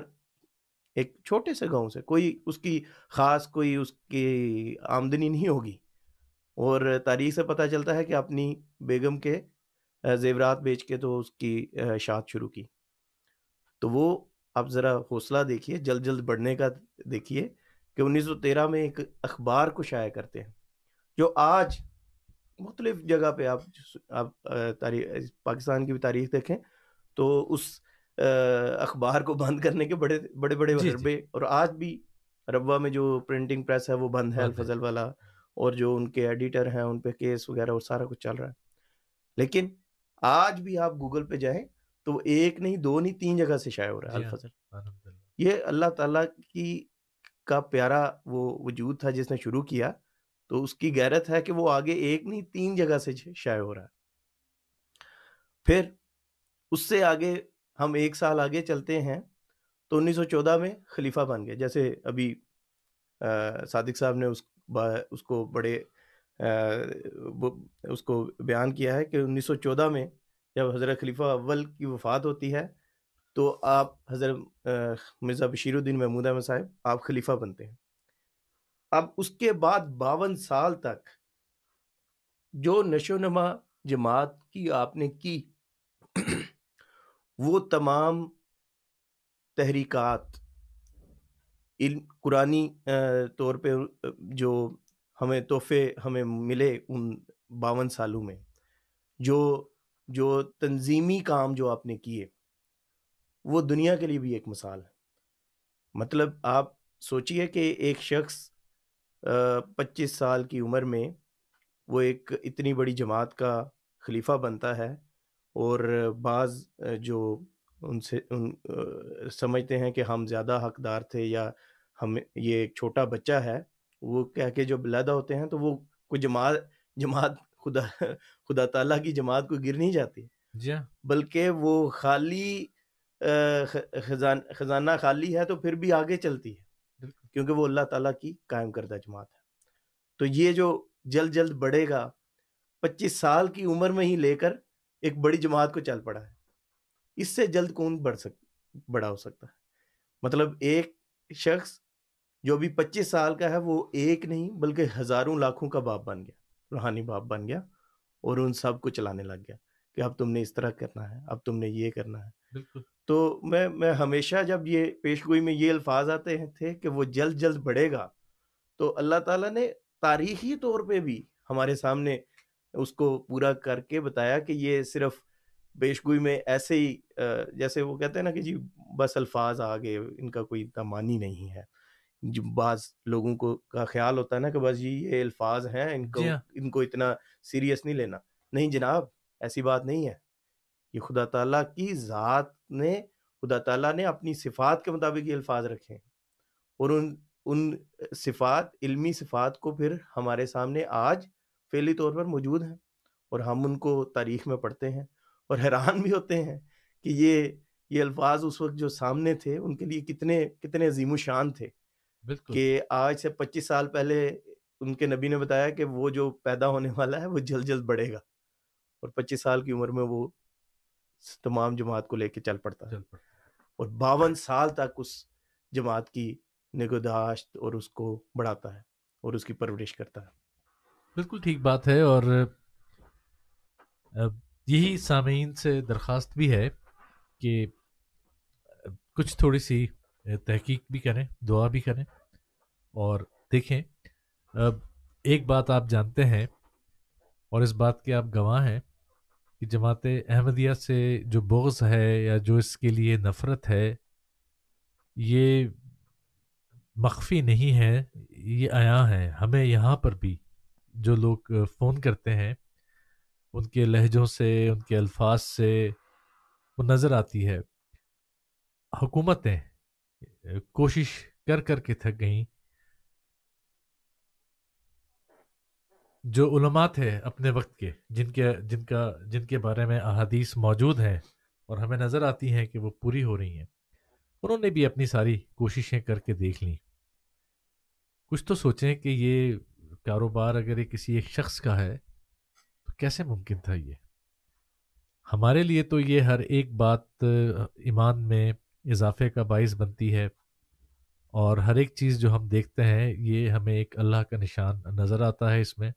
ایک چھوٹے سے گاؤں سے کوئی اس کی خاص کوئی اس کی آمدنی نہیں ہوگی۔ اور تاریخ سے پتہ چلتا ہے کہ اپنی بیگم کے زیورات بیچ کے تو اس کی شاد شروع کی۔ تو وہ اب ذرا حوصلہ دیکھیے جلد جلد بڑھنے کا دیکھیے کہ انیس سو تیرہ میں ایک اخبار کو شائع کرتے ہیں۔ جو آج مختلف جگہ پہ آپ آپ تاریخ پاکستان کی بھی تاریخ دیکھیں تو اس اخبار کو بند کرنے کے بڑے بڑے بڑے جی، جی۔ حربے اور آج بھی ربا میں جو پرنٹنگ پریس ہے وہ بند ہے الفضل والا اور جو ان کے ایڈیٹر ہیں ان پہ کیس وغیرہ وہ سارا کچھ چل رہا ہے۔ لیکن آج بھی آپ گوگل پہ جائیں تو ایک نہیں دو نہیں تین جگہ سے شائع ہو رہا ہے جی الفضل یہ اللہ تعالیٰ کی کا پیارا وہ وجود تھا جس نے شروع کیا تو اس کی غیرت ہے کہ وہ آگے ایک نہیں، تین جگہ سے شائع ہو رہا ہے۔ پھر اس سے آگے ہم ایک سال آگے چلتے ہیں تو انیس سو چودہ میں خلیفہ بن گئے۔ جیسے ابھی صادق صاحب نے اس اس کو بڑے اس کو بیان کیا ہے کہ انیس سو چودہ میں جب حضرت خلیفہ اول کی وفات ہوتی ہے تو آپ حضرت مرزا بشیر الدین محمود احمد صاحب آپ خلیفہ بنتے ہیں۔ اب اس کے بعد باون سال تک جو نشو نما جماعت کی آپ نے کی، وہ تمام تحریکات قرآنی طور پہ جو ہمیں تحفے ہمیں ملے ان باون سالوں میں، جو جو تنظیمی کام جو آپ نے کیے، وہ دنیا کے لیے بھی ایک مثال ہے۔ مطلب آپ سوچئے کہ ایک شخص پچیس سال کی عمر میں وہ ایک اتنی بڑی جماعت کا خلیفہ بنتا ہے اور بعض جو ان سے ان سمجھتے ہیں کہ ہم زیادہ حقدار تھے یا ہم یہ ایک چھوٹا بچہ ہے وہ کہہ کے جو بلیدہ ہوتے ہیں تو وہ کوئی جماعت جماعت خدا خدا تعالیٰ کی جماعت کو گر نہیں جاتی جی ہاں۔ بلکہ وہ خالی خزانہ خالی ہے تو پھر بھی آگے چلتی ہے کیونکہ وہ اللہ تعالیٰ کی قائم کردہ جماعت ہے۔ تو یہ جو جلد جلد بڑھے گا، پچیس سال کی عمر میں ہی لے کر ایک بڑی جماعت کو چل پڑا ہے۔ اس سے جلد کون بڑھ سک، بڑا ہو سکتا ہے۔ مطلب ایک شخص جو بھی پچیس سال کا ہے، وہ ایک نہیں بلکہ ہزاروں لاکھوں کا باپ بن گیا، روحانی باپ بن گیا اور ان سب کو چلانے لگ گیا کہ اب تم نے اس طرح کرنا ہے، اب تم نے یہ کرنا ہے۔ تو میں میں ہمیشہ جب یہ پیش گوئی میں یہ الفاظ آتے تھے کہ وہ جلد جلد بڑھے گا تو اللہ تعالیٰ نے تاریخی طور پہ بھی ہمارے سامنے اس کو پورا کر کے بتایا کہ یہ صرف پیش گوئی میں ایسے ہی جیسے وہ کہتے ہیں نا کہ جی بس الفاظ آگے ان کا کوئی اتنا معنی نہیں ہے۔ جو بعض لوگوں کو کا خیال ہوتا ہے نا کہ بس جی یہ الفاظ ہیں ان کو جی ہاں۔ ان کو اتنا سیریس نہیں لینا۔ نہیں جناب ایسی بات نہیں ہے۔ یہ خدا تعالیٰ کی ذات نے خدا تعالیٰ نے اپنی صفات کے مطابق یہ الفاظ رکھے ہیں۔ اور ان ان صفات علمی صفات کو پھر ہمارے سامنے آج فعلی طور پر موجود ہیں اور ہم ان کو تاریخ میں پڑھتے ہیں اور حیران بھی ہوتے ہیں کہ یہ یہ الفاظ اس وقت جو سامنے تھے ان کے لیے کتنے کتنے عظیم و شان تھے کہ آج سے پچیس سال پہلے ان کے نبی نے بتایا کہ وہ جو پیدا ہونے والا ہے وہ جلد جلد بڑھے گا اور پچیس سال کی عمر میں وہ تمام جماعت کو لے کے چل پڑتا ہے۔ اور باون سال تک اس جماعت کی نگوداشت اور اس کو بڑھاتا ہے اور اس کی پرورش کرتا ہے۔ بالکل ٹھیک بات ہے اور یہی سامعین سے درخواست بھی ہے کہ کچھ تھوڑی سی تحقیق بھی کریں دعا بھی کریں اور دیکھیں۔ ایک بات آپ جانتے ہیں اور اس بات کے آپ گواہ ہیں کہ جماعت احمدیہ سے جو بغض ہے یا جو اس کے لیے نفرت ہے، یہ مخفی نہیں ہے یہ عیاں ہے ہمیں یہاں پر بھی جو لوگ فون کرتے ہیں، ان کے لہجوں سے، ان کے الفاظ سے وہ نظر آتی ہے۔ حکومتیں کوشش کر کر کے تھک گئیں۔ جو علماء تھے اپنے وقت کے، جن کے، جن کا، جن کے بارے میں احادیث موجود ہیں اور ہمیں نظر آتی ہیں کہ وہ پوری ہو رہی ہیں، انہوں نے بھی اپنی ساری کوششیں کر کے دیکھ لیں۔ کچھ تو سوچیں کہ یہ کاروبار اگر یہ کسی ایک شخص کا ہے تو کیسے ممکن تھا یہ؟ ہمارے لیے تو یہ ہر ایک بات، ایمان میں اضافے کا باعث بنتی ہے اور ہر ایک چیز جو ہم دیکھتے ہیں، یہ ہمیں ایک اللہ کا نشان نظر آتا ہے اس میں۔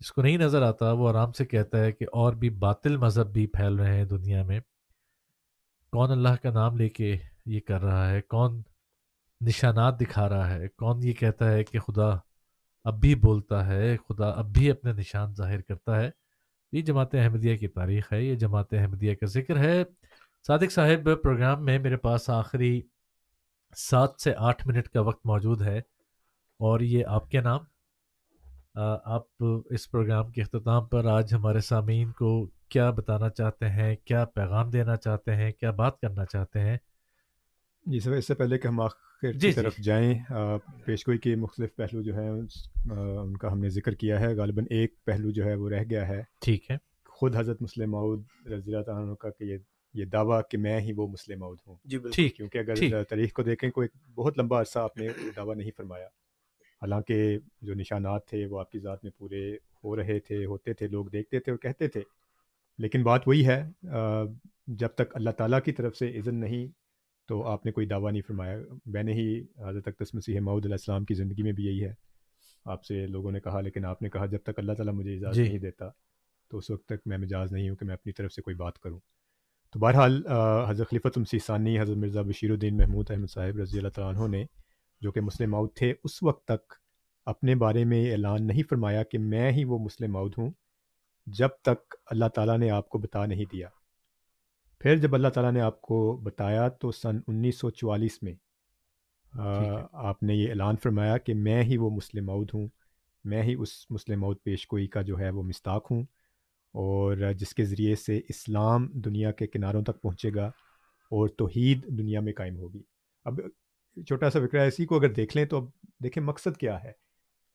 جس کو نہیں نظر آتا، وہ آرام سے کہتا ہے کہ اور بھی باطل مذہب بھی پھیل رہے ہیں دنیا میں۔ کون اللہ کا نام لے کے یہ کر رہا ہے؟ کون نشانات دکھا رہا ہے؟ کون یہ کہتا ہے کہ خدا اب بھی بولتا ہے، خدا اب بھی اپنے نشان ظاہر کرتا ہے۔ یہ جماعت احمدیہ کی تاریخ ہے، یہ جماعت احمدیہ کا ذکر ہے۔ صادق صاحب، پروگرام میں میرے پاس آخری سات سے آٹھ منٹ کا وقت موجود ہے اور یہ آپ کے نام؟ آپ اس پروگرام کے اختتام پر آج ہمارے سامعین کو کیا بتانا چاہتے ہیں کیا پیغام دینا چاہتے ہیں کیا بات کرنا چاہتے ہیں؟ جی سر اس سے پہلے کہ ہم آخر جی کی جی۔ طرف جائیں پیش گوئی کے مختلف پہلو جو ہیں ان کا ہم نے ذکر کیا ہے۔ غالباً ایک پہلو جو ہے وہ رہ گیا ہے۔ ٹھیک ہے۔ خود حضرت مسلم معود رضی اللہ عنہ کا کہ یہ یہ دعویٰ کہ میں ہی وہ مسلم معود ہوں۔ جی ٹھیک۔ کیونکہ اگر تاریخ کو دیکھیں کوئی بہت لمبا عرصہ آپ نے دعویٰ نہیں فرمایا۔ حالانکہ جو نشانات تھے وہ آپ کی ذات میں پورے ہو رہے تھے ہوتے تھے لوگ دیکھتے تھے اور کہتے تھے۔ لیکن بات وہی ہے جب تک اللہ تعالیٰ کی طرف سے اذن نہیں تو آپ نے کوئی دعویٰ نہیں فرمایا۔ میں نے ہی حضرت تک مسیح معود علیہ السلام کی زندگی میں بھی یہی ہے۔ آپ سے لوگوں نے کہا لیکن آپ نے کہا جب تک اللہ تعالیٰ مجھے اجازت جی۔ نہیں دیتا تو اس وقت تک میں مجاز نہیں ہوں کہ میں اپنی طرف سے کوئی بات کروں۔ تو بہرحال حضرت خلیفۃ المسی ثانی حضرت مرزا بشیر الدین محمود احمد صاحب رضی اللہ تعالیٰ عنہ نے جو کہ مسلم مود تھے اس وقت تک اپنے بارے میں اعلان نہیں فرمایا کہ میں ہی وہ مسلم مود ہوں جب تک اللہ تعالیٰ نے آپ کو بتا نہیں دیا۔ پھر جب اللہ تعالیٰ نے آپ کو بتایا تو سن انیس سو چوالیس میں آپ نے یہ اعلان فرمایا کہ میں ہی وہ مسلم مود ہوں میں ہی اس مسلم مود پیش گوئی کا جو ہے وہ مستاق ہوں اور جس کے ذریعے سے اسلام دنیا کے کناروں تک پہنچے گا اور توحید دنیا میں قائم ہوگی۔ اب چھوٹا سا فکرہ اسی کو اگر دیکھ لیں تو اب دیکھیں مقصد کیا ہے۔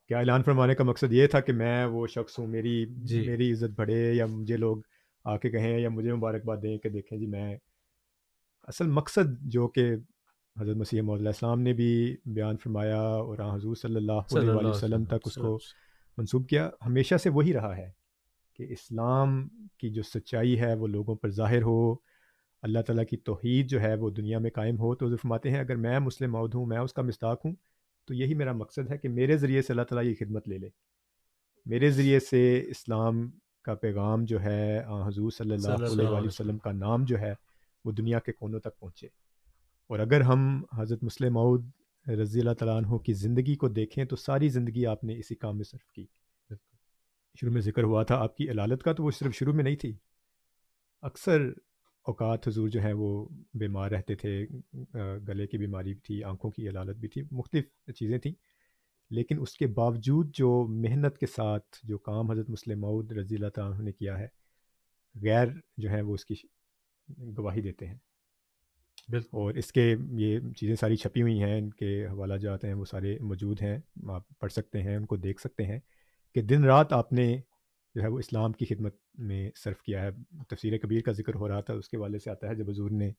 کیا اعلان فرمانے کا مقصد یہ تھا کہ میں وہ شخص ہوں میری جی۔ میری عزت بڑھے یا مجھے لوگ آ کے کہیں یا مجھے مبارکباد دیں کہ دیکھیں جی میں اصل مقصد جو کہ حضرت مسیح علیہ السلام نے بھی بیان فرمایا اور حضور صلی اللہ علیہ وسلم تک اس کو منسوب کیا ہمیشہ سے وہی رہا ہے کہ اسلام کی جو سچائی ہے وہ لوگوں پر ظاہر ہو اللہ تعالیٰ کی توحید جو ہے وہ دنیا میں قائم ہو تو فرماتے ہیں اگر میں مسلم مود ہوں میں اس کا مستاق ہوں تو یہی میرا مقصد ہے کہ میرے ذریعے سے اللہ تعالیٰ یہ خدمت لے لے۔ میرے ذریعے سے اسلام کا پیغام جو ہے حضور صلی اللہ علیہ وسلم کا نام جو ہے وہ دنیا کے کونوں تک پہنچے۔ اور اگر ہم حضرت مسلم معود رضی اللہ تعالیٰ عنہ کی زندگی کو دیکھیں تو ساری زندگی آپ نے اسی کام میں صرف کی۔ شروع میں ذکر ہوا تھا آپ کی علالت کا تو وہ صرف شروع میں نہیں تھی۔ اکثر اوقات حضور جو ہیں وہ بیمار رہتے تھے گلے کی بیماری بھی تھی آنکھوں کی علالت بھی تھی مختلف چیزیں تھیں۔ لیکن اس کے باوجود جو محنت کے ساتھ جو کام حضرت مسلم معود رضی اللہ تعالیٰ نے کیا ہے غیر جو ہیں وہ اس کی گواہی دیتے ہیں۔ بالکل۔ اور اس کے یہ چیزیں ساری چھپی ہوئی ہیں ان کے حوالہ جات ہیں وہ سارے موجود ہیں آپ پڑھ سکتے ہیں ان کو دیکھ سکتے ہیں کہ دن رات آپ نے جو ہے وہ اسلام کی خدمت میں صرف کیا ہے۔ تفسیر کبیر کا ذکر ہو رہا تھا اس کے والے سے آتا ہے۔ جب حضور نے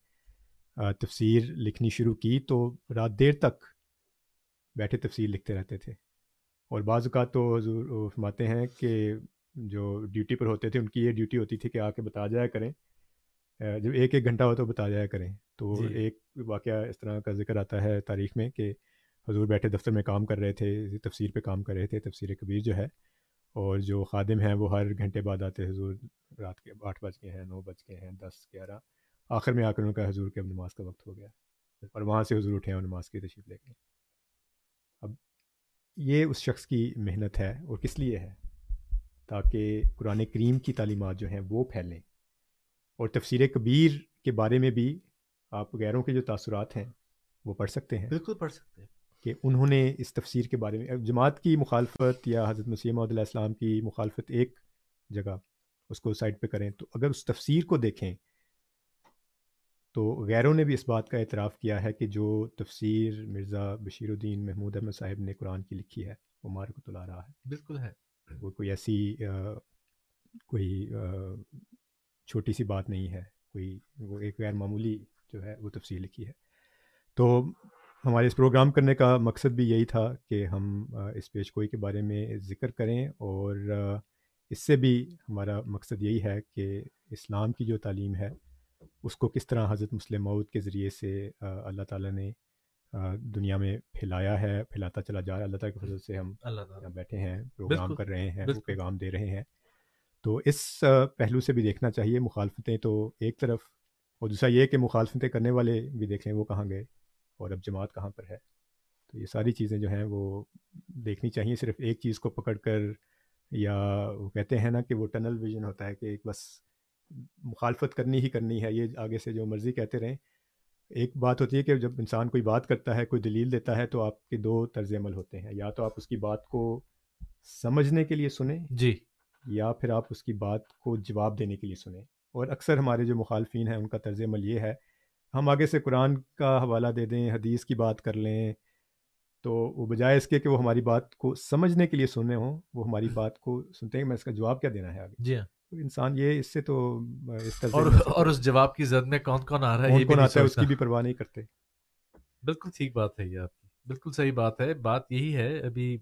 تفسیر لکھنی شروع کی تو رات دیر تک بیٹھے تفسیر لکھتے رہتے تھے۔ اور بعض اوقات تو حضور فرماتے ہیں کہ جو ڈیوٹی پر ہوتے تھے ان کی یہ ڈیوٹی ہوتی تھی کہ آ کے بتا جایا کریں۔ جب ایک ایک گھنٹہ ہو تو بتا جایا کریں۔ تو جی. ایک واقعہ اس طرح کا ذکر آتا ہے تاریخ میں کہ حضور بیٹھے دفتر میں کام کر رہے تھے تفسیر پہ کام کر رہے تھے۔ تفسیر کبیر جو ہے اور جو خادم ہیں وہ ہر گھنٹے بعد آتے حضور رات کے آٹھ بج کے ہیں، نو بج کے ہیں، دس، گیارہ۔ آخر میں آ کر ان کا حضور کے اب نماز کا وقت ہو گیا۔ اور وہاں سے حضور اٹھے اور نماز کی تشریف لے گئے۔ اب یہ اس شخص کی محنت ہے اور کس لیے ہے؟ تاکہ قرآن کریم کی تعلیمات جو ہیں وہ پھیلیں۔ اور تفسیر کبیر کے بارے میں بھی آپ غیروں کے جو تاثرات ہیں وہ پڑھ سکتے ہیں۔ بالکل پڑھ سکتے ہیں۔ کہ انہوں نے اس تفسیر کے بارے میں جماعت کی مخالفت یا حضرت مسیم علیہ السلام کی مخالفت ایک جگہ اس کو سائڈ پہ کریں تو اگر اس تفسیر کو دیکھیں تو غیروں نے بھی اس بات کا اعتراف کیا ہے کہ جو تفسیر مرزا بشیر الدین محمود احمد صاحب نے قرآن کی لکھی ہے وہ مار کو تلا رہا ہے۔ بالکل ہے۔ وہ کوئی ایسی کوئی چھوٹی سی بات نہیں ہے کوئی وہ ایک غیر معمولی جو ہے وہ تفصیل لکھی ہے۔ تو ہمارے اس پروگرام کرنے کا مقصد بھی یہی تھا کہ ہم اس پیش گوئی کے بارے میں ذکر کریں اور اس سے بھی ہمارا مقصد یہی ہے کہ اسلام کی جو تعلیم ہے اس کو کس طرح حضرت مسلم مود کے ذریعے سے اللہ تعالیٰ نے دنیا میں پھیلایا ہے پھیلاتا چلا جا رہا ہے۔ اللہ تعالیٰ کی فضل سے ہم اللہ بیٹھے ہیں پروگرام کر رہے ہیں پیغام دے رہے ہیں۔ تو اس پہلو سے بھی دیکھنا چاہیے مخالفتیں تو ایک طرف اور دوسرا یہ کہ مخالفتیں کرنے والے بھی دیکھیں وہ کہاں گئے؟ اور اب جماعت کہاں پر ہے؟ تو یہ ساری چیزیں جو ہیں وہ دیکھنی چاہیے صرف ایک چیز کو پکڑ کر یا وہ کہتے ہیں نا کہ وہ ٹنل ویژن ہوتا ہے کہ ایک بس مخالفت کرنی ہی کرنی ہے یہ آگے سے جو مرضی کہتے رہیں۔ ایک بات ہوتی ہے کہ جب انسان کوئی بات کرتا ہے کوئی دلیل دیتا ہے تو آپ کے دو طرز عمل ہوتے ہیں۔ یا تو آپ اس کی بات کو سمجھنے کے لیے سنیں جی۔ یا پھر آپ اس کی بات کو جواب دینے کے لیے سنیں۔ اور اکثر ہمارے جو مخالفین ہیں ان کا طرز عمل یہ ہے ہم آگے سے قرآن کا حوالہ دے دیں حدیث کی بات کر لیں۔ تو وہ بجائے اس کے کہ وہ ہماری بات کو سمجھنے کے لیے سننے ہوں وہ ہماری بات کو سنتے ہیں۔ میں اس کا جواب کیا دینا ہے آگے؟ جی ہاں۔ انسان یہ اس سے تو اس اور اور اس جواب کی زد میں کون کون آ رہا ہے کون کون آتا ہے اس کی بھی پرواہ نہیں کرتے۔ بالکل ٹھیک بات ہے یہ آپ کی بالکل صحیح بات ہے۔ بات یہی ہے ابھی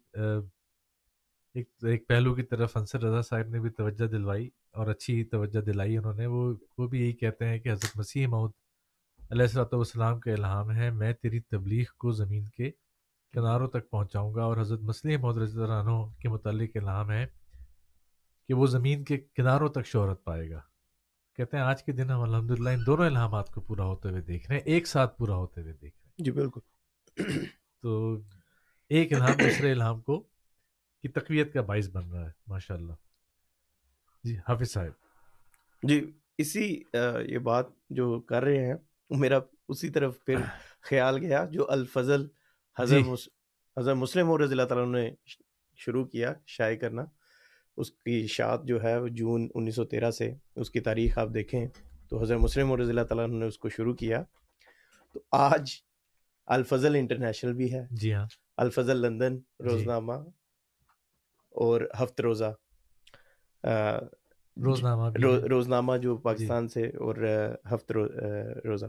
ایک ایک پہلو کی طرف انصر رضا صاحب نے بھی توجہ دلوائی اور اچھی توجہ دلائی انہوں نے۔ وہ وہ بھی یہی کہتے ہیں کہ حضرت مسیح مود علیہ السلۃ والسلام کا الہام ہے میں تیری تبلیغ کو زمین کے کناروں تک پہنچاؤں گا اور حضرت مسلم اللہ عنہ کے متعلق الہام ہے کہ وہ زمین کے کناروں تک شہرت پائے گا۔ کہتے ہیں آج کے دن ہم الحمد للہ ان دونوں الہامات کو پورا ہوتے ہوئے دیکھ رہے ہیں ایک ساتھ پورا ہوتے ہوئے دیکھ رہے ہیں۔ جی بالکل۔ تو ایک الہام دوسرے الہام کو کی تقویت کا باعث بن رہا ہے ماشاء اللہ جی حافظ صاحب۔ جی اسی یہ بات جو کر رہے ہیں میرا اسی طرف پھر خیال گیا جو الفضل حضرت جی. حضرت مسلم اور رضی اللہ تعالیٰ نے شروع کیا شائع کرنا۔ اس کی اشاعت جو ہے وہ جون انیس سو تیرہ سے اس کی تاریخ آپ دیکھیں تو حضرت مسلم اور رضی اللہ تعالیٰ نے اس کو شروع کیا۔ تو آج الفضل انٹرنیشنل بھی ہے۔ جی ہاں۔ الفضل لندن جی۔ روزنامہ اور ہفت روزہ۔ روزنامہ روزنامہ جو جی۔ پاکستان سے اور ہفت روزہ۔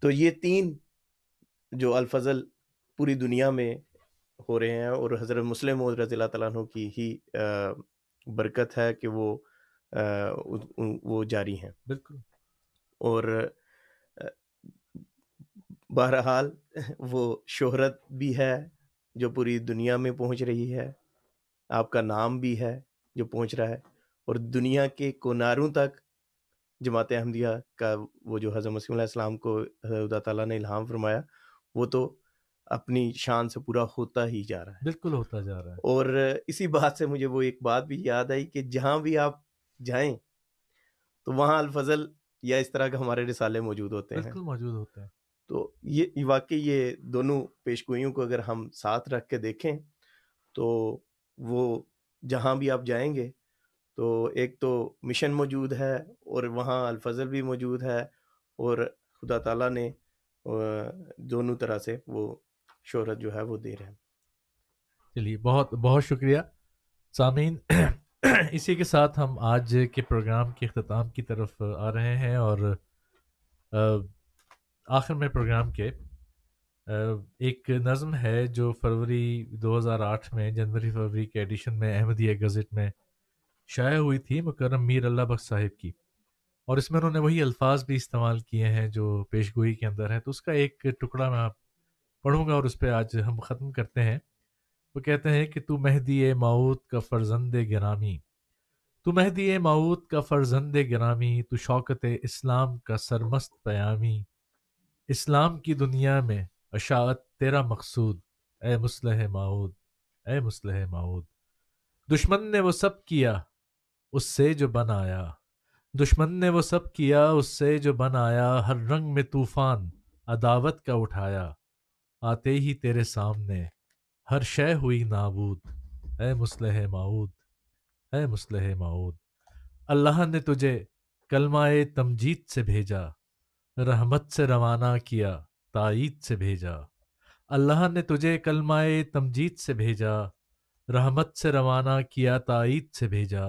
تو یہ تین جو الفضل پوری دنیا میں ہو رہے ہیں اور حضرت مسلم رضی اللہ تعالیٰ عنہ کی ہی برکت ہے کہ وہ وہ جاری ہیں۔ بالکل۔ اور بہرحال وہ شہرت بھی ہے جو پوری دنیا میں پہنچ رہی ہے۔ آپ کا نام بھی ہے جو پہنچ رہا ہے۔ اور دنیا کے کناروں تک جماعت احمدیہ کا وہ جو حضرت مسیم علیہ السلام کو حضرت تعالیٰ نے الہام فرمایا وہ تو اپنی شان سے پورا ہوتا ہی جا رہا ہے۔ بالکل ہوتا جا رہا ہے۔ اور اسی بات سے مجھے وہ ایک بات بھی یاد آئی کہ جہاں بھی آپ جائیں تو وہاں الفضل یا اس طرح کے ہمارے رسالے موجود ہوتے ہیں۔ موجود ہوتے ہیں۔ تو یہ واقعی یہ دونوں پیشگوئیوں کو اگر ہم ساتھ رکھ کے دیکھیں تو وہ جہاں بھی آپ جائیں گے تو ایک تو مشن موجود ہے اور وہاں الفضل بھی موجود ہے اور خدا تعالیٰ نے دونوں طرح سے وہ شہرت جو ہے وہ دے رہے ہیں۔ چلیے، بہت بہت شکریہ۔ سامعین، [clears throat] اسی کے ساتھ ہم آج کے پروگرام کے اختتام کی طرف آ رہے ہیں اور آخر میں پروگرام کے ایک نظم ہے جو فروری دو ہزار آٹھ میں، جنوری فروری کے ایڈیشن میں، احمدیہ گزٹ میں شائع ہوئی تھی مکرم میر اللہ بخش صاحب کی۔ اور اس میں انہوں نے وہی الفاظ بھی استعمال کیے ہیں جو پیش گوئی کے اندر ہیں۔ تو اس کا ایک ٹکڑا میں آپ پڑھوں گا اور اس پہ آج ہم ختم کرتے ہیں۔ وہ کہتے ہیں کہ تو مہدی معود کا فرزند گرامی۔ تو مہدی معود کا فرزند گرامی، تو شوکت اسلام کا سرمست پیامی۔ اسلام کی دنیا میں اشاعت تیرا مقصود۔ اے مسلح معود اے مسلح معود دشمن نے وہ سب کیا۔ اس سے جو بن آیا۔ دشمن نے وہ سب کیا، اس سے جو بن آیا، ہر رنگ میں طوفان عداوت کا اٹھایا۔ آتے ہی تیرے سامنے، ہر شے ہوئی نابود۔ اے مسلح معود اے مسلح معود اللہ نے تجھے کلمہ تمجید سے بھیجا، رحمت سے روانہ کیا، تائید سے بھیجا۔ اللہ نے تجھے کلمہ تمجید سے بھیجا، رحمت سے روانہ کیا، تائید سے بھیجا۔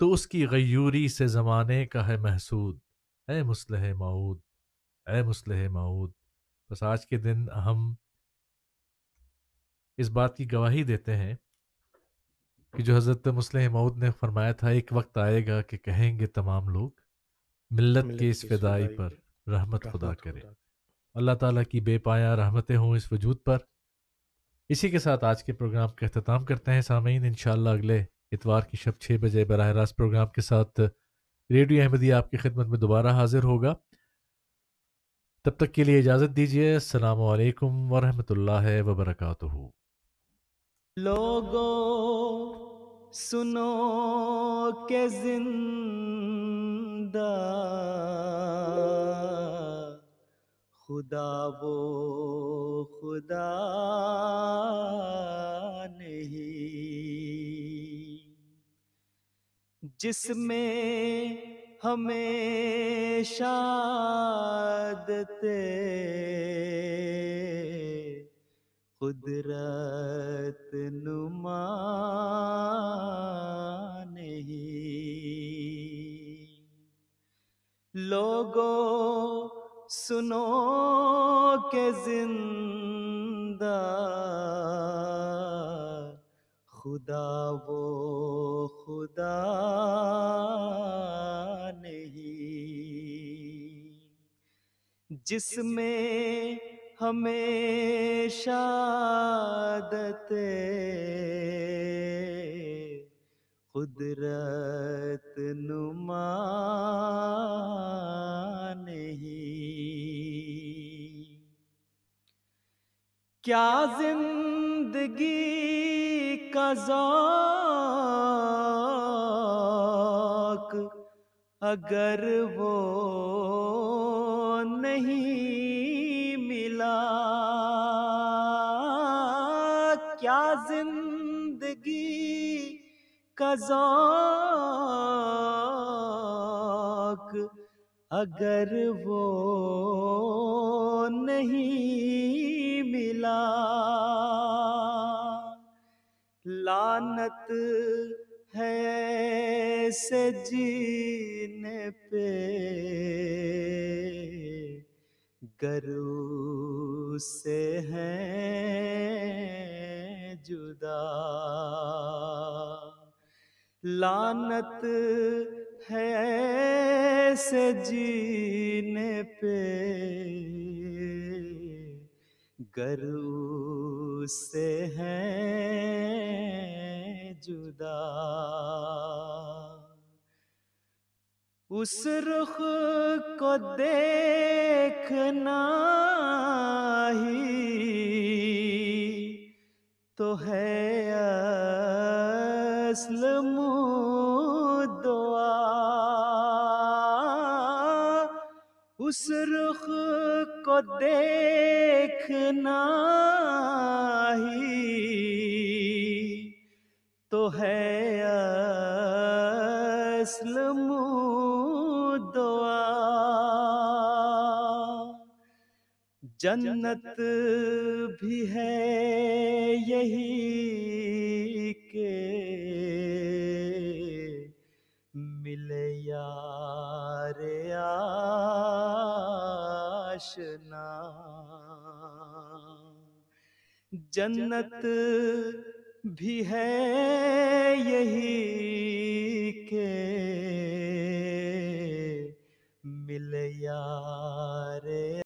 تو اس کی غیوری سے زمانے کا ہے محسود۔ اے مسلح معود اے مسلح معود بس آج کے دن ہم اس بات کی گواہی دیتے ہیں کہ جو حضرت مسلح معود نے فرمایا تھا ایک وقت آئے گا کہ کہیں گے تمام لوگ ملت کے اس فدائی پر رحمت خدا کرے۔ اللہ تعالیٰ کی بے پایا رحمتیں ہوں اس وجود پر۔ اسی کے ساتھ آج کے پروگرام کا اختتام کرتے ہیں۔ سامعین انشاءاللہ اگلے اتوار کی شب چھ بجے براہ راست پروگرام کے ساتھ ریڈیو احمدیہ آپ کی خدمت میں دوبارہ حاضر ہوگا۔ تب تک کے لیے اجازت دیجیے۔ السلام علیکم ورحمۃ اللہ وبرکاتہ۔ لوگو سنو کہ زندہ خدا وہ خدا جس میں ہمیشہ قدرت نما نہیں۔ لوگو سنو کہ زندہ خدا وہ خدا نہیں۔ جس میں ہمیشہ عادت قدرت نما کیا زندگی کا ذوق اگر وہ نہیں ملا؟ کیا زندگی کا ذوق اگر وہ نہیں ملا۔ لانت ہے ایسے پہ۔ گرو سے ہیں جدا۔ لانت ہے ایسے جینے پہ۔ گرو سے ہیں جدا۔ اس رخ کو دیکھنا ہی تو ہے اصل دعا اس رخ کو دیکھنا ہی تو ہے اصل دعا جنت بھی ہے یہی کہ ملے یار آشنا جنت بھی ہے یہی کہ مل یار